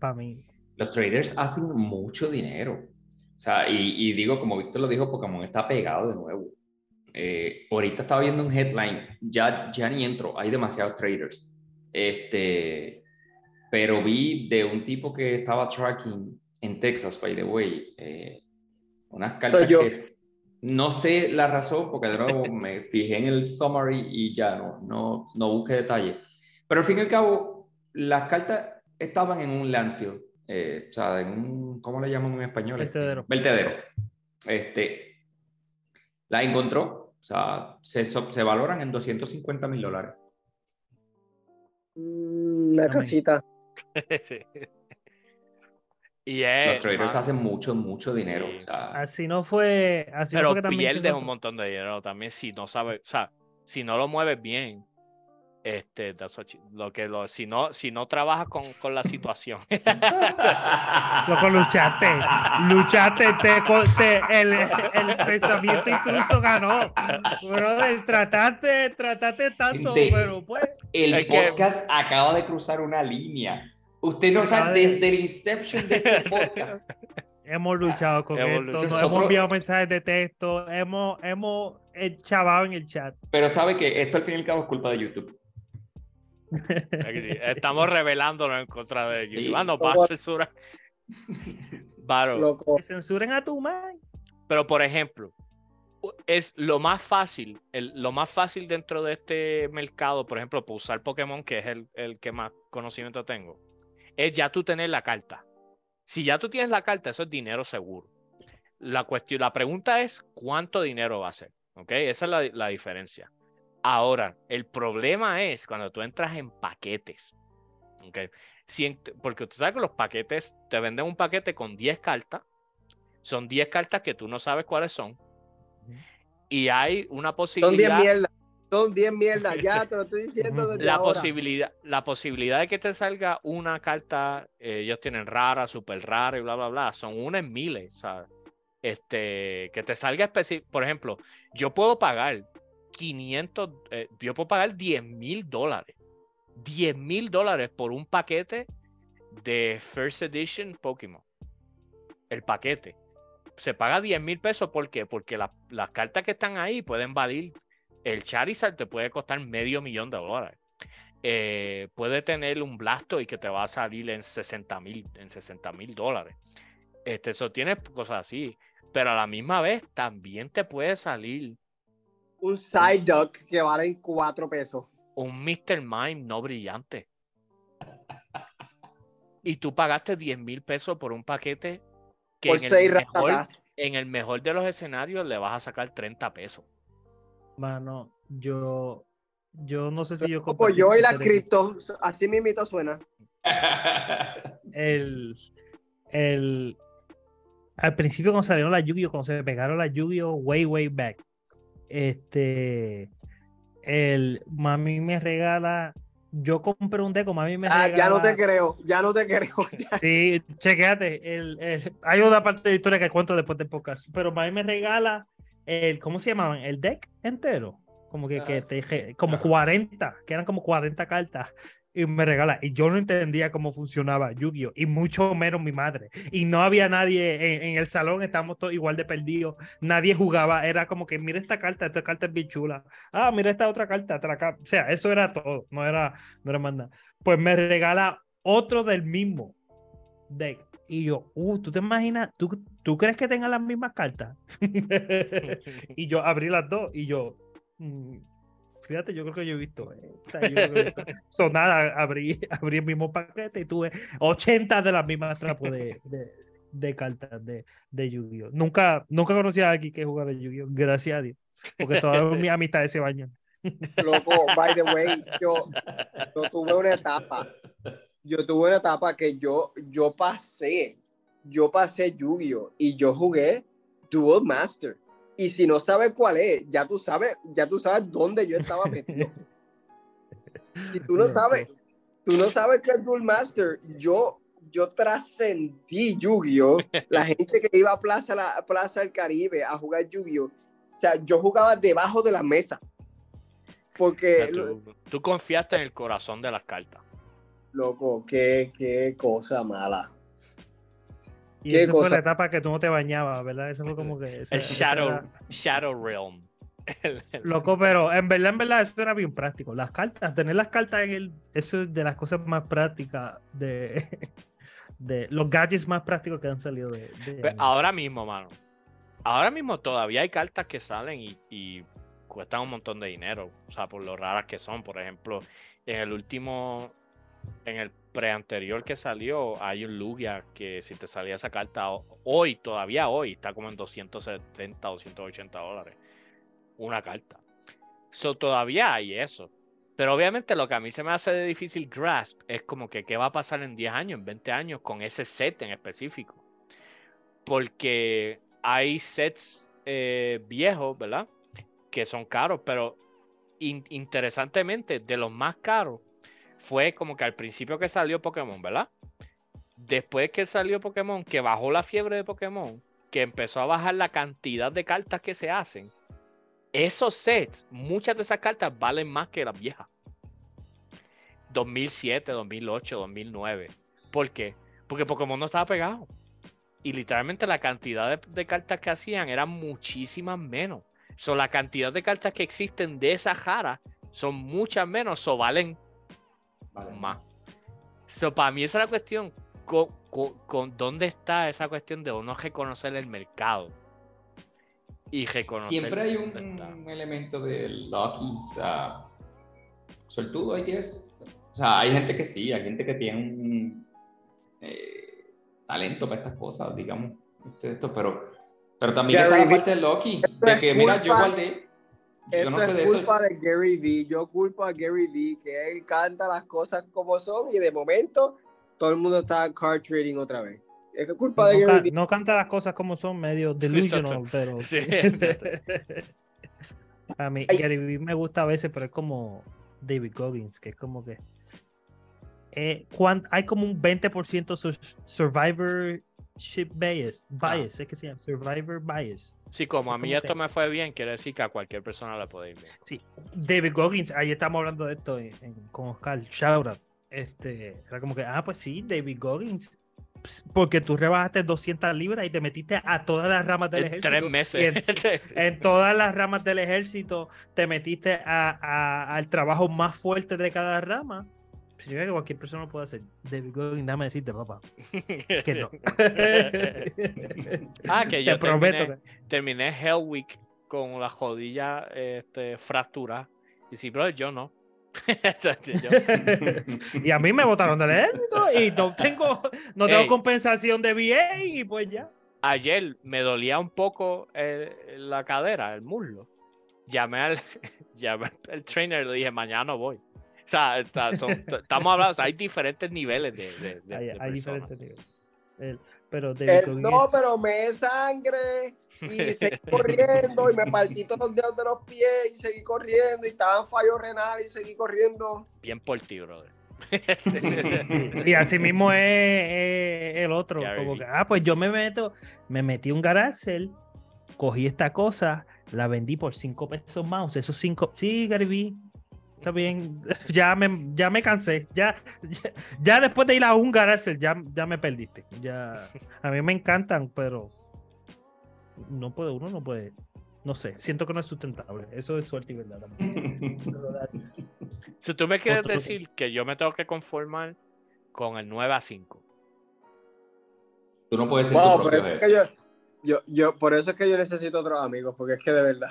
para mí Los traders hacen mucho dinero. O sea, y, y digo, como Víctor lo dijo, Pokémon está pegado de nuevo. Eh, ahorita estaba viendo un headline, ya, ya ni entro, hay demasiados traders. Este, pero vi de un tipo que estaba tracking en Texas, by the way, eh, unas cartas yo. que no sé la razón, porque de nuevo me fijé en el summary y ya no, no, no busqué detalle. Pero al fin y al cabo, las cartas estaban en un landfill, eh, o sea, en un, ¿cómo le llaman en español? Vertedero. Vertedero. Este, la encontró, o sea, se, se valoran en 250 mil dólares. Mm, Una casita. Sí. Y es, Los traders man, hacen mucho, mucho dinero. Sí. O sea, así no fue así no pero fue que también se pierdes un montón de dinero también si no sabes, o sea, si no lo mueves bien, este, lo que lo, si no, si no trabajas con, con la situación. Loco, luchaste, luchaste, te, el, el pensamiento intruso ganó. Brother, trataste, trataste tanto, Gente, pero pues. El que- podcast acaba de cruzar una línea. Usted no Acaba sabe de- desde el inception de este podcast. Hemos luchado con Hemos esto, luchado. nos Nosotros- hemos enviado mensajes de texto, hemos, hemos chavado en el chat. Pero sabe que esto al fin y al cabo es culpa de YouTube. Sí, Estamos revelándonos en contra de YouTube. Sí. Ah, va a censurar. Loco. Que censuren a tu man. Pero por ejemplo, es lo más fácil, el- lo más fácil dentro de este mercado, por ejemplo, para usar Pokémon, que es el, el que más conocimiento tengo, es ya tú tener la carta. Si ya tú tienes la carta, eso es dinero seguro. La cuestión, la pregunta es cuánto dinero va a ser. ¿Ok? Esa es la, la diferencia. Ahora, el problema es cuando tú entras en paquetes. ¿ok? Si en- porque tú sabes que los paquetes te venden un paquete con 10 cartas. Son 10 cartas que tú no sabes cuáles son. Y hay una Son 10 posibilidad. mierdas. Son 10 mierdas. Ya te lo estoy diciendo desde La ahora. posibilidad, la posibilidad de que te salga una carta, eh, ellos tienen rara, súper rara y bla, bla, bla, son una en miles, sea, este, que te salga específico, por ejemplo, yo puedo pagar 500, eh, yo puedo pagar 10 mil dólares, 10 mil dólares por un paquete de First Edition Pokémon, el paquete. Se paga 10 mil pesos, ¿por qué? Porque la- las cartas que están ahí pueden valer el Charizard te puede costar medio millón de dólares. Eh, puede tener un Blasto y que te va a salir en 60 mil en 60 mil dólares. Este, eso tiene cosas así. Pero a la misma vez también te puede salir Un side duck que vale 4 pesos. un Mr. Mime no brillante. Y tú pagaste 10 mil pesos por un paquete que Por en el, mejor, ratas. en el mejor de los escenarios le vas a sacar 30 pesos. Mano, yo, yo no sé si yo Como yo y la cripto, así mismito suena. el, el, al principio cuando salieron las Yu-Gi-Oh, cuando se pegaron las Yu-Gi-Oh way, way back, este, el mami me regala, yo compré un deco, mami me Ah, regala. ya no te creo, ya no te creo. ya. Sí, chequéate, el, el- hay una parte de la historia que cuento después del podcast, pero mami me regala el, ¿cómo se llamaban? El deck entero, como que, que te, como Ajá. 40, que eran como 40 cartas, y me regala, y yo no entendía cómo funcionaba Yu-Gi-Oh, y mucho menos mi madre, y no había nadie en, en el salón, estábamos todos igual de perdidos, nadie jugaba, era como que mira esta carta, esta carta es bien chula, ah, mira esta otra carta, otra ca-". o sea, eso era todo, no era, no era más nada. Pues me regala otro del mismo deck. Y yo, uh, ¿tú te imaginas? ¿Tú, ¿tú crees que tengan las mismas cartas? y yo abrí las dos y yo, mm, fíjate, yo creo que yo he visto esta, yo creo que he visto- So, nada, abrí, abrí el mismo paquete y tuve 80 de las mismas trapos de, de, de cartas de, de Yu-Gi-Oh! Nunca, nunca conocí a alguien que jugaba de Yu-Gi-Oh! Gracias a Dios. Porque todas mis amistades se bañan. Loco, by the way, yo, yo tuve una etapa. Yo tuve una etapa que yo, yo pasé. Yo pasé Yu-Gi-Oh! y yo jugué Duel Master. Y si no sabes cuál es, ya tú sabes, ya tú sabes dónde yo estaba metido. Si tú no sabes, tú no sabes qué es Duel Master, yo, yo trascendí Yu-Gi-Oh! La gente que iba a Plaza, la, Plaza del Caribe a jugar Yu-Gi-Oh! O sea, yo jugaba debajo de la mesa. Porque, O sea, tú, tú confiaste en el corazón de las cartas. loco, qué, qué cosa mala. Y ¿Qué esa fue la etapa que tú no te bañabas, ¿verdad? Eso fue como que... esa- El Shadow, era- Shadow Realm. El- el- Loco, pero en verdad, en verdad, eso era bien práctico. Las cartas, tener las cartas en el. Eso es de las cosas más prácticas de. de los gadgets más prácticos que han salido de. de Pues, ahora mismo, mano. Ahora mismo todavía hay cartas que salen y, y cuestan un montón de dinero. O sea, por lo raras que son. Por ejemplo, en el último. En el pre-anterior que salió, hay un Lugia que si te salía esa carta ho- hoy, todavía hoy, está como en 270 o 180 dólares. Una carta. So, todavía hay eso. Pero obviamente lo que a mí se me hace de difícil grasp es como que qué va a pasar en 10 años, en 20 años con ese set en específico. Porque hay sets eh, viejos, ¿verdad? Que son caros, pero in- interesantemente, de los más caros, fue como que al principio que salió Pokémon, ¿verdad? Después que salió Pokémon, que bajó la fiebre de Pokémon, que empezó a bajar la cantidad de cartas que se hacen, esos sets, muchas de esas cartas valen más que las viejas. 2007, 2008, 2009. ¿Por qué? Porque Pokémon no estaba pegado. Y literalmente la cantidad de, cartas que hacían eran muchísimas menos. So, la cantidad de cartas que existen de esa jara son muchas menos, o valen Vale. más. So, para mí esa es la cuestión. Con, con- con dónde está esa cuestión de uno reconocer el mercado y reconocer Siempre hay un elemento de lucky, o sea, suertudo, I guess. O sea, hay gente que sí, hay gente que tiene un eh, talento para estas cosas, digamos, este, esto, pero, pero también Gary está la parte de lucky, de que, mira, yo guardé, Esto no sé de es eso. culpa de Gary Vee. Yo culpo a Gary Vee que él canta las cosas como son y de momento todo el mundo está card trading otra vez. Es culpa de no, Gary ca- Vee. no canta las cosas como son, medio delusional, pero. Sí, a mí, Ay. Gary Vee me gusta a veces, pero es como David Goggins, que es como que. eh, hay como un 20% sur- survivorship bias. Bias, es que se llama Survivor bias. Sí, como a mí esto me fue bien, quiere decir que a cualquier persona le puede ir bien. Sí, David Goggins, ahí estamos hablando de esto en- en- con Oscar, shout out. Este, era como que, ah, pues sí, David Goggins, porque tú rebajaste 200 libras y te metiste a todas las ramas del En ejército. tres meses. En todas las ramas del ejército te metiste a- a- al trabajo más fuerte de cada rama. Significa que cualquier persona lo puede hacer. David Goggins, déjame decirte, papá, que no. ah, que yo te prometo. terminé, terminé Hell Week con la jodilla este, fractura. Y sí, bro, yo no. Y a mí me votaron del ejército y no tengo, no tengo Ey. compensación de VA y pues ya. ayer me dolía un poco eh, la cadera, el muslo. Llamé al, llamé al trainer y le dije, mañana no voy. O sea, está- son- estamos hablando, o sea, hay diferentes niveles de, de, de- Hay, de hay personas. diferentes niveles. El- pero no, pero me es sangre y seguí corriendo y me partí todos los dedos de los pies y seguí corriendo y estaba en fallo renal y seguí corriendo. Bien por ti, brother. Y así mismo es, es el otro. Como que, ah, pues yo me meto, me metí un garage, cogí esta cosa, la vendí por cinco pesos más. Esos cinco, sí, Gary está bien. Ya me, ya me cansé. Ya, ya, ya después de ir a un garage, ya, ya me perdiste. Ya, a mí me encantan, pero no puede, uno no puede. No sé, siento que no es sustentable. Eso es suerte y verdad. Si tú me quieres Otro- decir que yo me tengo que conformar con el 9 a 5. Tú no puedes ser Wow, tu propio jefe. yo, yo, por eso es que yo necesito otros amigos, porque es que de verdad.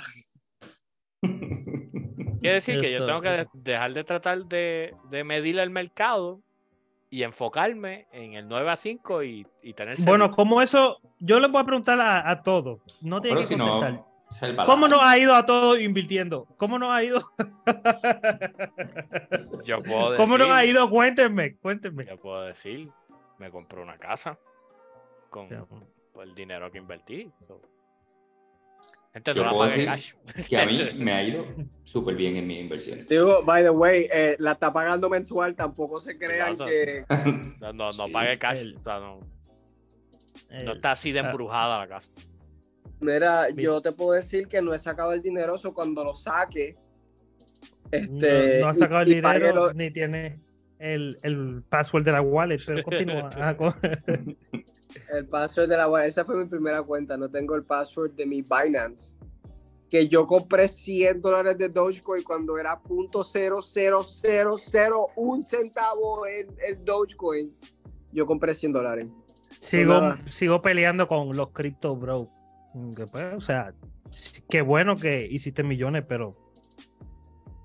Quiere decir que yo tengo que de- dejar de tratar de, de medir el mercado y enfocarme en el 9 a 5 y, y tener Bueno, como eso, yo le voy a preguntar a, a todos. No tiene Pero que si contestar. no. ¿Cómo nos ha ido a todos invirtiendo? ¿Cómo nos ha ido? yo puedo decir, ¿Cómo nos ha ido? Cuéntenme, cuéntenme. yo puedo decir, me compré una casa con el dinero que invertí. so. Gente, Yo no la puedo pagué decir cash. Que a mí me ha ido súper bien en mis inversiones. Digo, by the way, eh, la está pagando mensual, tampoco se crean Claro. que. No, no, no Sí. pagué cash. El- o sea, no, no está así de ah. embrujada la casa. Mira, Mira. yo te puedo decir que no he sacado el dinero, eso cuando lo saque. no, Este, no ha sacado el y- dinero lo- ni tiene el, el password de la wallet, pero continúa. El password de la esa fue mi primera cuenta, no tengo el password de mi Binance. Que yo compré 100 dólares de Dogecoin cuando era .00001 centavo el, el Dogecoin. Yo compré 100 dólares. sigo, nada. sigo peleando con los crypto bro. Que, pues, o sea, qué bueno que hiciste millones, pero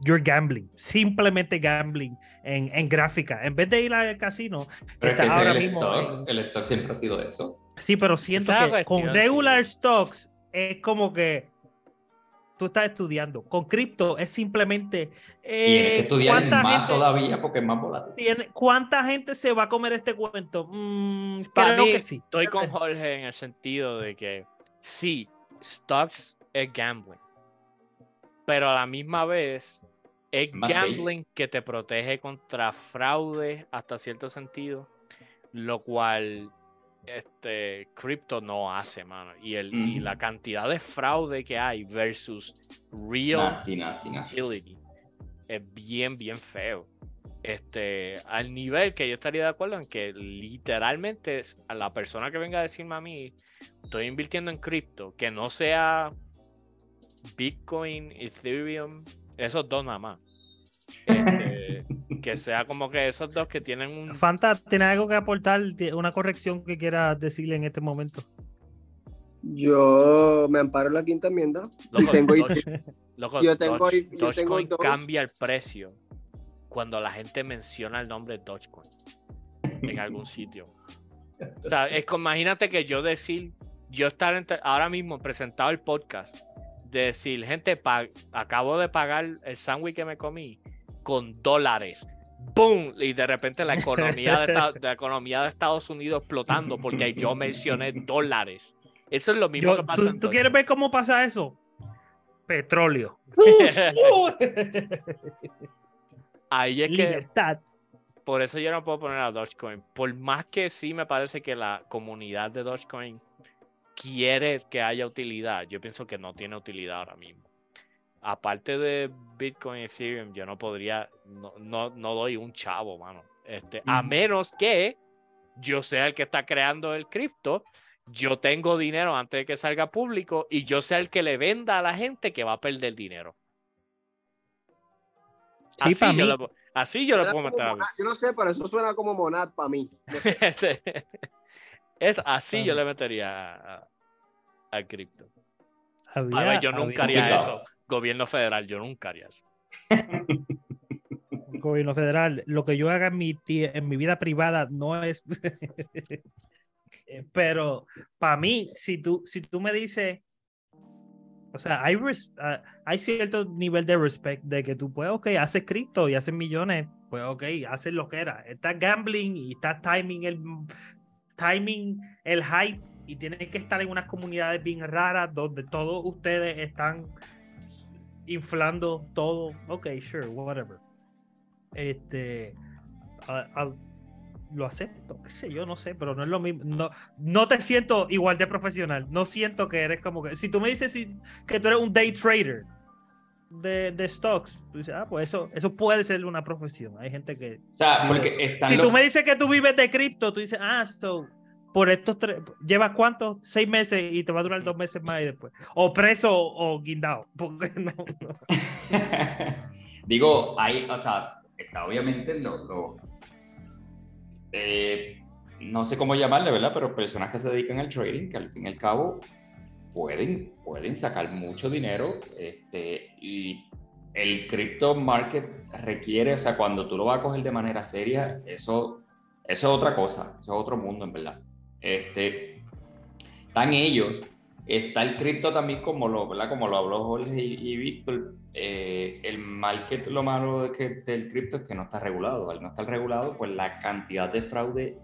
you're gambling, simplemente gambling en, en gráfica. En vez de ir al casino, Pero es que ahora el mismo stock. en- El stock siempre ha sido eso. Sí, pero siento Esa que cuestión, con regular sí. stocks es como que tú estás estudiando. Con cripto es simplemente Tienes que eh, estudiar ¿cuánta más gente todavía porque es más volátil. tiene, cuánta gente se va a comer este cuento. Mm, Para creo mí, que sí. Estoy con Jorge en el sentido de que sí, stocks es gambling, pero a la misma vez es gambling que te protege contra fraude hasta cierto sentido, lo cual este cripto no hace, mano. Y, el, y la cantidad de fraude que hay versus real utility es bien, bien feo. Este, al nivel que yo estaría de acuerdo en que literalmente a la persona que venga a decirme a mí, estoy invirtiendo en cripto, que no sea Bitcoin, Ethereum, esos dos nada más. Este, que sea como que esos dos que tienen un Fanta, ¿tiene algo que aportar? ¿Tie- ¿Una corrección que quieras decirle en este momento? Yo me amparo en la quinta enmienda. Loco, tengo Doge- loco, yo tengo- Doge- yo tengo Dogecoin dos. cambia el precio cuando la gente menciona el nombre Dogecoin en algún sitio. O sea, es como, imagínate que yo decir, yo estar entre- ahora mismo presentado el podcast, decir, gente, acabo de pagar el sándwich que me comí con dólares. ¡Boom! Y de repente la economía de, esta- la economía de Estados Unidos explotando porque yo mencioné dólares. Eso es lo mismo Yo- que pasa ¿tú, tú quieres ver cómo pasa eso? Petróleo. Ahí es que Libertad. por eso yo no puedo poner a Dogecoin. Por más que sí me parece que la comunidad de Dogecoin quiere que haya utilidad, yo pienso que no tiene utilidad ahora mismo. Aparte de Bitcoin y Ethereum, yo no podría, no, no, no doy un chavo, mano. Este, A menos que yo sea el que está creando el cripto, yo tengo dinero antes de que salga público y yo sea el que le venda a la gente que va a perder dinero. Sí, así, yo po- así yo Suena puedo meter a mí. Monad. Yo no sé, pero eso suena como Monad para mí. No sé. Es así yo le metería a- al cripto. A ver, yo nunca había- haría Complicado. eso. Gobierno federal, yo nunca haría eso. Gobierno federal, lo que yo haga en mi, tie- en mi vida privada no es. Eh, pero para mí, si tú, si tú me dices, o sea, hay, res- ah, hay cierto nivel de respect de que tú puedes, ok, haces cripto y haces millones, pues ok, haces lo que era. Estás gambling y estás timing el, timing el hype y tienes que estar en unas comunidades bien raras donde todos ustedes están inflando todo. Ok, sure, whatever. Este, lo acepto, qué sé yo, no sé, pero no es lo mismo. No, no te siento igual de profesional. No siento que eres como que. Si tú me dices que tú eres un day trader de, de stocks, tú dices, ah, pues eso, eso puede ser una profesión. Hay gente que. O sea, porque Si los- tú me dices que tú vives de cripto, tú dices, ah, so, por estos tres, llevas cuántos? Seis meses y te va a durar dos meses más y después. O preso o guindado. Porque no, no. Digo, hay, o sea, está obviamente lo, lo- eh, no sé cómo llamarle, ¿verdad? Pero personas que se dedican al trading, que al fin y al cabo pueden, pueden sacar mucho dinero este, y el crypto market requiere, o sea, cuando tú lo vas a coger de manera seria, eso, eso es otra cosa, eso es otro mundo, en verdad. Este, están ellos, está el cripto también como lo, ¿verdad? Como lo habló Jorge y, y Víctor, eh, el market, lo malo de que, del cripto es que no está regulado. Al no estar regulado, pues la cantidad de fraude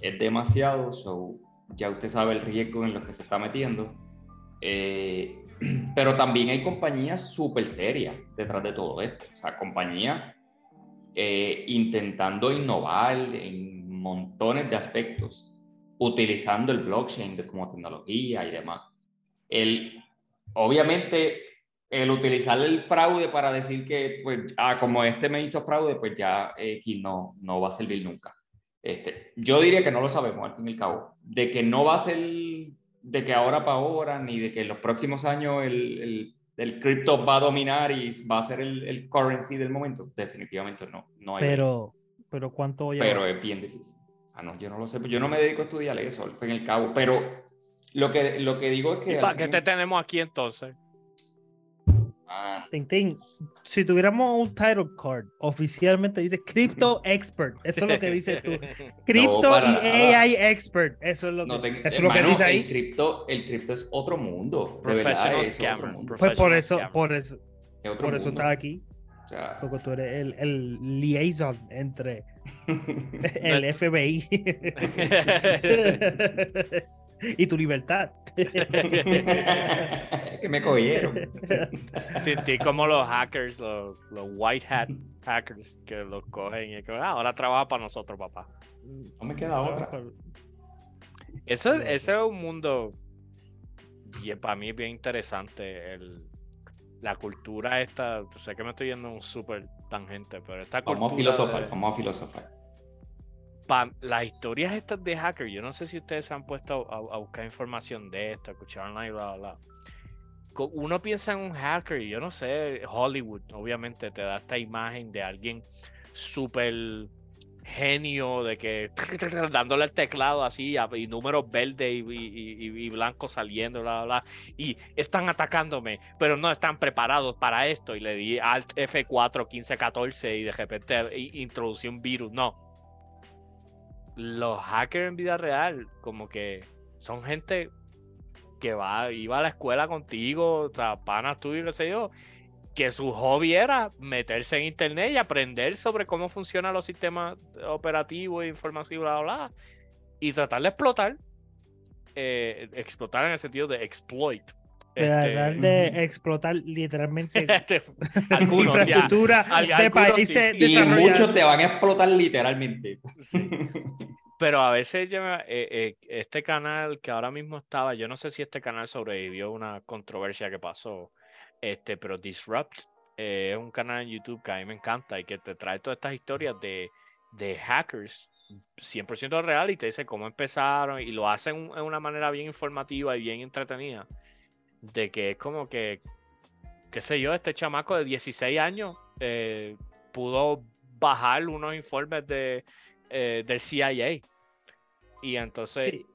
es demasiado, so, ya usted sabe el riesgo en lo que se está metiendo. Eh, pero también hay compañías súper serias detrás de todo esto. O sea, compañías eh, intentando innovar en montones de aspectos, utilizando el blockchain como tecnología y demás. El, obviamente, el utilizar el fraude para decir que, pues, ah, como este me hizo fraude, pues ya X no, no va a servir nunca. Este, yo diría que no lo sabemos al fin y al cabo. De que no va a ser de que ahora para ahora, ni de que en los próximos años el, el, el cripto va a dominar y va a ser el, el currency del momento. Definitivamente no. no hay Pero, pero ¿cuánto voy a pero es bien difícil. Ah, no, yo no lo sé, yo no me dedico a estudiar eso, al fin y al cabo, pero lo que, lo que digo es que... ¿Y al para qué fin- te tenemos aquí entonces? Ah, Tintín, si tuviéramos un title card, oficialmente dice Crypto Expert. Eso es lo que dices tú. Crypto para y nada. AI Expert. Eso es lo que, no te- eso es lo que hermano, dice El ahí. cripto, el cripto es otro mundo, de verdad, es otro mundo. Pues por eso, scammer. por eso, es otro por eso estás aquí. O sea, Porque tú eres el, el liaison entre el FBI y tu libertad. que me cogieron. Tintín como los hackers, los, los white hat hackers que los cogen y que ah, ahora trabaja para nosotros, papá. No me queda otra. Eso, ese es un mundo y para mí es bien interesante el, la cultura esta, sé que me estoy yendo un súper tangente, pero esta Vamos a cultura filosofar, de- vamos a filosofar. Las historias estas de hacker, yo no sé si ustedes se han puesto a, a buscar información de esto, escuchar online, bla, bla, bla. Uno piensa en un hacker yo no sé, Hollywood obviamente te da esta imagen de alguien súper genio, de que dándole el teclado así a- y números verdes y, y- blancos saliendo, bla, bla, bla, y están atacándome, pero no están preparados para esto y le di Alt F4 1514 y de repente introducí un virus, no los hackers en vida real, como que son gente que va, iba a la escuela contigo, o sea, panas tuyos, qué sé yo, que su hobby era meterse en internet y aprender sobre cómo funcionan los sistemas operativos, informativos, bla, bla, bla, y tratar de explotar, eh, explotar en el sentido de exploit. De Este, tratar de explotar literalmente este, algunos, ya, infraestructura al- de algunos sí. países Y muchos te van a explotar literalmente. Sí. Pero a veces yo eh, eh, este canal que ahora mismo estaba, yo no sé si este canal sobrevivió a una controversia que pasó, este, pero Disrupt eh, es un canal en YouTube que a mí me encanta y que te trae todas estas historias de, de hackers 100% real y te dice cómo empezaron y lo hacen de una manera bien informativa y bien entretenida. De que es como que, qué sé yo, este chamaco de 16 años eh, pudo bajar unos informes de, eh, del CIA. Y entonces, Sí.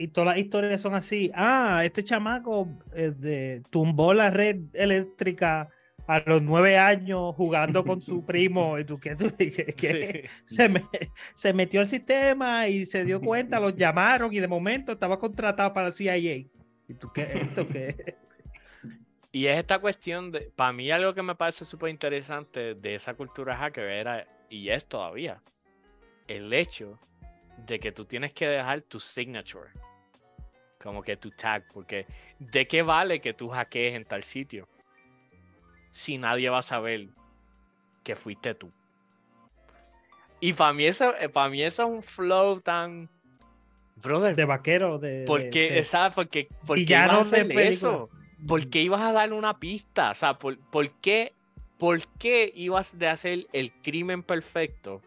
Y todas las historias son así. Ah, este chamaco eh, de- tumbó la red eléctrica a los nueve años jugando con su primo. Y tú, ¿qué, tú, qué- qué? Se, me- se metió al sistema y se dio cuenta, los llamaron y de momento estaba contratado para la CIA. ¿Y tú qué es esto? ¿Qué? Y es esta cuestión de, para mí algo que me parece súper interesante de esa cultura hacker era, y es todavía, el hecho de que tú tienes que dejar tu signature, como que tu tag, porque ¿de qué vale que tú hackees en tal sitio? Si nadie va a saber que fuiste tú. Y para mí eso, para mí eso es un flow tan... Brother, De vaquero, de. ¿por de- qué, de- ¿sabes? Porque, ¿por qué villanos ibas a de hacer eso? ¿Por qué ibas a darle una pista? O sea, ¿por, por qué, ¿por qué ibas de hacer el crimen perfecto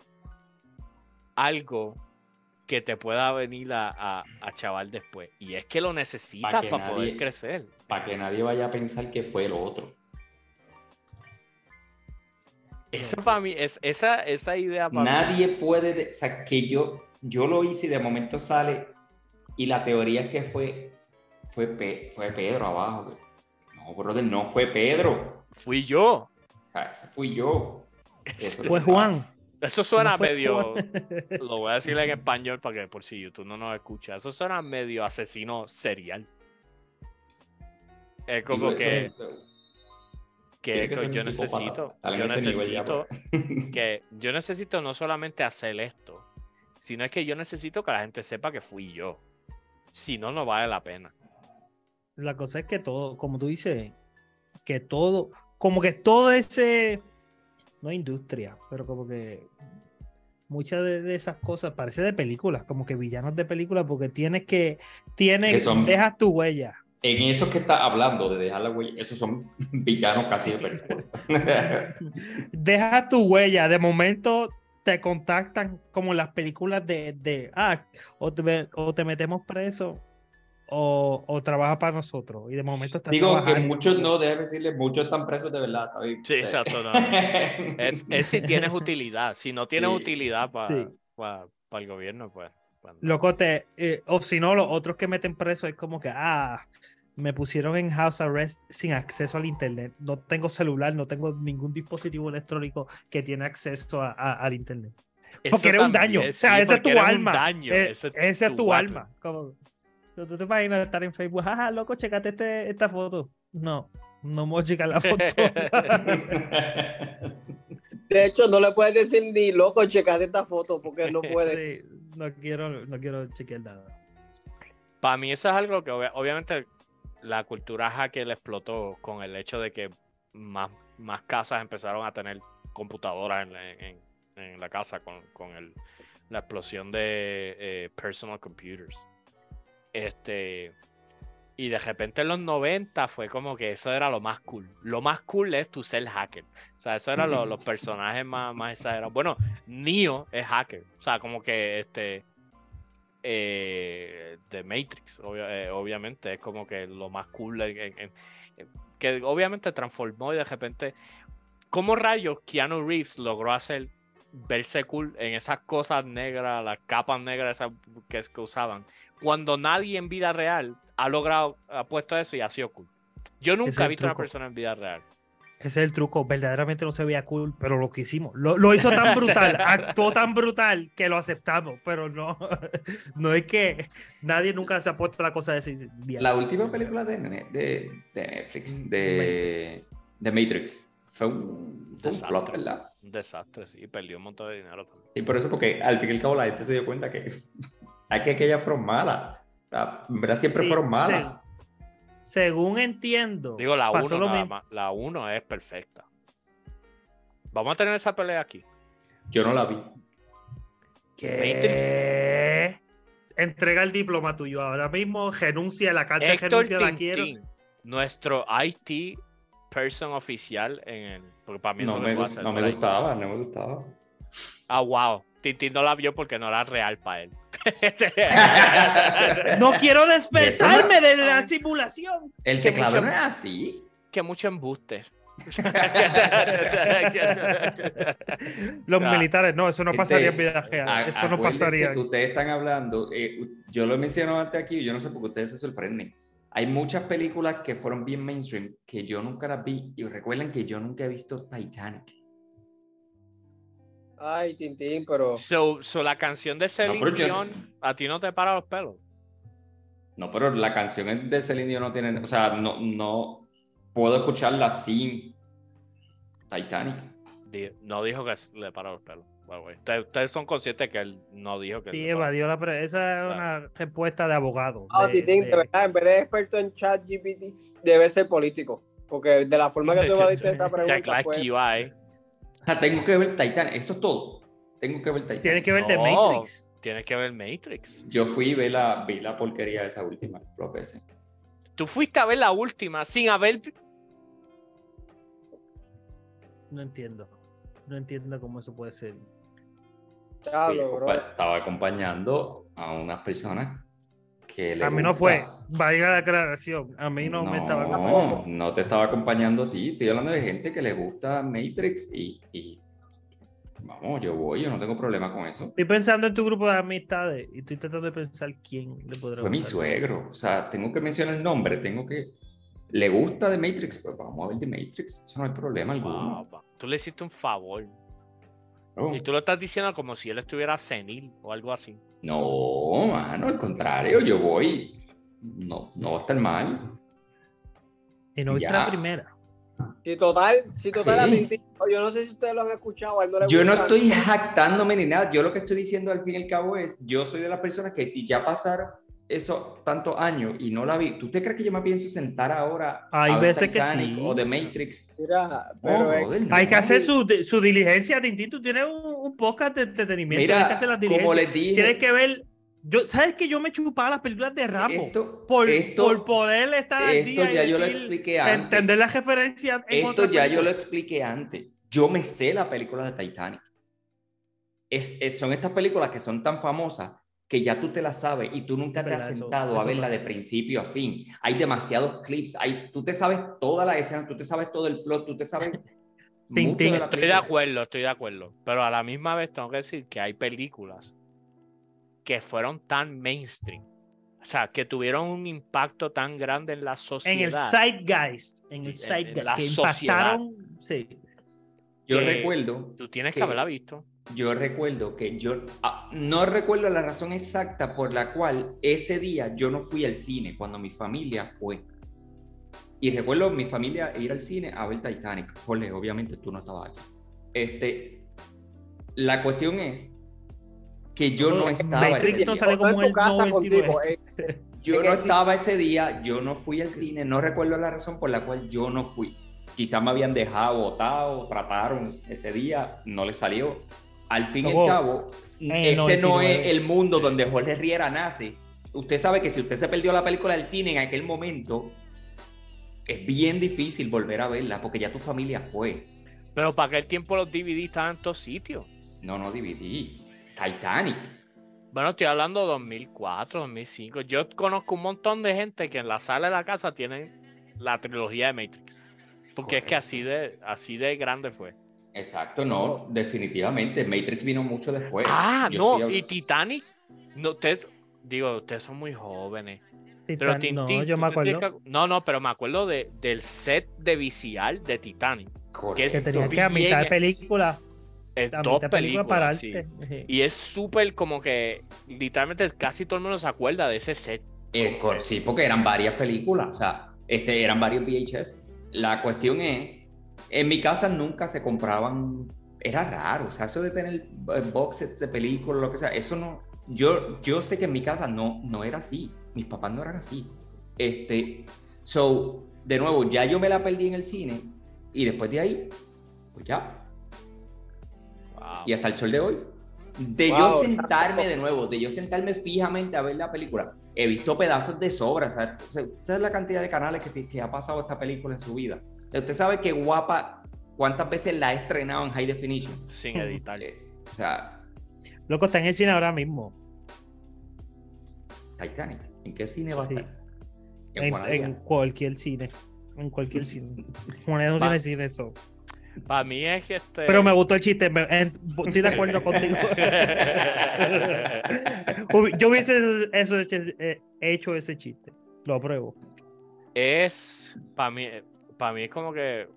algo que te pueda venir a, a, a chaval después? Y es que lo necesitas para poder nadie- crecer. Para que nadie vaya a pensar que fue el otro. Eso para mí, es, esa, esa idea para mí. Nadie puede, de- o sea, que yo, yo lo hice y de momento sale y la teoría es que fue, fue, Pe- fue Pedro abajo. güey. No, brother, no fue Pedro. Fui yo. O sea, ese fui yo. Eso Fue Juan. Eso suena medio. Lo voy a decir en español para que por si YouTube no nos escucha. Eso suena medio asesino serial. Es como Digo, que. eso- que, yo necesito, yo ya, necesito que yo necesito no solamente hacer esto, sino es que yo necesito que la gente sepa que fui yo. Si no, no vale la pena. La cosa es que todo, como tú dices, que todo, como que todo ese, no industria, pero como que muchas de, de esas cosas parece de películas, como que villanos de películas, porque tienes que, tienes, Que son- dejas tu huella. En eso que está hablando de dejar la huella, esos son villanos casi de película. Dejas tu huella, de momento te contactan como las películas de, de ah, o te, o te metemos preso o, o trabaja para nosotros. Y de momento estás Digo que muchos no, déjame decirle, muchos están presos de verdad. está. Sí, exacto. no. Es, es si tienes utilidad. Si no tienes Sí. utilidad para Sí. el gobierno, pues. no. Loco, te, eh, o si no, los otros que meten preso es como que, ah, me pusieron en house arrest sin acceso al internet. No tengo celular, no tengo ningún dispositivo electrónico que tiene acceso a- a- al internet. Eso Porque eres un daño. O sea, sí, ese es tu alma. daño, Eh, ese ese es tu alma. Como, tú te imaginas estar en Facebook, ajá, loco, checate este, esta foto. No, no me voy a checar la foto. De hecho, no le puedes decir ni loco, checate esta foto porque no puede. Sí, no quiero, no quiero chequear nada. Para mí eso es algo que obvia- obviamente la cultura hacker explotó con el hecho de que más, más casas empezaron a tener computadoras en la, en- en la casa con, con el- la explosión de eh, personal computers. Este, y de repente en los 90 fue como que eso era lo más cool. Lo más cool es tu ser hacker. O sea, eso eran lo- los personajes más, más exagerados. Bueno, Neo es hacker. O sea, como que este eh, de Matrix, obvia- eh, obviamente, es como que lo más cool en- en- en- que obviamente transformó y de repente, ¿cómo rayos Keanu Reeves logró hacer verse cool en esas cosas negras, las capas negras esas que, es que usaban, cuando nadie en vida real ha logrado, ha puesto eso y ha sido cool? Yo nunca he visto a una truco. persona en vida real. Ese es el truco. Verdaderamente no se veía cool, pero lo que hicimos. Lo, lo hizo tan brutal, actuó tan brutal que lo aceptamos, pero no, no es que nadie nunca se ha puesto la cosa de. La última película de, de, de Netflix, de, de Matrix, fue un, fue un flop, ¿verdad? Un desastre, sí, perdió un montón de dinero también. Y por eso, porque al fin y al cabo la gente se dio cuenta que hay que aquellas fueron malas. O sea, en verdad siempre Sí, fueron malas. se- según entiendo, Digo, la pasó 1 lo nada mismo. más. La 1 es perfecta. Vamos a tener esa pelea aquí. Yo no la vi. ¿Qué? Entrega el diploma tuyo ahora mismo, renuncia, la carta renuncia la quiero. Nuestro IT person oficial en el. Porque para mí No eso me, no me gustaba, no me gustaba. Ah, wow. Tintín no la vio porque no era real para él. No quiero despertarme de la simulación. El Que teclado mucho- no es así. que mucho embuste. Los Ah. militares, no, eso no Este, pasaría en vida real. A- Eso no pasaría. que ustedes están hablando, eh, yo lo menciono antes aquí, yo no sé por qué ustedes se sorprenden. hay muchas películas que fueron bien mainstream que yo nunca las vi. Y recuerden que yo nunca he visto Titanic. Ay, Tintín, pero. So, so la canción de Celine yo- a ti no te para los pelos. No, pero la canción de Celine Dion no tiene, o sea, no, no puedo escucharla sin Titanic. No dijo que le para los pelos. Bueno, güey, Ustedes, ustedes son conscientes que él no dijo que Sí, le para- evadió la pre- Esa es una respuesta de abogado. Ah, de- Tintín, de de- verdad, en vez de experto en chat GPT, debe ser político. Porque de la forma que tú evadiste esta Ya, pregunta. claro, fue- esquiva, eh. O sea, tengo que ver Titanic, eso es todo. Tengo que ver Titanic. Tienes que ver The No. Matrix. Tienes que ver Matrix. Yo fui y vi la, vi la porquería de esa última, el flop ese. Tú fuiste a ver la última sin haber. No entiendo. No entiendo cómo eso puede ser. Fui- bro. Estaba acompañando a unas personas que le A mí no fue. Vaya la aclaración. A mí no, me estaba. No, no te estaba acompañando a ti. Estoy hablando de gente que le gusta Matrix y, y vamos, yo voy, yo no tengo problema con eso. Estoy pensando en tu grupo de amistades y estoy tratando de pensar quién le podrá Fue mi suegro, o sea, tengo que mencionar el nombre, tengo que... ¿Le gusta de Matrix? Pues vamos a ver de Matrix, eso no hay problema alguno. Papá, Tú le hiciste un favor. No, Y tú lo estás diciendo como si él estuviera senil o algo así. No, mano, al contrario, yo voy, no, no va a estar mal. Y no viste la primera. Si total, si total a. Tintín, yo no sé si ustedes lo han escuchado, no Yo no estoy jactándome ni nada, yo lo que estoy diciendo al fin y al cabo es, yo soy de las personas que si ya pasaron eso tantos años y no la vi, ¿tú te crees que yo me pienso sentar ahora Hay a que Titanic sí. o The Matrix? Mira, Oh, pero es- joder, Hay que hacer su, su diligencia, Tintín. Tú tienes un, un podcast de entretenimiento. tienes que Mira, hacer las como les dije, Tienes que ver. Yo, ¿Sabes que yo me chupaba las películas de Rambo? esto, por, esto- por poder estar al esto día y ya yo lo expliqué antes. entender las referencias en Esto ya yo lo expliqué antes. Yo me sé la película de Titanic. Es, es- son estas películas que son tan famosas que ya tú te las sabes y tú nunca te has Verdad, eso- sentado a verla de principio a fin. Hay demasiados clips, hay, tú te sabes toda la escena, tú te sabes todo el plot, tú te sabes De Estoy de acuerdo, estoy de acuerdo. Pero a la misma vez tengo que decir que hay películas que fueron tan mainstream. O sea, que tuvieron un impacto tan grande en la En el sociedad. zeitgeist. En el En- en zeitgeist. la que sociedad. impactaron. Sí. Yo que- recuerdo, Tú tienes que que- haberla visto. yo recuerdo que yo ah, no recuerdo la razón exacta por la cual ese día yo no fui al cine cuando mi familia fue. Y recuerdo mi familia ir al cine a ver Titanic. Jorge, obviamente tú no estabas allí. Este, la cuestión es que yo no estaba Matrix ese no día. sale como en en tu el casa 99. contigo, eh. Yo en no estaba ese día, yo no fui al cine, no recuerdo la razón por la cual yo no fui. Quizás me habían dejado botado, trataron ese día, no le salió. Al fin y al cabo, el este no 99. es el mundo donde Jorge Riera nace. Usted sabe que si usted se perdió la película del cine en aquel momento, es bien difícil volver a verla porque ya tu familia fue. Pero para aquel tiempo los DVD estaban en todos sitios. No, no DVD. Titanic. Bueno, estoy hablando de 2004, 2005. Yo conozco un montón de gente que en la sala de la casa tienen la trilogía de Matrix. Porque es que así de, así de grande fue. Exacto, no, definitivamente. Matrix vino mucho después. ah, Yo no, estoy y Titanic. No, ustedes, digo, ustedes son muy jóvenes. Pero Titan- no, Tintín, yo me acuerdo que- No, no, pero me acuerdo de, del set de VCR de Titanic. Correcto. que es que tenía que a mitad de película, Es dos película películas, para sí. arte. Y es súper como que literalmente casi todo el mundo se acuerda de ese set. Eh, sí, porque eran varias películas, o sea, este, eran varios VHS. La cuestión es, en mi casa nunca se compraban, era raro, o sea, eso de tener eh, box sets de películas, lo que sea, eso no, yo, yo sé que en mi casa no, no era así, mis papás no eran así. Este, so, de nuevo, ya yo me la perdí en el cine y después de ahí, pues ya, Wow. y hasta el sol de hoy. De Wow, yo sentarme de nuevo, de yo sentarme fijamente a ver la película, he visto pedazos de sobra. ¿sabes la cantidad de canales que, que ha pasado esta película en su vida? Usted sabe que guapa, cuántas veces la he estrenado en high definition. Sin editar. Eh, o sea, Loco, está en el cine ahora mismo. Titanic, ¿en qué cine va a Sí. estar? En, En, Juanadía. en cualquier cine. En cualquier cine. Juanadía no tiene cine eso. Para mí es que este. Pero me gustó el chiste. me- en- estoy de acuerdo contigo. Yo hubiese eso, hecho- eh, hecho ese chiste. Lo apruebo. es, para mí, para mí es como que,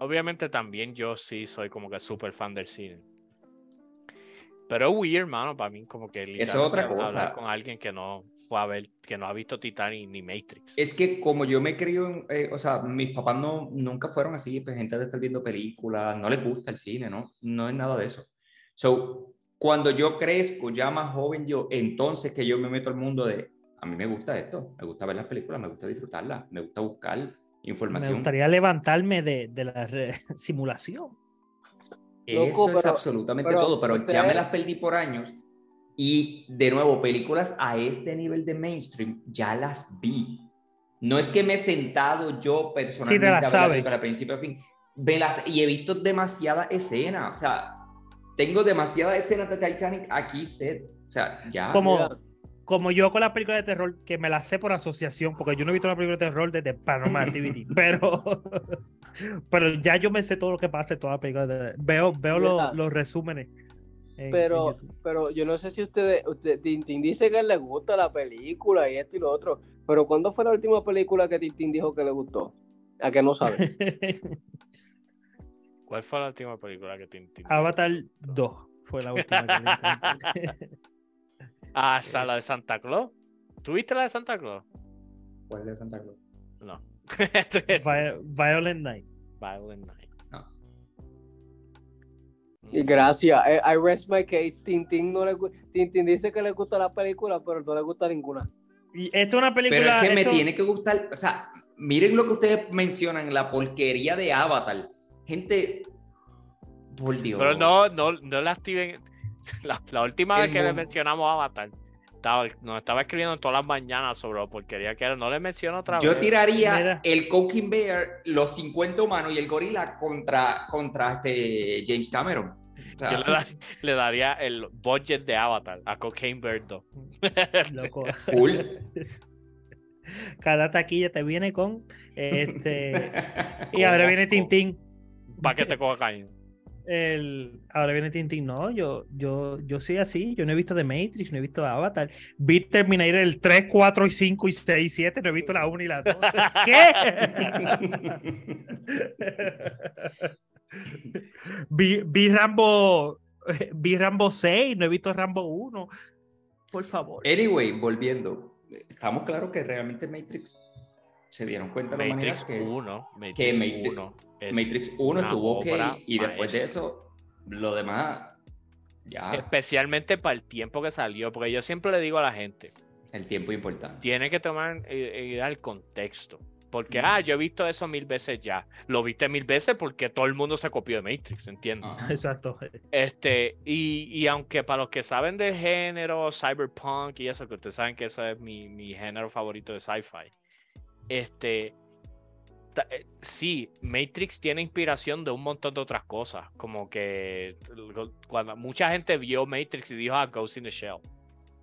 obviamente también yo sí soy como que súper fan del cine. Pero es weird, hermano, para mí como que Eso es otra cosa. con alguien que no fue a ver, que no ha visto Titanic ni Matrix. Es que como yo me crío, en, eh, o sea, mis papás no, nunca fueron así, pues gente de estar viendo películas, no les gusta el cine, ¿no? No es nada de eso. So, cuando yo crezco, ya más joven yo, entonces que yo me meto al mundo de, a mí me gusta esto, me gusta ver las películas, me gusta disfrutarlas, me gusta buscar Me información. gustaría levantarme de, de la simulación. Eso Loco, es pero- absolutamente pero todo, pero ya me las perdí por años. Y de nuevo, películas a este nivel de mainstream ya las vi. No es que me he sentado yo personalmente a ver la sabes. película de principio a fin. Ve las, y he visto demasiadas escenas. O sea, tengo demasiadas escenas de Titanic aquí set. O sea, ya. Como, como yo con las películas de terror, que me las sé por asociación, porque yo no he visto una película de terror desde Paranormal Activity, pero, pero ya yo me sé todo lo que pasa en todas las películas. De, veo veo los, los resúmenes. En- Pero, pero yo no sé si ustedes, usted, Tintín dice que le gusta la película y esto y lo otro, pero ¿cuándo fue la última película que Tintín dijo que le gustó? A que no sabe. ¿Cuál fue la última película que entiendo? Avatar 2 fue la última que. Ah, esa, la de Santa Claus. ¿Tuviste la de Santa Claus? ¿Cuál de Santa Claus? No. Vi- Violent Night. Violent Night. Gracias. eh, I rest my case. Tintín, no le, Tintín dice que le gusta la película, pero no le gusta ninguna. Y esto es una película. Pero es que me tiene que gustar. O sea, miren lo que ustedes mencionan, la porquería de Avatar. Gente. Por Dios. Pero no, no, no la activen. La, la última El vez que le mencionamos Avatar, estaba, nos estaba escribiendo todas las mañanas sobre lo porquería que era. No le menciono otra Yo vez. tiraría Mira. el Coking Bear, los 50 humanos y el gorila contra, contra este James Cameron. Yo le, da- le daría el budget de Avatar a Cocaine Bird 2. Loco. cool. Cada taquilla te viene con este. Y ahora viene Tintín. Paquete cocaína. El, ahora viene Tintín. No, yo, yo, yo soy así. Yo no he visto The Matrix, no he visto Avatar. Vi Terminator el 3, 4 y 5 y 6 y 7. No he visto la 1 y la 2. ¿Qué? Vi, vi Rambo. Vi Rambo 6, no he visto Rambo 1. Por favor. Anyway, volviendo. Estamos claros que realmente Matrix se dieron cuenta de la manera Matrix que 1. Matrix que Matrix- 1. es Matrix 1 una tuvo que y después de eso lo demás ya Especialmente para el tiempo que salió. Porque yo siempre le digo a la gente. el tiempo es importante. tiene que tomar eh, eh, el contexto. Porque, ah, yo he visto eso mil veces ya. Lo viste mil veces porque todo el mundo se copió de Matrix, ¿entiendes? Ajá. Exacto. Este, y, y aunque para los que saben de género, cyberpunk y eso, que ustedes saben que eso es mi, mi género favorito de sci-fi, este, eh, sí, Matrix tiene inspiración de un montón de otras cosas, como que cuando mucha gente vio Matrix y dijo, ah, Ghost in the Shell,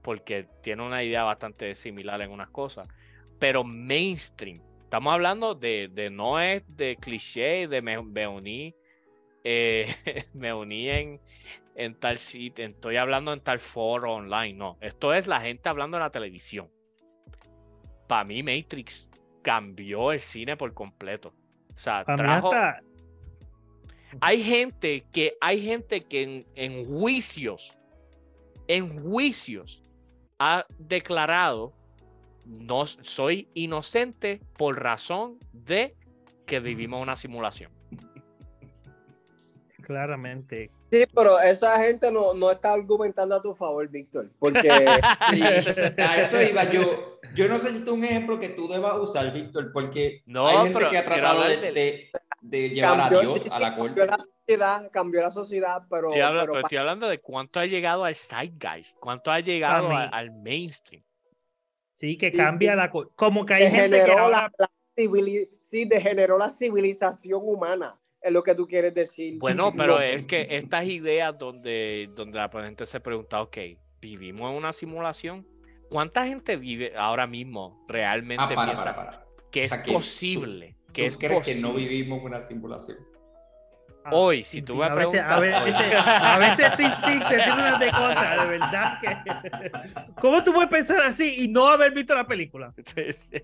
porque tiene una idea bastante similar en unas cosas, pero mainstream, estamos hablando de, de no es de cliché, de me, me uní, eh, me uní en, en tal sitio, estoy hablando en tal foro online, no, esto es la gente hablando en la televisión. Para mí Matrix cambió el cine por completo. O sea, Para trajo, hasta- hay gente que hay gente que en, en juicios en juicios ha declarado no soy inocente por razón de que vivimos una simulación claramente. Sí, pero esa gente no, no está argumentando a tu favor, Víctor, porque Sí, a eso iba yo. Yo no sé si tú un ejemplo que tú debas usar, Víctor, porque No, hay gente pero que ha tratado de, del- de- de llevar a cambió, Dios sí, a la cambió corte. la sociedad, cambió la sociedad, pero, estoy, hablando, pero pero estoy hablando de cuánto ha llegado al zeitgeist cuánto ha llegado al mainstream Sí, que Sí, cambia sí. la co- Como que hay gente que degeneró ahora- la, la sí, degeneró la civilización humana, es lo que tú quieres decir. Bueno, pero No, es que estas ideas donde, donde la gente se pregunta, ok, ¿vivimos en una simulación? ¿Cuánta gente vive ahora mismo realmente Ah, para, piensa para, para. que O es que tú- posible? que ¿Tú es crees posible? que no vivimos una simulación? Ah, Hoy, si tú me a veces, a preguntas- veces, a veces Tintín te tiene unas de cosas, de verdad que. ¿Cómo tú puedes pensar así y no haber visto la película? Sí, sí.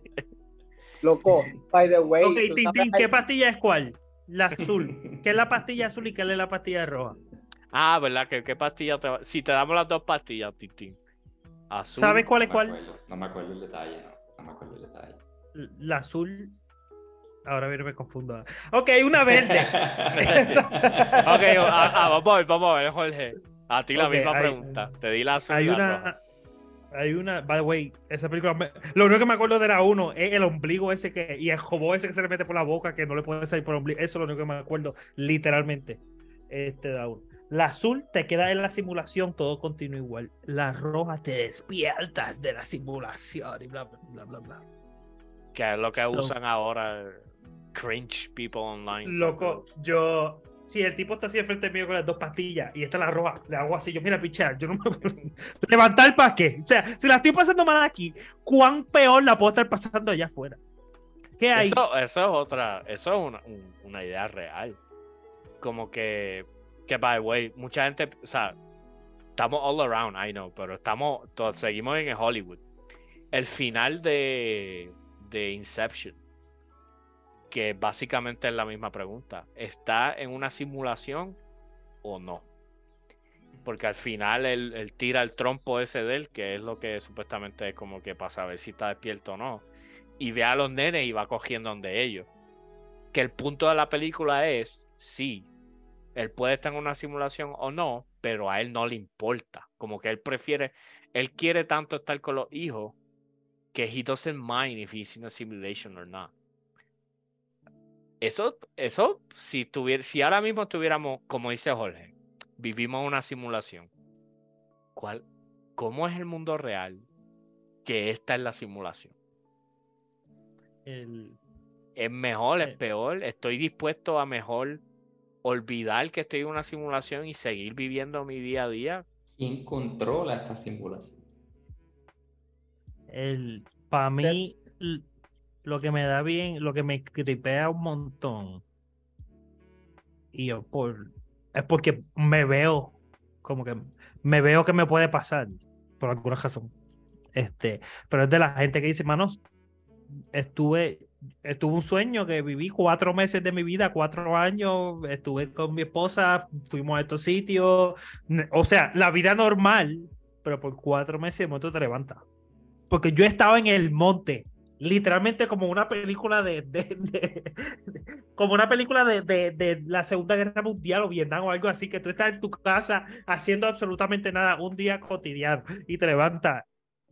Loco, by the way. Ok, Tintín, ¿qué pastilla es cuál? La azul. ¿Qué es la pastilla azul y qué es la pastilla roja? Ah, ¿verdad? ¿Qué, qué pastilla te va? Si te damos las dos pastillas, Tintín. Azul. ¿Sabes cuál es No cuál? acuerdo, no me acuerdo el detalle, no. No me acuerdo el detalle. La azul. Ahora me confundo. Ok, una verde. ok, ah, ah, vamos a ver, vamos a ver, Jorge. A ti la misma hay- pregunta. Te di la azul Hay la roja. una. Hay una, by the way, esa película, me- lo único que me acuerdo de la uno es el ombligo ese que, y el jobó ese que se le mete por la boca que no le puede salir por el ombligo, eso es lo único que me acuerdo, literalmente, este de la uno. La azul te queda en la simulación, todo continúa igual. La roja te despiertas de la simulación y bla, bla, bla, bla, bla. Que es lo que usan ahora. Cringe people online. Loco, yo. Si el tipo está así enfrente mío con las dos pastillas y esta es la roja, le hago así, yo mira, pichar, yo no me levantar para qué. O sea, si la estoy pasando mal aquí, ¿cuán peor la puedo estar pasando allá afuera? ¿Qué hay? Eso, eso es otra, eso es una, un- una idea real. Como que, que by the way, mucha gente, o sea, estamos all around, I know, pero estamos, todos, seguimos en Hollywood. El final de, de Inception, que básicamente es la misma pregunta, ¿está en una simulación o no? Porque al final él, tira el trompo ese de él, que es lo que supuestamente es como que para saber si está despierto o no y ve a los nenes y va cogiendo donde ellos. Que el punto de la película es, sí, él puede estar en una simulación o no, pero a él no le importa. Como que él prefiere, él quiere tanto estar con los hijos que he doesn't mind if he's in a simulation or not. Eso, eso, si tuviera, si ahora mismo estuviéramos, como dice Jorge, vivimos una simulación. ¿Cuál, ¿Cómo es el mundo real que esta es la simulación? El- ¿Es mejor? ¿Es Sí. peor? ¿Estoy dispuesto a mejor olvidar que estoy en una simulación y seguir viviendo mi día a día? ¿Quién controla esta simulación? el, para mí, lo que me da bien, lo que me cripea un montón, y yo por, es porque me veo, como que me veo que me puede pasar, por alguna razón. Este, pero es de la gente que dice, manos, estuve, estuve un sueño que viví cuatro meses de mi vida, cuatro años, estuve con mi esposa, fuimos a estos sitios, o sea, la vida normal, pero por cuatro meses de momento te levantas. Porque yo estaba en el monte, literalmente como una película de, de- de- de- como una película de, de- de la Segunda Guerra Mundial o Vietnam o algo así, que tú estás en tu casa haciendo absolutamente nada, un día cotidiano, y te levantas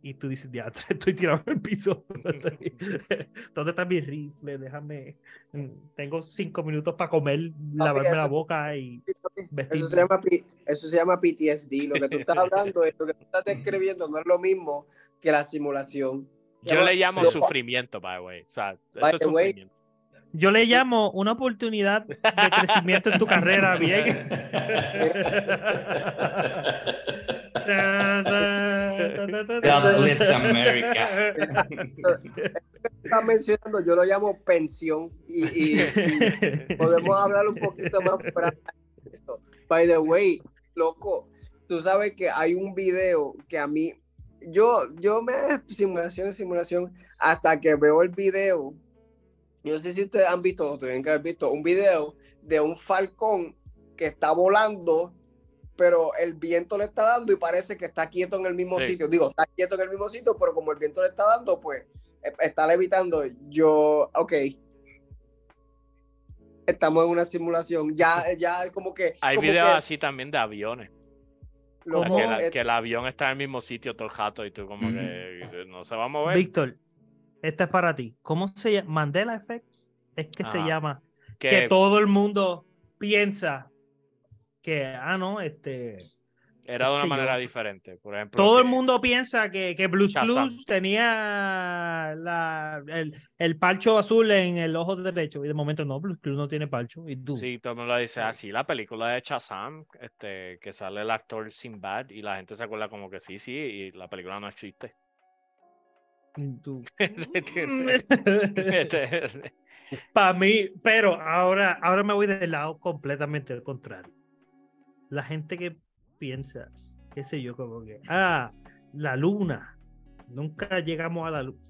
y tú dices, ya, estoy tirado en el piso. ¿Dónde está mi rifle? Déjame. mm, Tengo cinco minutos para comer, lavarme la eso- boca y Eso vestirme. se, llama, eso se llama PTSD. Lo que tú estás hablando, lo que tú estás describiendo no es lo mismo que la simulación. Yo le llamo sufrimiento, by the way. O sea, By eso es the way, sufrimiento. Yo le llamo una oportunidad de crecimiento en tu carrera, bien. God bless America. Estás mencionando, yo lo llamo pensión y, y- y podemos hablar un poquito más de esto. By the way, loco, tú sabes que hay un video que a mí, yo, yo me simulación, simulación, hasta que veo el video. Yo no sé si ustedes han visto, o tienen que haber visto, un video de un falcón que está volando, pero el viento le está dando y parece que está quieto en el mismo Sí. sitio. Digo, está quieto en el mismo sitio, pero como el viento le está dando, pues eh, está levitando. Yo, ok. Estamos en una simulación. Ya, ya como que. Hay como videos que así también de aviones. Lo- ¿Cómo? Que, la- eh, que el avión está en el mismo sitio todo el jato y tú como que no se va a mover. Víctor, esta es para ti. ¿Cómo se llama? Mandela Effect. Es que se Ajá. llama. Que, Que todo el mundo piensa que, ah, no, este. Era de una manera yo- diferente. Por ejemplo, Todo el mundo piensa que, que Blues tenía la, el, el parcho azul en el ojo derecho y de momento no, Blues Clues no tiene parcho. Y tú. Sí, todo el mundo dice así. La película de Shazam, este, que sale el actor Sinbad y la gente se acuerda como que sí, sí, y la película no existe. tú. Para mí, pero ahora, ahora me voy del lado completamente al contrario. La gente que piensa, qué sé yo, como que, ah, la luna, nunca llegamos a la luz.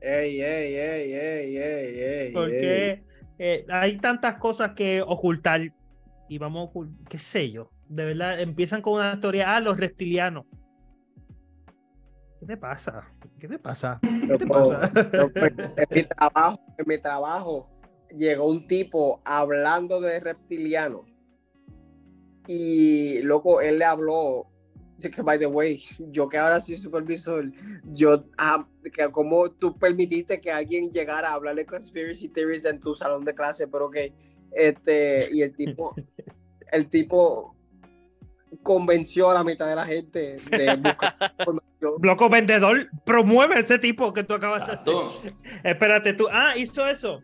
Ey, ey, ey, ey, ey, ey. Porque eh, hay tantas cosas que ocultar y vamos a ocult- qué sé yo, de verdad, empiezan con una historia, ah, los reptilianos. ¿Qué te pasa? ¿Qué te pasa? En mi trabajo, en mi trabajo llegó un tipo hablando de reptiliano y loco él le habló dice que by the way yo que ahora soy supervisor yo ah, que como tú permitiste que alguien llegara a hablar de conspiracy theories en tu salón de clase pero que este y el tipo el tipo convenció a la mitad de la gente de buscar información Loco vendedor, promueve a ese tipo que tú acabas de hacer. Tú, Espérate, tú. Ah, hizo eso.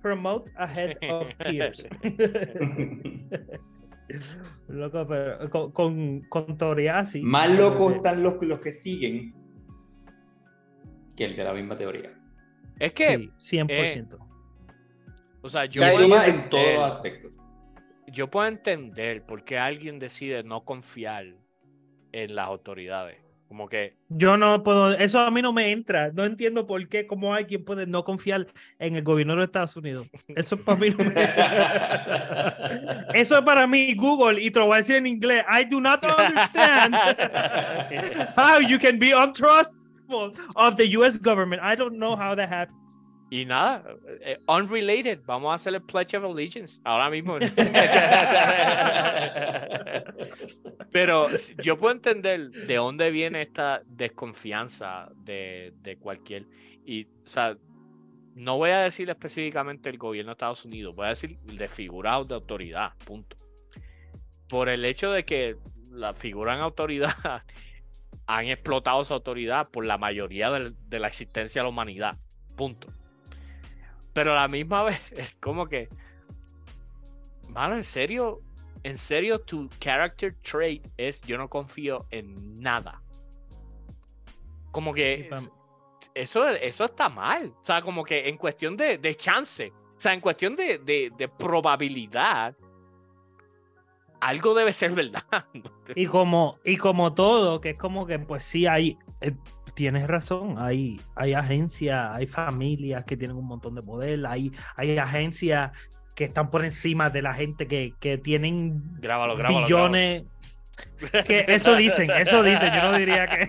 Promote ahead of peers. Loco, pero con, con, con teoría así. Más locos están los, los que siguen que el de la misma teoría. Es que, Sí, 100%. o sea, yo puedo, en todos aspectos. yo puedo entender por qué alguien decide no confiar en las autoridades. Como que, Yo no puedo, eso a mí no me entra. No entiendo por qué, cómo alguien puede no confiar en el gobierno de Estados Unidos. Eso para mí no me Eso es para mí Google y te lo voy a decir en inglés. I do not understand how you can be untrustful of the US government. I don't know how that happens. Y nada, eh, unrelated, vamos a hacer el Pledge of Allegiance ahora mismo. Pero yo puedo entender de dónde viene esta desconfianza de, de cualquier. Y, o sea, no voy a decir específicamente el gobierno de Estados Unidos, voy a decir de figuras de autoridad, punto. Por el hecho de que la figura en autoridad han explotado su autoridad por la mayoría del- de la existencia de la humanidad, punto. Pero a la misma vez es como que, mano, en serio, en serio, tu character trait es yo no confío en nada. Como que eso, eso está mal. O sea, como que en cuestión de, de chance, o sea, en cuestión de, de- de probabilidad, algo debe ser verdad. Y como, y como todo, que es como que, pues sí, hay, eh, tienes razón, hay, hay agencias, hay familias que tienen un montón de poder, hay, hay agencias que están por encima de la gente que, que tienen Grábalo, grábalo. billones. Que eso dicen, eso dicen, yo no diría que.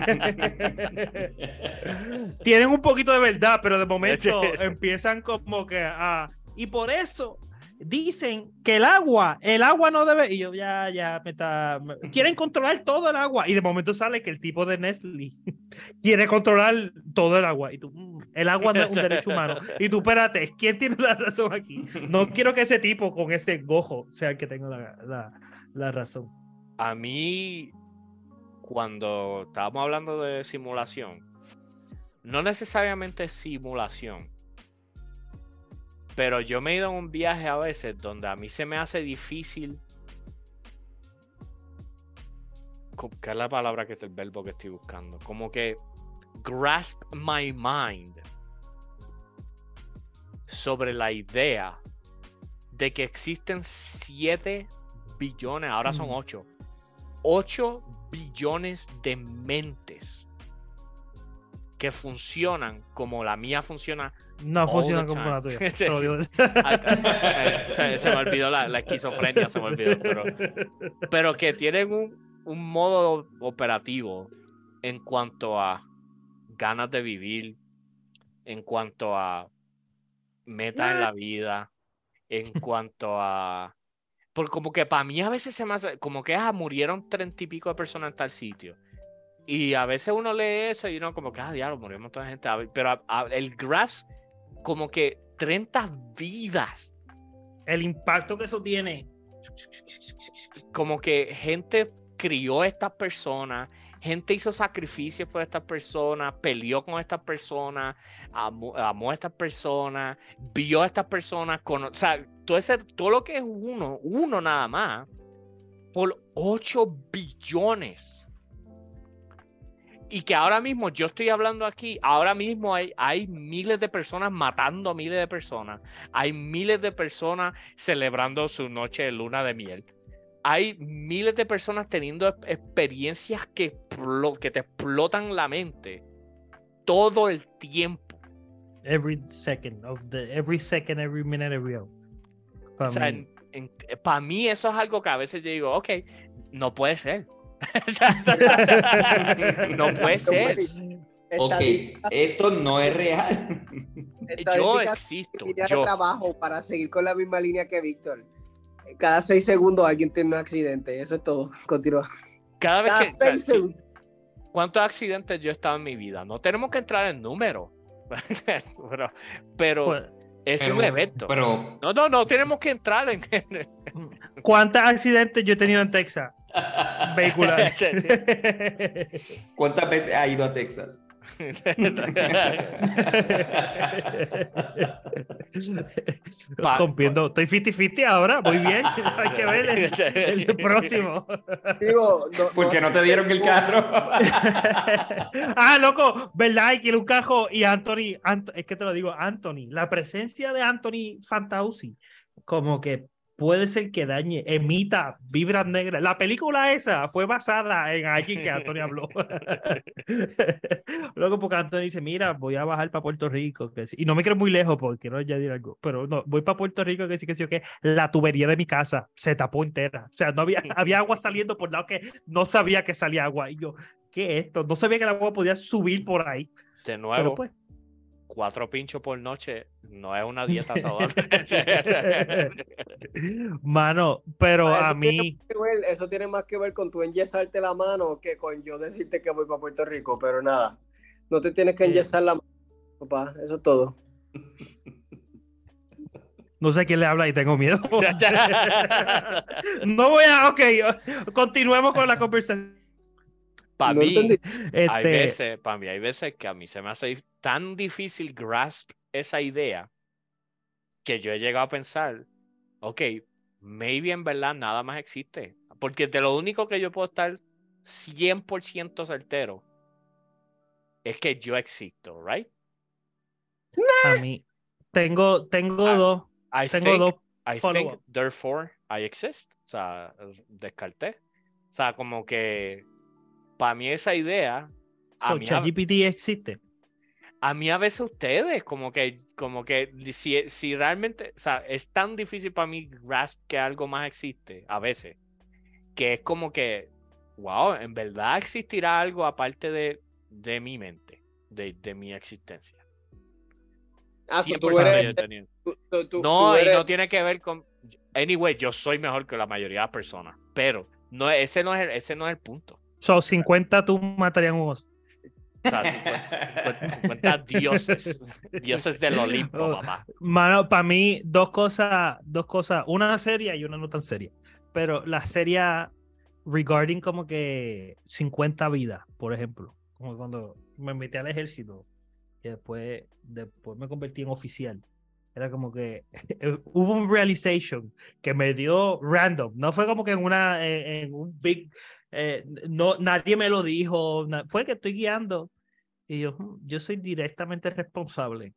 Tienen un poquito de verdad, pero de momento empiezan como que a. Y por eso dicen que el agua, el agua no debe. Y yo ya, ya me está. Quieren controlar todo el agua. Y de momento sale que el tipo de Nestle quiere controlar todo el agua. Y tú, "Mm, el agua no es un derecho humano. Y tú, espérate, ¿quién tiene la razón aquí? No quiero que ese tipo con ese gojo sea el que tenga la, la, la razón. A mí, cuando estábamos hablando de simulación, no necesariamente simulación, pero yo me he ido en un viaje a veces donde a mí se me hace difícil. ¿Qué es la palabra que es el verbo que estoy buscando? Como que grasp my mind sobre la idea de que existen 7 billones, ahora son Mm. 8, 8 billones de mentes que funcionan como la mía funciona. No All funciona the como la tuya. te lo digo. Se, se me olvidó la, la esquizofrenia, se me olvidó, pero, pero que tienen un, un modo operativo en cuanto a ganas de vivir, en cuanto a metas en la vida, en cuanto a... Porque como que para mí a veces se me hace, como que ah, murieron treinta y pico de personas en tal sitio. Y a veces uno lee eso y uno como que, ah, diablo, murió un montón de gente. Pero a- a- el graph, como que 30 vidas. El impacto que eso tiene. Como que gente crió a estas personas, gente hizo sacrificios por estas personas, peleó con estas personas, amó, amó a estas personas, vio a estas personas, cono- o sea, todo, ese, todo lo que es uno, uno nada más, por 8 billones. Y que ahora mismo yo estoy hablando aquí, ahora mismo hay, hay miles de personas matando a miles de personas, hay miles de personas celebrando su noche de luna de miel hay miles de personas teniendo ex- experiencias que, que te explotan la mente todo el tiempo. Every second of the every second, every minute, every hour. Pa' O sea, mí. para mí eso es algo que a veces yo digo, ok, no puede ser. no puede ser. Ok, Estadística- esto no es real. Yo existo. Yo, trabajo para seguir con la misma línea que Víctor. Cada seis segundos alguien tiene un accidente. Eso es todo. Continúa. cada vez Cada que. seis segundos. ¿Cuántos accidentes yo he estado en mi vida? No tenemos que entrar en números. pero pero Pues, es Pero- un evento. Pero. No, no, no tenemos que entrar en. ¿Cuántos accidentes yo he tenido en Texas? Vehiculares. ¿Cuántas veces ha ido a Texas? Rompiendo. Estoy 50-50 ahora. Muy bien. Hay que ver el, el próximo. Digo, no- Porque no- no te dieron el carro. ah, loco, ¿verdad? Y quiere un cajo. Y Anthony, Ant- es que te lo digo, Anthony, la presencia de Anthony Fantauci, como que puede ser que dañe, emita vibras negras. La película esa fue basada en allí que Anthony habló. Loco, porque Anthony dice, mira, voy a bajar para Puerto Rico. Que sí. Y no me quiero muy lejos porque no añadir algo, pero no, voy para Puerto Rico que sí, que sí, que la tubería de mi casa se tapó entera. O sea, no había, había agua saliendo por lado que no sabía que salía agua. Y yo, ¿qué es esto? No sabía que el agua podía subir por ahí. De Pero nuevo, pues, cuatro pinchos por noche no es una dieta saludable. mano, pero Ah, a tiene mí, ver- eso tiene más que ver con tu enyesarte la mano que con yo decirte que voy para Puerto Rico, pero nada. No te tienes que Sí. enyesar la mano, papá. Eso es todo. no sé quién le habla y tengo miedo. no voy a, ok, continuemos con la conversación. Para No mí, entendí. hay Este, veces, para mí, hay veces que a mí se me hace tan difícil grasp esa idea que yo he llegado a pensar, ok, maybe en verdad nada más existe. Porque de lo único que yo puedo estar 100% certero es que yo existo, right? a mí, tengo, tengo Ah, dos, I tengo think, dos. I think, therefore, I exist. O sea, descarté. O sea, como que para mí esa idea, a So, ChatGPT existe. a mí a veces ustedes, como que, como que si, si realmente, o sea, es tan difícil para mí grasp que algo más existe, a veces, que es como que, wow, en verdad existirá algo aparte de, de mi mente, de, de mi existencia. Ah, so 100% tú eres, No, tú y no tiene que ver con. Anyway, yo soy mejor que la mayoría de las personas, pero no, ese, no es el, ese no es el punto. So, 50 tú matarían un oso. O sea, 50, 50 50 dioses, dioses del Olimpo, Oh. papá. Mano, para mí, dos cosas, dos cosas, una seria y una no tan seria. Pero la seria regarding como que 50 vidas, por ejemplo, como cuando me metí al ejército y después, después me convertí en oficial. Era como que hubo un realization que me dio random. No fue como que en una en, en un big eh, no nadie me lo dijo, na- fue que estoy guiando y yo "Hmm, yo soy directamente responsable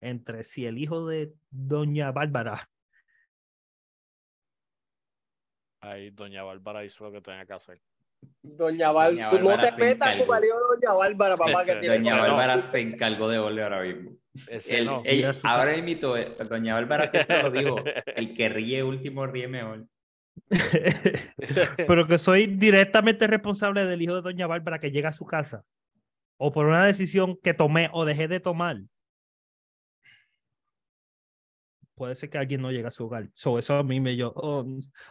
entre si el hijo de doña Bárbara Ahí doña Bárbara hizo lo que tenía que hacer. Doña Bárbara. Doña no Bárbara te se metas con encargó. marido de Doña Bárbara, papá, que Ese- tiene Doña no. Bárbara se encargó de volver ahora mismo. El- no. ahora imito, eh, Doña Bárbara siempre lo dijo, el que ríe último ríe mejor. pero que soy directamente responsable del hijo de doña Bárbara que llega a su casa. O por una decisión que tomé o dejé de tomar. Puede ser que alguien no llegue a su hogar. So, eso a mí me yo oh,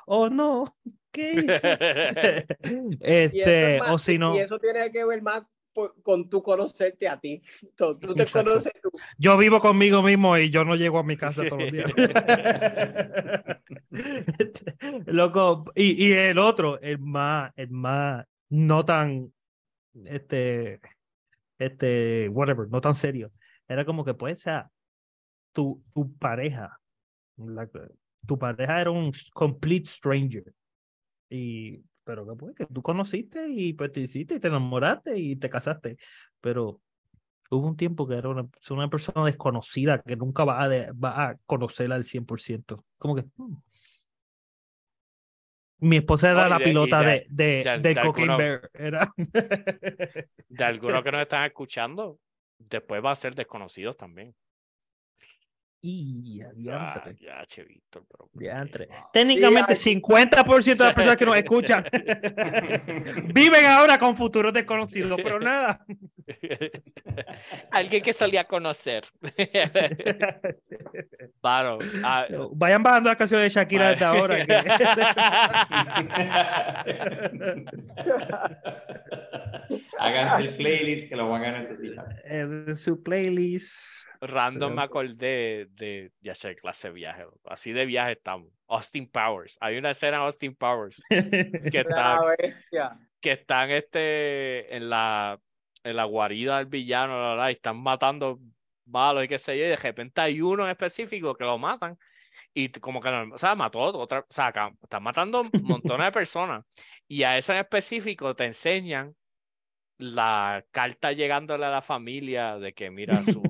oh no ¿qué hice? Este es más- o si no Y eso tiene que ver más por- con tu conocerte a ti. Tú te Exacto. conoces tú. yo vivo conmigo mismo y yo no llego a mi casa todos los días. Loco, y, y el otro, el más, el más, no tan, este, este, whatever, no tan serio. Era como que, pues, sea, tu, tu pareja, la- tu pareja era un complete stranger. Y, pero que pues, que tú conociste y pues te hiciste y te enamoraste y te casaste. Pero hubo un tiempo que era una, una persona desconocida que nunca va a, de- va a conocerla al 100%. Como que... hmm. Mi esposa era la de- pilota de- de, de, de- alguno- Bear. Era... De algunos que nos están escuchando, Después va a ser desconocidos también. Y adiante. ya, che, Víctor, pero. Diantre. Técnicamente, Sí, 50% de las personas que nos escuchan viven ahora con futuros desconocidos, pero nada. Alguien que solía conocer. Claro. ah, So, vayan bajando la canción de Shakira desde ahora. que- Háganse el playlist que lo van a necesitar. en su playlist. Random me acordé de, ya sé, clase de viaje. Así de viaje estamos. Austin Powers. Hay una escena de Austin Powers que está, La bestia. que están este, en, la, en la guarida del villano, la, la, y están matando malos y qué sé yo, y de repente hay uno en específico que lo matan. Y como que, no- o sea, mató a otra, o sea, están matando montones de personas. Y a ese en específico te enseñan la carta llegándole a la familia de que mira su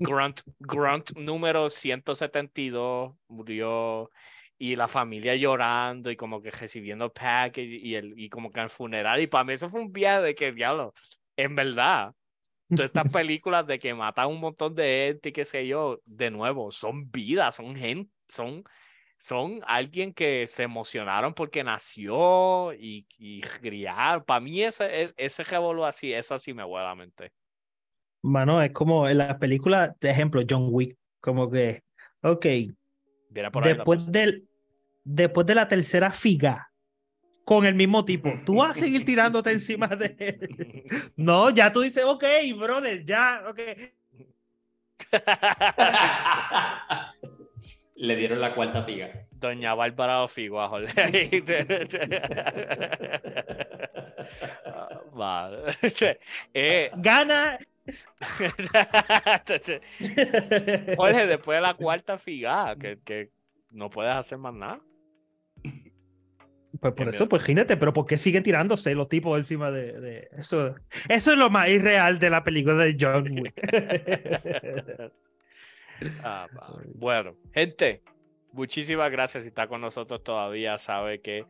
grunt, grunt número 172 murió y la familia llorando y como que recibiendo package y, el, y como que al funeral. Y para mí eso fue un viaje de que, diablo, en verdad, todas estas películas de que matan un montón de gente y qué sé yo, de nuevo, son vidas, son gente, son, son alguien que se emocionaron porque nació y, y criar. Para mí ese, ese, ese revolú así, eso sí me huele a la mente. Mano, es como en las películas, de ejemplo, John Wick, como que, ok, por después del, después de la tercera figa, con el mismo tipo, tú vas a seguir tirándote encima de él. No, ya tú dices, ok, brother, ya, ok. Le dieron la cuarta piga. Doña Bárbara joder. Ah, Vale. Eh, Gana. Jorge, después de la cuarta figada, que, que no puedes hacer más nada. Pues por eso, pues gínete, pero ¿por qué siguen tirándose los tipos encima de, de eso? Eso es lo más irreal de la película de John Wick. Ah. Bueno, gente, muchísimas gracias si está con nosotros todavía. Sabe que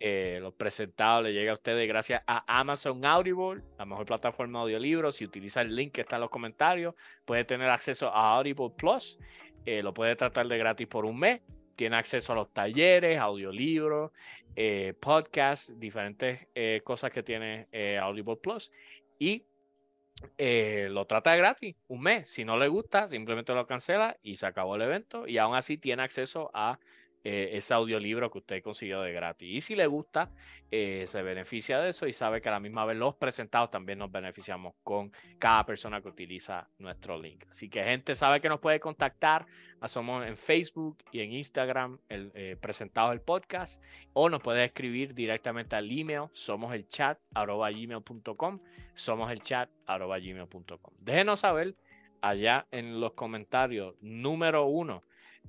eh, los presentados le llega a ustedes gracias a Amazon Audible, la mejor plataforma de audiolibros. Si utiliza el link que está en los comentarios, puede tener acceso a Audible Plus. eh, lo puede tratar de gratis por un mes. Tiene acceso a los talleres, audiolibros, eh, podcasts, diferentes eh, cosas que tiene Audible Plus. Y lo trata de gratis un mes. Si no le gusta, simplemente lo cancela y se acabó el evento. Y aún así tiene acceso a eh, ese audiolibro que usted consiguió de gratis. Y si le gusta, eh, se beneficia de eso y sabe que a la misma vez los presentados también nos beneficiamos con cada persona que utiliza nuestro link. Así que gente sabe que nos puede contactar. Ah, Somos en Facebook y en Instagram el, eh, presentados el podcast o nos puede escribir directamente al email somos el chat somos el chat déjenos saber allá en los comentarios número uno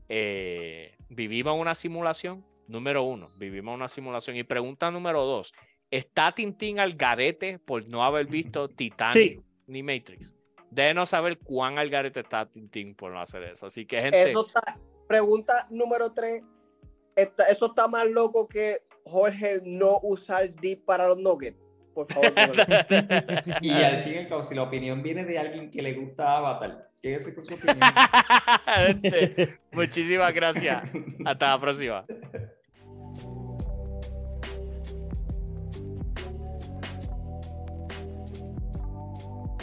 eh, vivimos una simulación número uno vivimos una simulación y pregunta número dos ¿está Tintín al garete por no haber visto Titanic Sí. ni Matrix? Déjenos saber cuán al garete está Tintín por no hacer eso. Así que, gente, Eso está. Pregunta número tres. Está, eso está más loco que Jorge no usar dip para los nuggets. Por favor. Y al fin y al cabo, si la opinión viene de alguien que le gusta Avatar, quédese con su opinión. Gente, muchísimas gracias. Hasta la próxima.